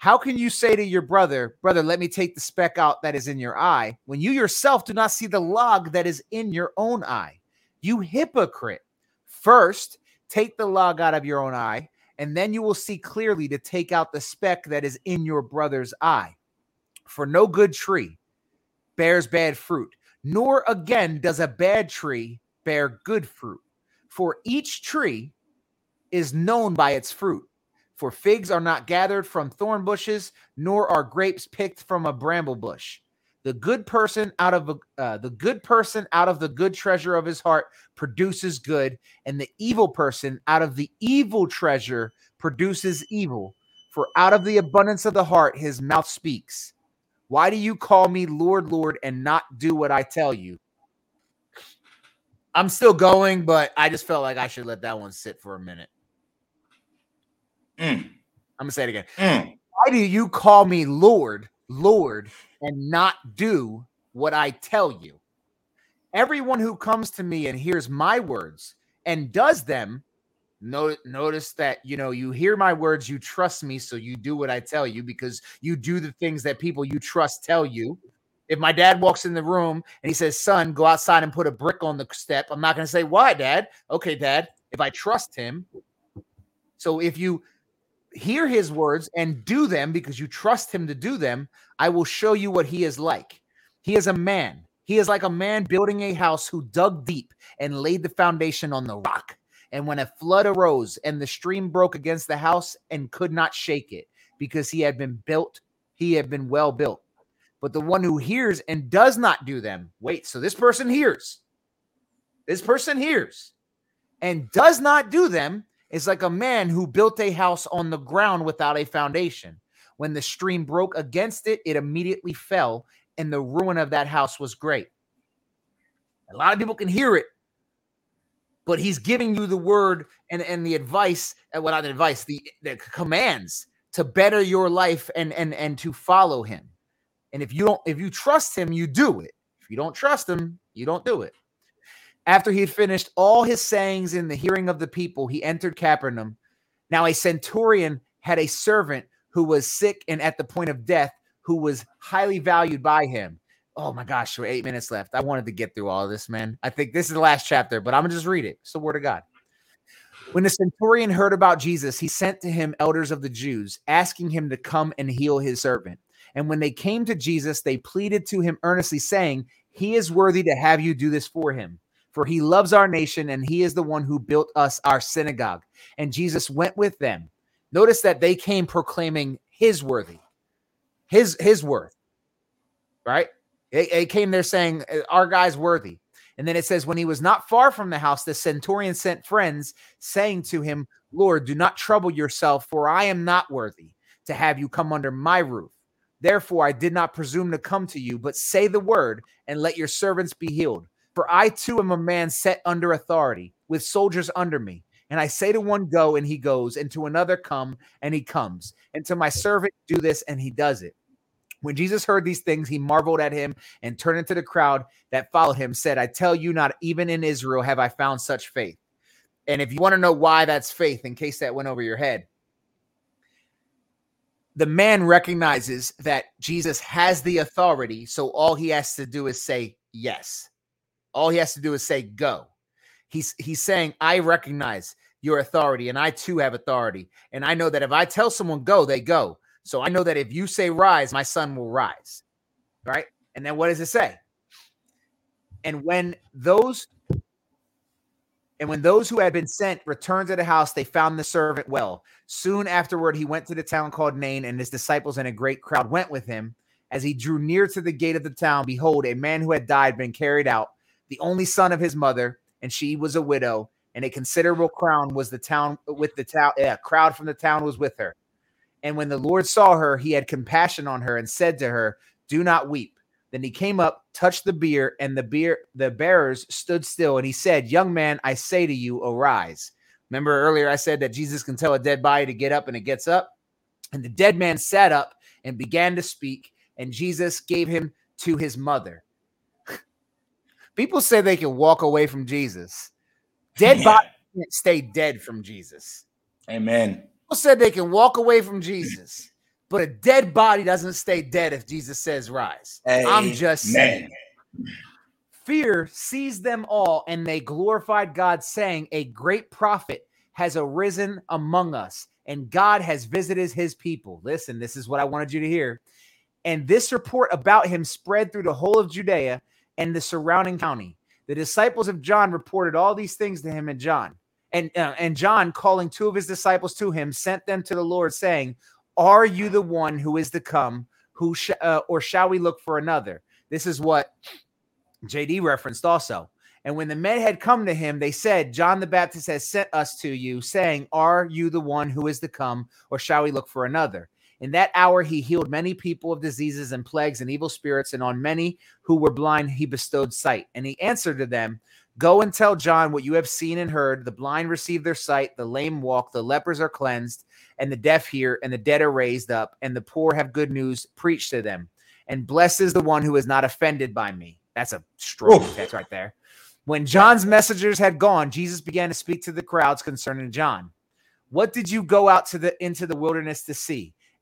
How can you say to your brother, Brother, let me take the speck out that is in your eye, when you yourself do not see the log that is in your own eye? You hypocrite. First, take the log out of your own eye, and then you will see clearly to take out the speck that is in your brother's eye. For no good tree bears bad fruit, nor again does a bad tree bear good fruit. For each tree is known by its fruit. For figs are not gathered from thorn bushes, nor are grapes picked from a bramble bush. The good person out of uh, the good person out of the good treasure of his heart produces good, and the evil person out of the evil treasure produces evil. For out of the abundance of the heart his mouth speaks. Why do you call me Lord, Lord, and not do what I tell you? I'm still going, but I just felt like I should let that one sit for a minute. Mm. I'm gonna say it again. Mm. Why do you call me Lord, Lord, and not do what I tell you? Everyone who comes to me and hears my words and does them no, notice that you know you hear my words you trust me so you do what i tell you because you do the things that people you trust tell you if my dad walks in the room and he says son go outside and put a brick on the step i'm not going to say why dad okay dad if i trust him so if you hear his words and do them because you trust him to do them i will show you what he is like he is a man he is like a man building a house who dug deep and laid the foundation on the rock and when a flood arose and the stream broke against the house and could not shake it because he had been built, he had been well built. But the one who hears and does not do them, wait, so this person hears. This person hears and does not do them is like a man who built a house on the ground without a foundation. When the stream broke against it, it immediately fell, and the ruin of that house was great. A lot of people can hear it, but he's giving you the word and, and the advice, and uh, well, not the advice, the, the commands to better your life and and and to follow him. And if you don't, if you trust him, you do it. If you don't trust him, you don't do it. After he had finished all his sayings in the hearing of the people, he entered Capernaum. Now a centurion had a servant who was sick and at the point of death, who was highly valued by him oh my gosh, we're eight minutes left. I wanted to get through all this, man. I think this is the last chapter, but I'm gonna just read it. It's the word of God. When the centurion heard about Jesus, he sent to him elders of the Jews, asking him to come and heal his servant. And when they came to Jesus, they pleaded to him earnestly, saying, He is worthy to have you do this for him, for he loves our nation, and he is the one who built us our synagogue. And Jesus went with them. Notice that they came proclaiming his worthy, his his worth, right? It, it came there saying, uh, Our guy's worthy. And then it says, When he was not far from the house, the centurion sent friends, saying to him, Lord, do not trouble yourself, for I am not worthy to have you come under my roof. Therefore, I did not presume to come to you, but say the word and let your servants be healed. For I too am a man set under authority, with soldiers under me. And I say to one, Go, and he goes, and to another, Come, and he comes. And to my servant, Do this, and he does it. When Jesus heard these things, he marveled at him and turning to the crowd that followed him, said, I tell you, not even in Israel have I found such faith. And if you want to know why that's faith, in case that went over your head, the man recognizes that Jesus has the authority. So all he has to do is say yes. All he has to do is say go. He's he's saying, I recognize your authority, and I too have authority. And I know that if I tell someone go, they go. So I know that if you say rise, my son will rise. Right. And then what does it say? And when those And when those who had been sent returned to the house, they found the servant well. Soon afterward, he went to the town called Nain, and his disciples and a great crowd went with him. As he drew near to the gate of the town, behold, a man who had died been carried out, the only son of his mother, and she was a widow, and a considerable crowd was the town with the town. Yeah, crowd from the town was with her. And when the Lord saw her, he had compassion on her and said to her, "Do not weep." Then he came up, touched the bier, and the bier the bearers stood still. And he said, Young man, I say to you, arise. Remember earlier I said that Jesus can tell a dead body to get up and it gets up? And the dead man sat up and began to speak, and Jesus gave him to his mother. People say they can walk away from Jesus. Dead yeah. body can't stay dead from Jesus. Amen. People said they can walk away from Jesus. But a dead body doesn't stay dead if Jesus says rise. Amen. I'm just saying. Fear seized them all, and they glorified God, saying, A great prophet has arisen among us, and God has visited his people. Listen, this is what I wanted you to hear. And this report about him spread through the whole of Judea and the surrounding county. The disciples of John reported all these things to him and John. And, uh, and John, calling two of his disciples to him, sent them to the Lord, saying, are you the one who is to come? Who sh- uh, or shall we look for another? This is what JD referenced also. And when the men had come to him, they said, John the Baptist has sent us to you, saying, Are you the one who is to come, or shall we look for another? In that hour, he healed many people of diseases and plagues and evil spirits, and on many who were blind, he bestowed sight. And he answered to them, Go and tell John what you have seen and heard. The blind receive their sight, the lame walk, the lepers are cleansed, and the deaf hear, and the dead are raised up, and the poor have good news preached to them. And blessed is the one who is not offended by me. That's a strong Oof. text right there. When John's messengers had gone, Jesus began to speak to the crowds concerning John. What did you go out to the into the wilderness to see?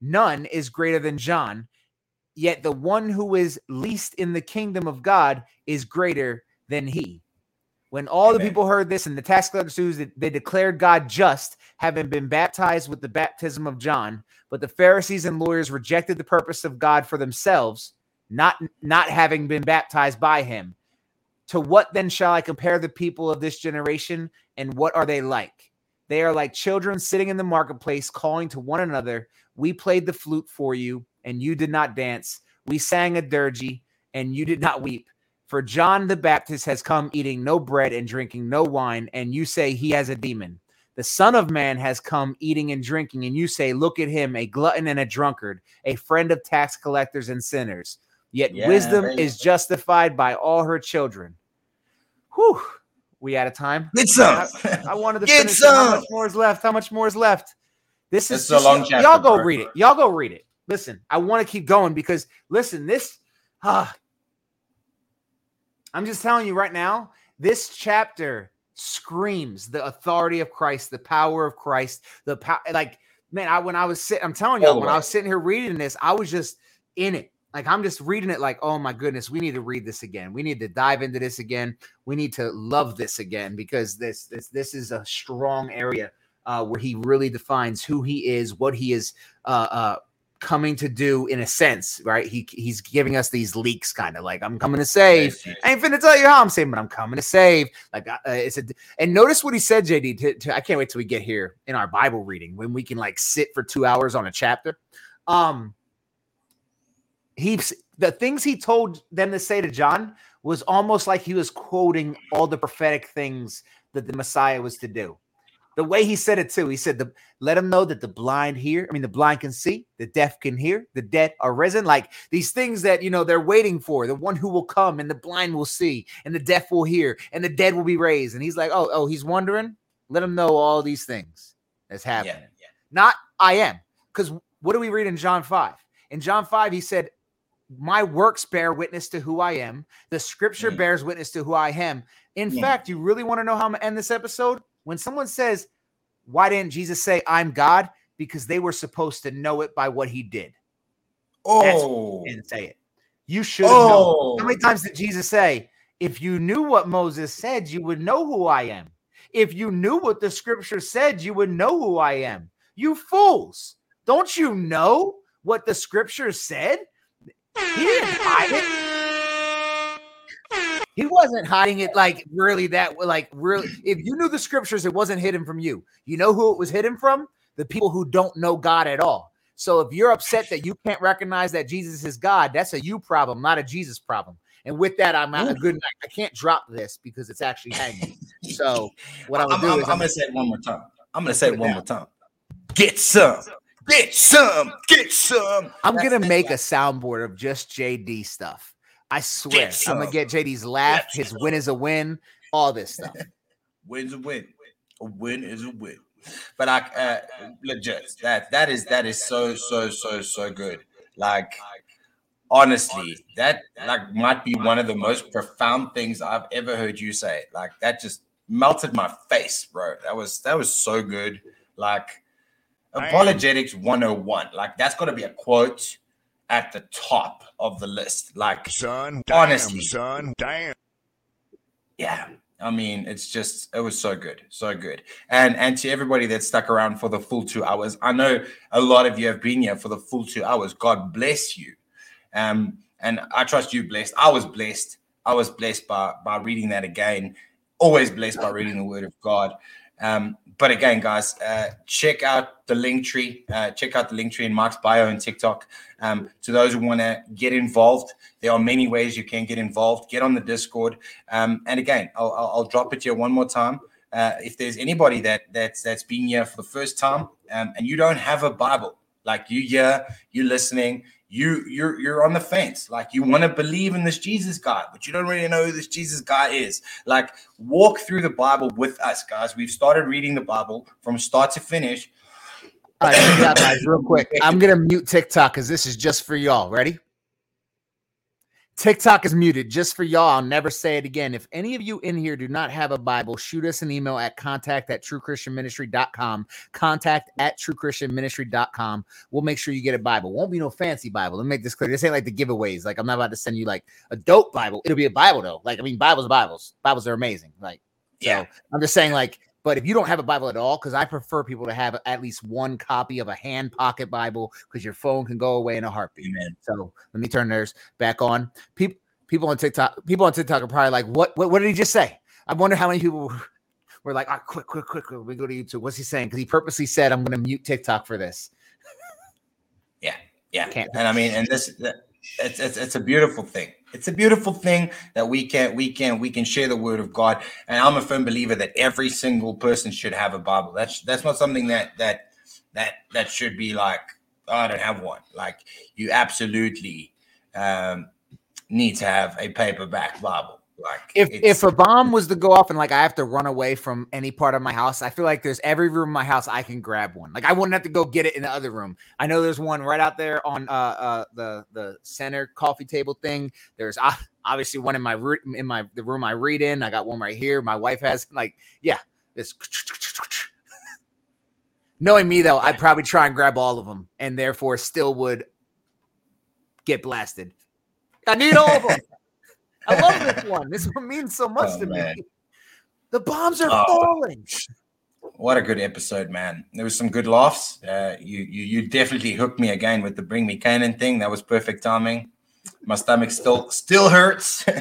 none is greater than John, yet the one who is least in the kingdom of God is greater than he. When all Amen. the people heard this and the tax collectors, they declared God just, having been baptized with the baptism of John. But the Pharisees and lawyers rejected the purpose of God for themselves, not, not having been baptized by him. To what then shall I compare the people of this generation, and what are they like? They are like children sitting in the marketplace, calling to one another, We played the flute for you, and you did not dance. We sang a dirge, and you did not weep. For John the Baptist has come eating no bread and drinking no wine, and you say he has a demon. The Son of Man has come eating and drinking, and you say, Look at him, a glutton and a drunkard, a friend of tax collectors and sinners. Yet yeah, wisdom is justified by all her children. Whew. We out of time. Get some. I, I wanted to Get finish. Some. How much more is left? How much more is left? This is just, a long chapter. Y'all go read it. Y'all go read it. Listen, I want to keep going because listen, this ah, I'm just telling you right now, this chapter screams the authority of Christ, the power of Christ, the power. Like, man, I when I was sitting, I'm telling you, when I was sitting here reading this, I was just in it. Like, I'm just reading it, like, oh my goodness, we need to read this again. We need to dive into this again. We need to love this again because this this this is a strong area uh, where he really defines who he is, what he is uh, uh, coming to do in a sense, right? He he's giving us these leaks, kind of like I'm coming to save. I ain't finna tell you how I'm saying, but I'm coming to save. Like uh, it's a and notice what he said, JD. To, to, I can't wait till we get here in our Bible reading when we can like sit for two hours on a chapter. Um, he's the things he told them to say to John was almost like he was quoting all the prophetic things that the Messiah was to do the way he said it too. He said, "The let him know that the blind hear. I mean, the blind can see, the deaf can hear, the dead are risen. Like these things that you know they're waiting for. The one who will come, and the blind will see, and the deaf will hear, and the dead will be raised." And he's like, "Oh, oh, he's wondering. Let him know all these things that's happening. Yeah, yeah. Not I am, because what do we read in John five? In John five, he said, my works bear witness to who I am. The scripture Mm. bears witness to who I am. In Yeah. fact, you really want to know how I'm gonna end this episode? When someone says, Why didn't Jesus say I'm God? Because they were supposed to know it by what he did. Oh, didn't say it. You should oh, How many times did Jesus say, If you knew what Moses said, you would know who I am? If you knew what the scripture said, you would know who I am. You fools. Don't you know what the scripture said? He didn't hide it. He wasn't hiding it like really that like really if you knew the scriptures, it wasn't hidden from you. You know who it was hidden from? The people who don't know God at all. So if you're upset that you can't recognize that Jesus is God, that's a you problem, not a Jesus problem. And with that, I'm out. A good night. I can't drop this because it's actually hanging. So what I'm I'm, gonna do I'm- is I'm I'm gonna say it one more time. I'm gonna say it it one down. more time. Get some, get some, get some. I'm That's- gonna that's make a soundboard of just JD stuff. I swear, I'm gonna get JD's laugh. Get His win is a win. All this stuff. win's a win. A win is a win. But I uh, legit that that is that is so so so so good. Like honestly, that like might be one of the most profound things I've ever heard you say. Like that just melted my face, bro. That was that was so good. Like apologetics 101. Like that's got to be a quote at the top of the list. Like Son, damn, Honestly. son, damn. yeah. I mean it's just it was so good so good. And and to everybody that stuck around for the full two hours i know a lot of you have been here for the full two hours. God bless you. Um and i trust you blessed. I was blessed. I was blessed by by reading that again. Always blessed by reading the word of god um but again guys uh check out the link tree uh check out the link tree in mark's bio and tiktok. Um to those who want to get involved there are many ways you can get involved. Get on the discord. Um, and again, I'll, I'll, drop it here one more time. Uh, if there's anybody that that's that's been here for the first time um, and you don't have a Bible, like you here, you listening, you you're you're on the fence, like you want to believe in this Jesus guy, but you don't really know who this Jesus guy is. Like walk through the Bible with us, guys. We've started reading the Bible from start to finish. All right, check it out, guys, real quick. I'm gonna mute TikTok because this is just for y'all. Ready? TikTok is muted just for y'all. I'll never say it again. If any of you in here do not have a Bible, shoot us an email at contact at truechristianministry.com. Contact at truechristianministry.com. We'll make sure you get a Bible. Won't be no fancy Bible. Let me make this clear. This ain't like the giveaways. Like, I'm not about to send you like a dope Bible. It'll be a Bible, though. Like, I mean, Bibles are Bibles. Bibles are amazing. Like, so Yeah. I'm just saying, like, but if you don't have a Bible at all, because I prefer people to have at least one copy of a hand pocket Bible, because your phone can go away in a heartbeat. Amen. So let me turn theirs back on. People, people on TikTok, people on TikTok are probably like, "What? What, what did he just say?" I wonder how many people were, like, "Ah, quick, quick, quick, quick, we go to YouTube." What's he saying? Because he purposely said, "I'm going to mute TikTok for this." Yeah, Can't- and I mean, and this, that, it's, it's it's a beautiful thing. It's a beautiful thing that we can we can we can share the word of God. And I'm a firm believer that every single person should have a Bible. That's that's not something that that that that should be like oh, I don't have one. Like you absolutely um, need to have a paperback Bible. Like If if a bomb was to go off and like I have to run away from any part of my house, I feel like there's every room in my house I can grab one. Like I wouldn't have to go get it in the other room. I know there's one right out there on uh uh the the center coffee table thing. There's uh, obviously one in my room in my the room I read in. I got one right here. My wife has like yeah, this. Knowing me though, I'd probably try and grab all of them, and therefore still would get blasted. I need all of them. I love this one. This one means so much Oh, to man. me. The bombs are Oh. falling. What a good episode, man. There was some good laughs. Uh, you, you you definitely hooked me again with the bring me Canaan thing. That was perfect timing. My stomach still still hurts.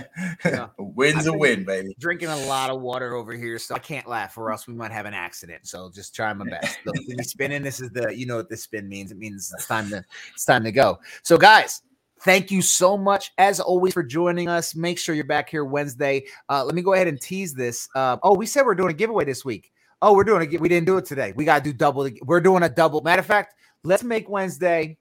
Yeah. Win's a win, baby. Drinking a lot of water over here, so I can't laugh, or else we might have an accident. So just try my best. Look, spinning, this is the you know what this spin means. It means it's time to it's time to go. So guys, thank you so much as always for joining us. Make sure you're back here Wednesday. Uh, let me go ahead and tease this. Uh, oh, we said we're doing a giveaway this week. Oh, we're doing a gi- we didn't do it today. We gotta do double. The, we're doing a double. Matter of fact, let's make Wednesday.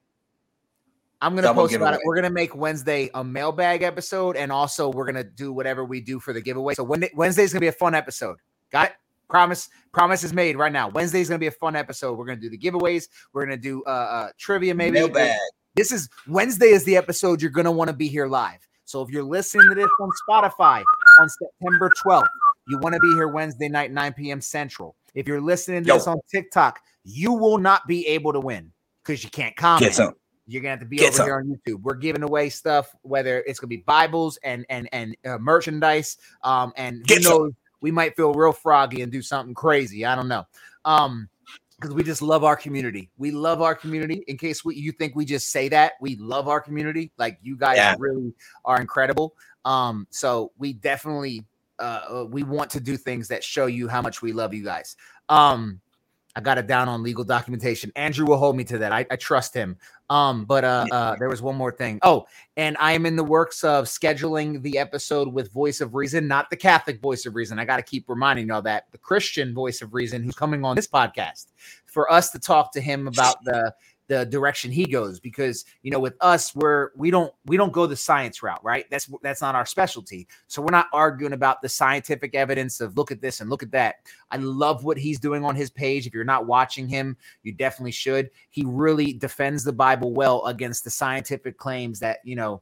I'm gonna Double post about it. We're gonna make Wednesday a mailbag episode, and also we're gonna do whatever we do for the giveaway. So Wednesday, Wednesday's gonna be a fun episode. Got it? Promise. Promise is made right now. Wednesday's gonna be a fun episode. We're gonna do the giveaways. We're gonna do uh, uh trivia maybe. Mailbag. This is Wednesday is the episode you're gonna want to be here live. So if you're listening to this on Spotify on September 12th, you want to be here Wednesday night, 9 p.m. Central. If you're listening to Yo. this on TikTok, you will not be able to win because you can't comment. You're gonna have to be Get over some. here on YouTube. We're giving away stuff, whether it's gonna be Bibles and and and uh, merchandise. Um, and Get who knows, some. we might feel real froggy and do something crazy. I don't know. Um, because we just love our community. We love our community. In case we, you think we just say that, we love our community. Like you guys yeah. really are incredible. Um, so we definitely uh, uh we want to do things that show you how much we love you guys. Um, I got it down on legal documentation. Andrew will hold me to that. I, I trust him. Um, but uh, uh, there was one more thing. Oh, and I am in the works of scheduling the episode with Voice of Reason, not the Catholic Voice of Reason. I got to keep reminding y'all that the Christian Voice of Reason, who's coming on this podcast, for us to talk to him about the the direction he goes because you know with us we're we don't we don't go the science route right? That's that's not our specialty. So we're not arguing about the scientific evidence of look at this and look at that. I love what he's doing on his page. If you're not watching him you definitely should. He really defends the bible well against the scientific claims that you know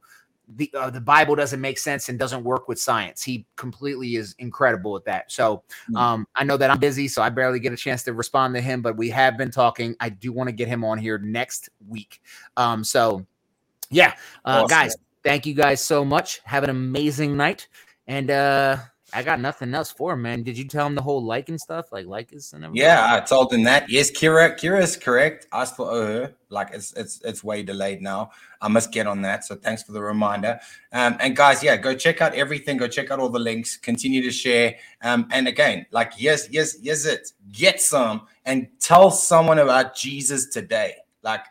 the uh, the Bible doesn't make sense and doesn't work with science. He completely is incredible at that. So hmm. um, I know that I'm busy, so I barely get a chance to respond to him. But we have been talking. I do want to get him on here next week. Um, so yeah, uh, awesome. guys, thank you guys so much. Have an amazing night, and uh, I got nothing else for him, man. Did you tell him the whole liking stuff, like like us and everything? Yeah, I told him that. Yes, Kira, Kira is correct. Ask for her. Like it's it's it's way delayed now. I must get on that. So thanks for the reminder. Um, and guys, yeah, go check out everything. Go check out all the links. Continue to share. Um, and again, like yes, yes, yes, it. Get some and tell someone about Jesus today. Like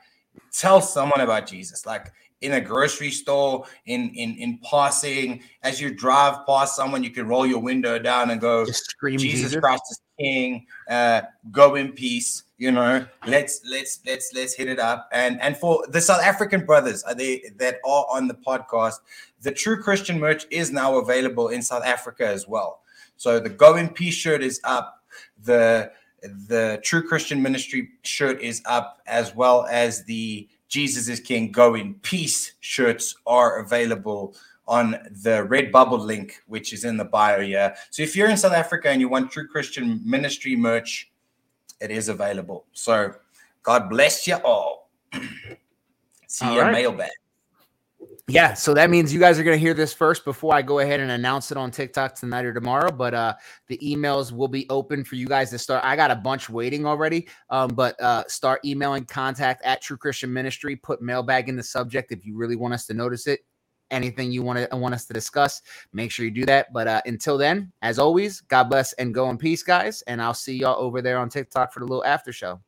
tell someone about Jesus. Like in a grocery store, in in in passing, as you drive past someone, you can roll your window down and go, Jesus, Jesus, Christ is King. Uh, go in peace. You know, let's let's let's let's hit it up. And and for the South African brothers, are they that are on the podcast, the True Christian merch is now available in South Africa as well. So the Go in Peace shirt is up. The the True Christian Ministry shirt is up, as well as the Jesus is King, Go in Peace shirts are available on the Redbubble link, which is in the bio here. So if you're in South Africa and you want True Christian Ministry merch, it is available. So God bless you all. See all you right. mailbag yeah, so that means you guys are going to hear this first before I go ahead and announce it on TikTok tonight or tomorrow. But uh, the emails will be open for you guys to start. I got a bunch waiting already, um, but uh, start emailing contact at True Christian Ministry. Put mailbag in the subject if you really want us to notice it. Anything you want to want us to discuss, make sure you do that. But uh, until then, as always, God bless and go in peace, guys. And I'll see y'all over there on TikTok for the little after show.